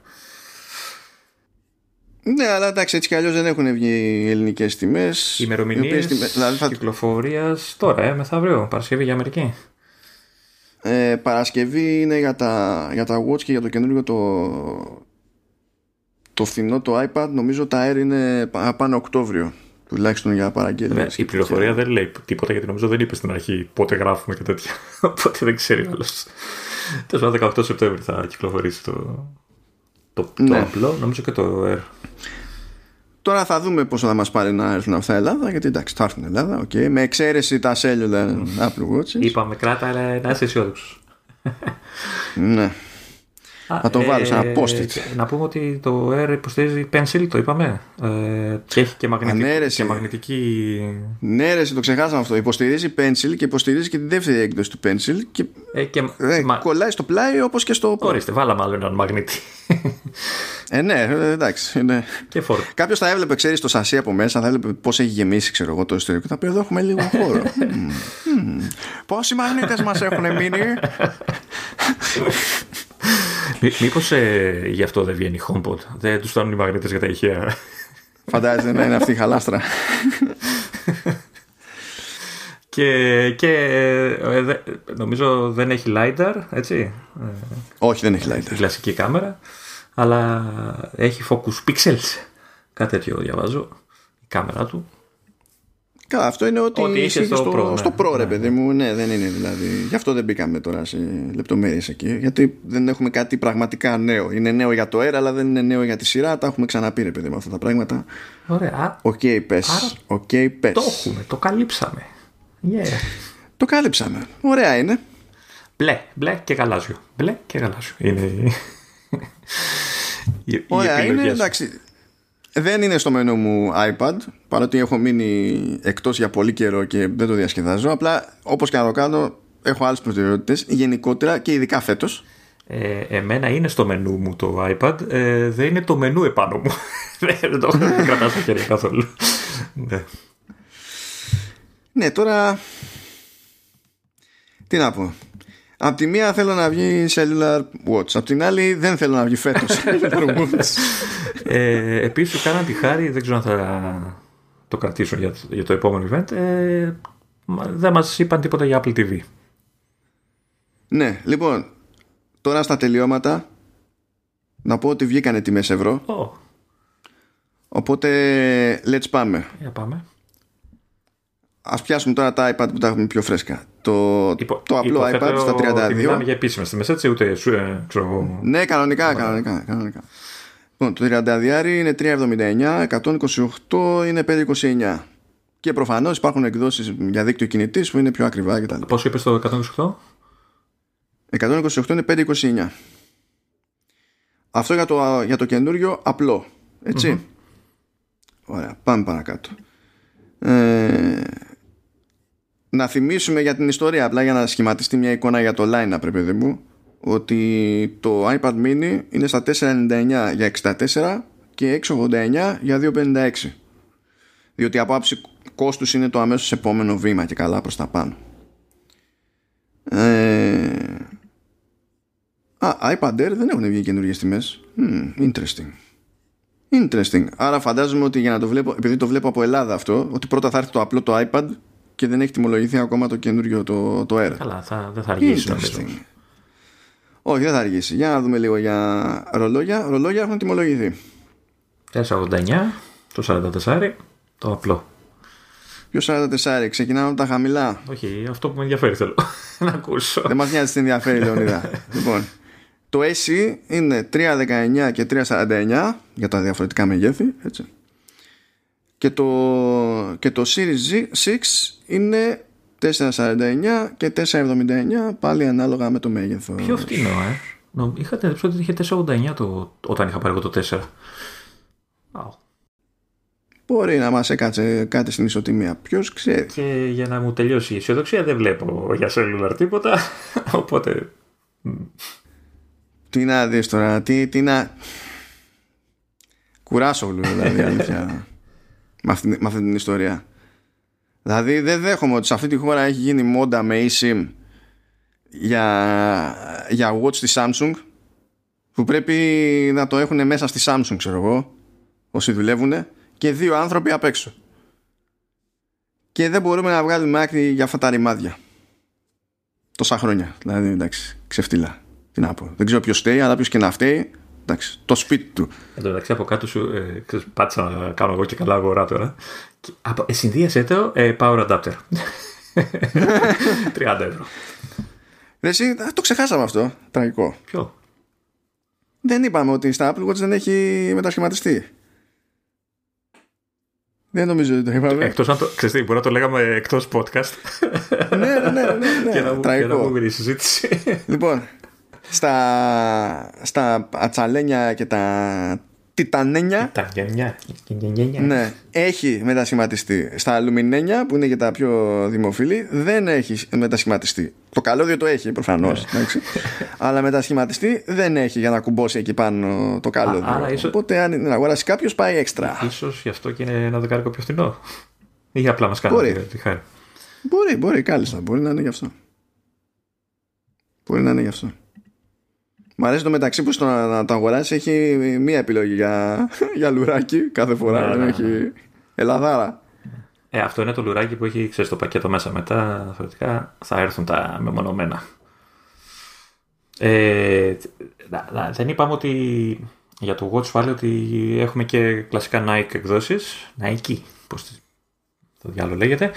Ναι, αλλά εντάξει, έτσι κι αλλιώς δεν έχουν βγει οι ελληνικές τιμές. Ημερομηνίες δηλαδή θα... κυκλοφορίας τώρα, ε, μεθαύριο, Παρασκευή για Αμερική. Ε, Παρασκευή είναι για τα, για τα Watch και για το καινούργιο το, το φθηνό το iPad. Νομίζω τα Air είναι πάνω Οκτώβριο τουλάχιστον για παραγγελίε. Ναι, η πληροφορία δεν λέει τίποτα γιατί νομίζω δεν είπε στην αρχή πότε γράφουμε και τέτοια. Οπότε δεν ξέρει άλλος. Τέλος πάντων, 18 Σεπτέμβρη θα κυκλοφορήσει το, το, ναι. απλό, νομίζω και το Air. Τώρα θα δούμε πόσο θα μας πάρει να έρθουν αυτά Ελλάδα, γιατί εντάξει, θα έρθουν Ελλάδα, okay. με εξαίρεση τα cellular Apple Watches. Είπαμε κράτα, αλλά να είσαι αισιόδοξος. ναι. Θα το βάλω σαν post Να πούμε ότι το Air υποστηρίζει pencil, το είπαμε. Ε, και έχει και, μαγνητική, και μαγνητική. Ναι, ρε, το ξεχάσαμε αυτό. Υποστηρίζει pencil και υποστηρίζει και τη δεύτερη έκδοση του pencil. Και, ε, και ε, μα... κολλάει στο πλάι όπως και στο. Ορίστε, βάλαμε άλλο έναν μαγνήτη. Ε, ναι, ε, εντάξει. Ναι. Κάποιος θα έβλεπε, ξέρεις, το σασί από μέσα, θα έβλεπε πώς έχει γεμίσει, ξέρω εγώ, το ιστορικό. Θα πει εδώ έχουμε λίγο χώρο. Πόσοι μαγνήτες μας έχουν μείνει. Μήπως ε, γι' αυτό δεν βγαίνει HomePod; Δεν τους φτάνουν οι μαγνήτες για τα ηχεία. Φαντάζεσαι να είναι αυτή η χαλάστρα. και, και ε, νομίζω δεν έχει LiDAR, έτσι; Όχι, δεν έχει LiDAR. κλασική κάμερα. Αλλά έχει focus pixels. Κάτι τέτοιο διαβάζω. Η κάμερα του. Καλά, αυτό είναι ότι, ότι είσαι στο, στο, Pro, ναι. στο Pro ρε ναι, παιδί ναι. μου. Ναι, δεν είναι δηλαδή. Γι' αυτό δεν μπήκαμε τώρα σε λεπτομέρειες εκεί. Γιατί δεν έχουμε κάτι πραγματικά νέο. Είναι νέο για το Air, αλλά δεν είναι νέο για τη σειρά. Τα έχουμε ξαναπεί, ρε παιδί μου, αυτά τα πράγματα. Ωραία. OK, okay, πες. Okay, πες. Το έχουμε, το καλύψαμε. Yeah. Το καλύψαμε. Ωραία είναι. Μπλε, μπλε και γαλάζιο. Μπλε και γαλάζιο. Είναι. Ωραία, είναι εντάξει δεν είναι στο μενού μου iPad παρότι έχω μείνει εκτός για πολύ καιρό και δεν το διασκεδάζω. Απλά όπως και να το κάνω έχω άλλες προτεραιότητες γενικότερα και ειδικά φέτος. Ε, εμένα είναι στο μενού μου το iPad. Ε, δεν είναι το μενού επάνω μου. Δεν το έχω κρατά στο χέρι καθόλου. Ναι. ναι τώρα τι να πω Απ' τη μία θέλω να βγει cellular watch. Απ' την άλλη δεν θέλω να βγει φέτος cellular watch. ε, επίσης κάναν τη χάρη, δεν ξέρω αν θα το κρατήσω για, για το επόμενο event. Ε, δεν μας είπαν τίποτα για Apple TV. Ναι, λοιπόν, τώρα στα τελειώματα να πω ότι βγήκανε τιμές ευρώ. Oh. Οπότε let's πάμε. Για πάμε. Ας πιάσουμε τώρα τα iPad που τα έχουμε πιο φρέσκα. Το, Υπο, το απλό iPad στα 32. Μιλάμε για επίσημες τιμές έτσι ούτε σου, ε, ξέρω εγώ. Ναι, κανονικά, κανονικά, κανονικά. Λοιπόν, το 32 είναι 3,79, 128 είναι 5,29. Και προφανώς υπάρχουν εκδόσεις για δίκτυο κινητής που είναι πιο ακριβά κτλ. Πόσο είπες το 128? 128 είναι 5,29. Αυτό για το, για το καινούριο απλό. Έτσι. Mm-hmm. Ωραία, πάμε παρακάτω. Ε, να θυμίσουμε για την ιστορία απλά για να σχηματιστεί μια εικόνα για το line up παιδί μου ότι το iPad mini είναι στα 499 για 64 και 689 για 256 διότι από άψη κόστους είναι το αμέσως επόμενο βήμα και καλά προς τα πάνω. Ε... Α, iPad Air δεν έχουν βγει καινούργιες τιμές. Hmm, Interesting. Interesting. Άρα φαντάζομαι ότι για να το βλέπω, επειδή το βλέπω από Ελλάδα αυτό, ότι πρώτα θα έρθει το απλό το iPad και δεν έχει τιμολογηθεί ακόμα το καινούριο το, το Air. Καλά, θα, δεν θα αργήσει νομίζω. Όχι, δεν θα αργήσει. Για να δούμε λίγο για ρολόγια. Ρολόγια έχουν τιμολογηθεί. 489, το 44, το απλό. Ποιο 44, ξεκινάμε από τα χαμηλά. Όχι, αυτό που με ενδιαφέρει θέλω να ακούσω. Δεν μας νοιάζει τι ενδιαφέρει, Λεωνίδα. λοιπόν, το AC είναι 319 και 349 για τα διαφορετικά μεγέθη. Έτσι. Και, το, και το Series 6 είναι 449 και 479 πάλι ανάλογα με το μέγεθος. Πιο φτηνό, ε. Είχατε δει ότι είχε 489 το, όταν είχα πάρει εγώ το 4. Μπορεί να μας έκατσε κάτι στην ισοτιμία. Ποιος ξέρει. Και για να μου τελειώσει η αισιοδοξία δεν βλέπω για cellular τίποτα. Οπότε. Τι να δεις τώρα, τι, τι να... Κουράσογλου δηλαδή αλήθεια με, αυτή, με αυτή την ιστορία. Δηλαδή δεν δέχομαι ότι σε αυτή τη χώρα έχει γίνει μόντα με eSIM για, για watch της Samsung που πρέπει να το έχουν μέσα στη Samsung ξέρω εγώ όσοι δουλεύουν και δύο άνθρωποι απ' έξω. Και δεν μπορούμε να βγάλουμε άκρη για αυτά τα ρημάδια. Τόσα χρόνια. Δηλαδή εντάξει, ξεφτύλα. Τι να πω. Δεν ξέρω ποιος φταίει, αλλά ποιος και να φταίει. Εντάξει, το σπίτι του. Εν τω μεταξύ από κάτω σου ε, πάτησα να κάνω εγώ και καλά αγορά τώρα. Και, ε, συνδύασε το ε, power adapter. 30 ευρώ. εσύ, το ξεχάσαμε αυτό. Τραγικό. Ποιο; Δεν είπαμε ότι στα Apple Watch δεν έχει μετασχηματιστεί. Δεν νομίζω ότι το είπαμε. Εκτός αν το. Ξέρετε, μπορεί να το λέγαμε εκτός podcast. ναι, ναι, ναι. ναι, ναι. Και να, Τραγικό. να συζήτηση. λοιπόν, στα, στα ατσαλένια και τα τιτανένια. Ναι, έχει μετασχηματιστεί. Στα αλουμινένια που είναι και τα πιο δημοφιλή δεν έχει μετασχηματιστεί. Το καλώδιο το έχει προφανώς. Ναι. αλλά μετασχηματιστεί δεν έχει για να κουμπώσει εκεί πάνω το καλώδιο. Α, ίσως... Οπότε αν είναι να αγοράσει κάποιος πάει έξτρα. σω γι' αυτό και είναι ένα δεκάρικο πιο φθηνό. Ή απλά μας κάνει μπορεί. τη χάρη. Μπορεί, μπορεί, κάλλιστα. Μπορεί να είναι γι' αυτό. Μπορεί να είναι γι' αυτό. Μ' αρέσει το μεταξύ που στο να, να το αγοράσει έχει μία επιλογή για, για λουράκι κάθε φορά. Ναι, δεν ναι, έχει ναι. ελαδάρα. Ε, αυτό είναι το λουράκι που έχει ξέρεις, το πακέτο μέσα. Μετά διαφορετικά θα έρθουν τα μεμονωμένα. Ε, δεν είπαμε ότι για το Watch Valley ότι έχουμε και κλασικά Nike εκδόσεις. Nike, πώς το διάλογο λέγεται.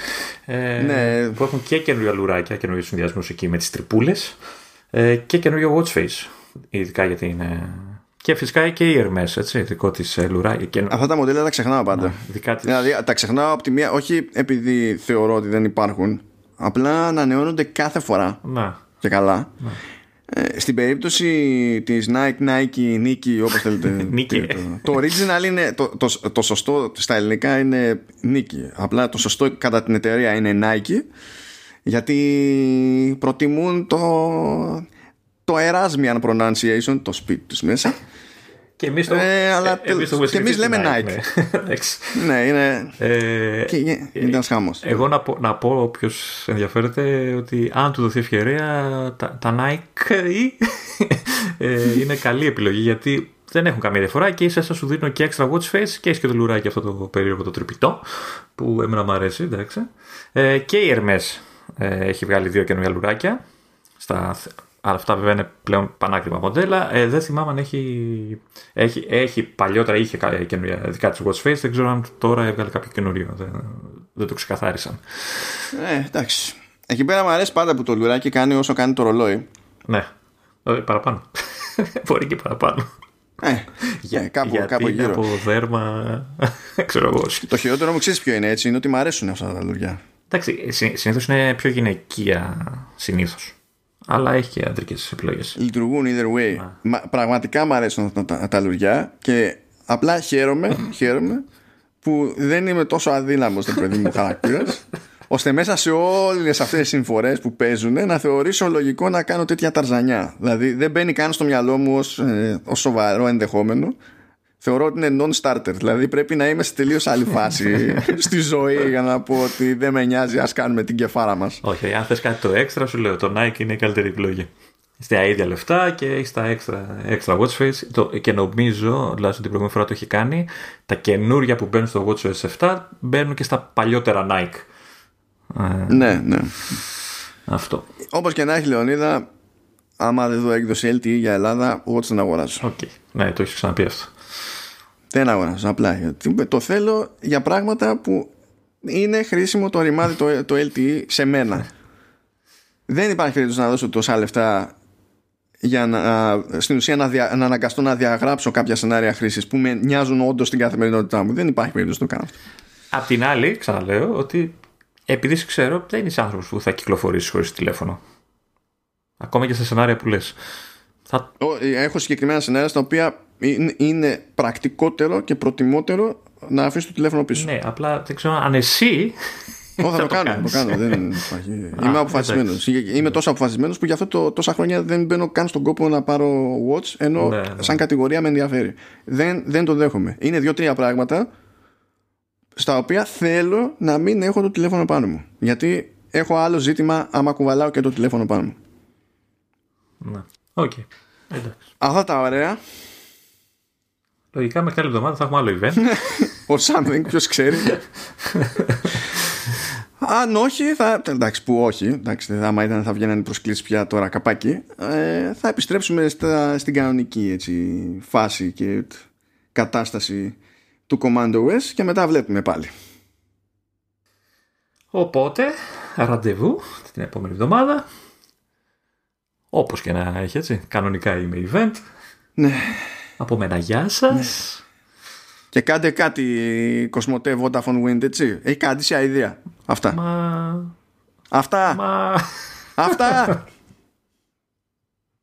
Ε, ναι. Που έχουν και καινούργια λουράκια, καινούριου συνδυασμούς εκεί με τις τρυπούλες ε, και καινούργιο Watch Face ειδικά γιατί είναι. Και φυσικά και η Hermes, έτσι, δικό της ε, λουράκι. Αυτά τα μοντέλα τα ξεχνάω πάντα. Ναι, της... Δηλαδή τα ξεχνάω από τη μία, όχι επειδή θεωρώ ότι δεν υπάρχουν, απλά ανανεώνονται κάθε φορά. Να. Και καλά. Να. Ε, στην περίπτωση της Nike, Nike, Nike όπως θέλετε το, το original είναι το, το, το, σωστό στα ελληνικά είναι Nike απλά το σωστό κατά την εταιρεία είναι Nike γιατί προτιμούν το το Erasmian pronunciation, το σπίτι τους μέσα. Και εμείς το, ε, αλλά, ε, εμείς, το και εμείς λέμε Nike. Ναι, ναι είναι. Ε, και, ε, ήταν χάμος. Εγώ να πω, να πω όποιος ενδιαφέρεται ότι αν του δοθεί ευκαιρία τα, τα Nike ε, είναι καλή επιλογή γιατί δεν έχουν καμία διαφορά και ίσα σου δίνω και extra watch face και έχει και το λουράκι αυτό το περίεργο το τρυπητό που εμένα μου αρέσει εντάξει. Ε, και η Hermes ε, έχει βγάλει δύο καινούργια λουράκια στα αλλά αυτά βέβαια είναι πλέον πανάκριβα μοντέλα. Ε, δεν θυμάμαι αν έχει, έχει, έχει παλιότερα είχε καινούργια δικά της Watch Face. Δεν ξέρω αν τώρα έβγαλε κάποιο καινούριο. Δεν, δεν το ξεκαθάρισαν. Ε, εντάξει. Εκεί πέρα μου αρέσει πάντα που το λουράκι κάνει όσο κάνει το ρολόι. Ναι. Ε, παραπάνω. Μπορεί και παραπάνω. Ε, για, ε, κάπου, γιατί κάπου γύρω. από δέρμα. ξέρω εγώ. Το χειρότερο μου ξέρεις ποιο είναι έτσι. Είναι ότι μου αρέσουν αυτά τα λουριά. Εντάξει, συνήθως είναι πιο γυναικεία συνήθως αλλά έχει και αντρικέ επιλογές. Λειτουργούν either way. Μα, πραγματικά μου αρέσουν τα, τα, τα λουριά και απλά χαίρομαι, χαίρομαι που δεν είμαι τόσο αδύναμος το παιδί μου χαρακτήρας, ώστε μέσα σε όλες αυτές τις συμφορές που παίζουν να θεωρήσω λογικό να κάνω τέτοια ταρζανιά. Δηλαδή δεν μπαίνει καν στο μυαλό μου ως ε, σοβαρό ενδεχόμενο θεωρώ ότι είναι non-starter. Δηλαδή πρέπει να είμαι σε τελείως άλλη φάση στη ζωή για να πω ότι δεν με νοιάζει, ας κάνουμε την κεφάρα μας. Όχι, αν θες κάτι το έξτρα, σου λέω το Nike είναι η καλύτερη επιλογή. στα ίδια λεφτά και έχεις τα έξτρα, έξτρα watch face. Το, και νομίζω, τουλάχιστον την προηγούμενη φορά το έχει κάνει, τα καινούρια που μπαίνουν στο WatchOS 7 μπαίνουν και στα παλιότερα Nike. Ναι, ναι. Αυτό. Όπως και να έχει Λεωνίδα, άμα δεν δω έκδοση LTE για Ελλάδα, watch δεν αγοράζω. Okay. Ναι, το έχεις ξαναπεί αυτό. Δεν αγοράζω απλά. Το θέλω για πράγματα που είναι χρήσιμο το ρημάδι το, το LTE σε μένα. δεν υπάρχει περίπτωση να δώσω τόσα λεφτά για να, στην ουσία να, δια, να αναγκαστώ να διαγράψω κάποια σενάρια χρήσης που με νοιάζουν όντως στην καθημερινότητά μου. Δεν υπάρχει περίπτωση να το κάνω αυτό. Απ' την άλλη, ξαναλέω ότι επειδή σε ξέρω, δεν είσαι άνθρωπος που θα κυκλοφορήσεις χωρίς τηλέφωνο. Ακόμα και στα σενάρια που λες. Θα... Έχω συγκεκριμένα σενάρια στα οποία είναι πρακτικότερο και προτιμότερο να αφήσεις το τηλέφωνο πίσω. Ναι, απλά δεν ξέρω αν εσύ. Όχι, θα, το, κάνω. Το κάνω. δεν υπάρχει. Είμαι αποφασισμένος. Είμαι τόσο αποφασισμένος που γι' αυτό το, τόσα χρόνια δεν μπαίνω καν στον κόπο να πάρω watch, ενώ ναι, ναι. σαν κατηγορία με ενδιαφέρει. Δεν, δεν το δέχομαι. Είναι δύο-τρία πράγματα στα οποία θέλω να μην έχω το τηλέφωνο πάνω μου. Γιατί έχω άλλο ζήτημα άμα κουβαλάω και το τηλέφωνο πάνω μου. Ναι. Οκ. Αυτά τα ωραία. Λογικά με άλλη εβδομάδα θα έχουμε άλλο event. Ο something, ποιος ξέρει. Αν όχι, θα. Εντάξει, που όχι. Εντάξει, άμα ήταν θα βγαίνανε προσκλήσεις πια τώρα καπάκι. Ε, θα επιστρέψουμε στα, στην κανονική έτσι, φάση και κατάσταση του Command OS και μετά βλέπουμε πάλι. Οπότε, ραντεβού την επόμενη εβδομάδα. Όπως και να έχει έτσι. Κανονικά είμαι event. Ναι. Από μένα γεια σας. Ναι. Και κάντε κάτι Κοσμοτέ Vodafone Wind έτσι. Έχει κάτι σε ιδέα. Αυτά. Μα... Αυτά. Μα... Αυτά.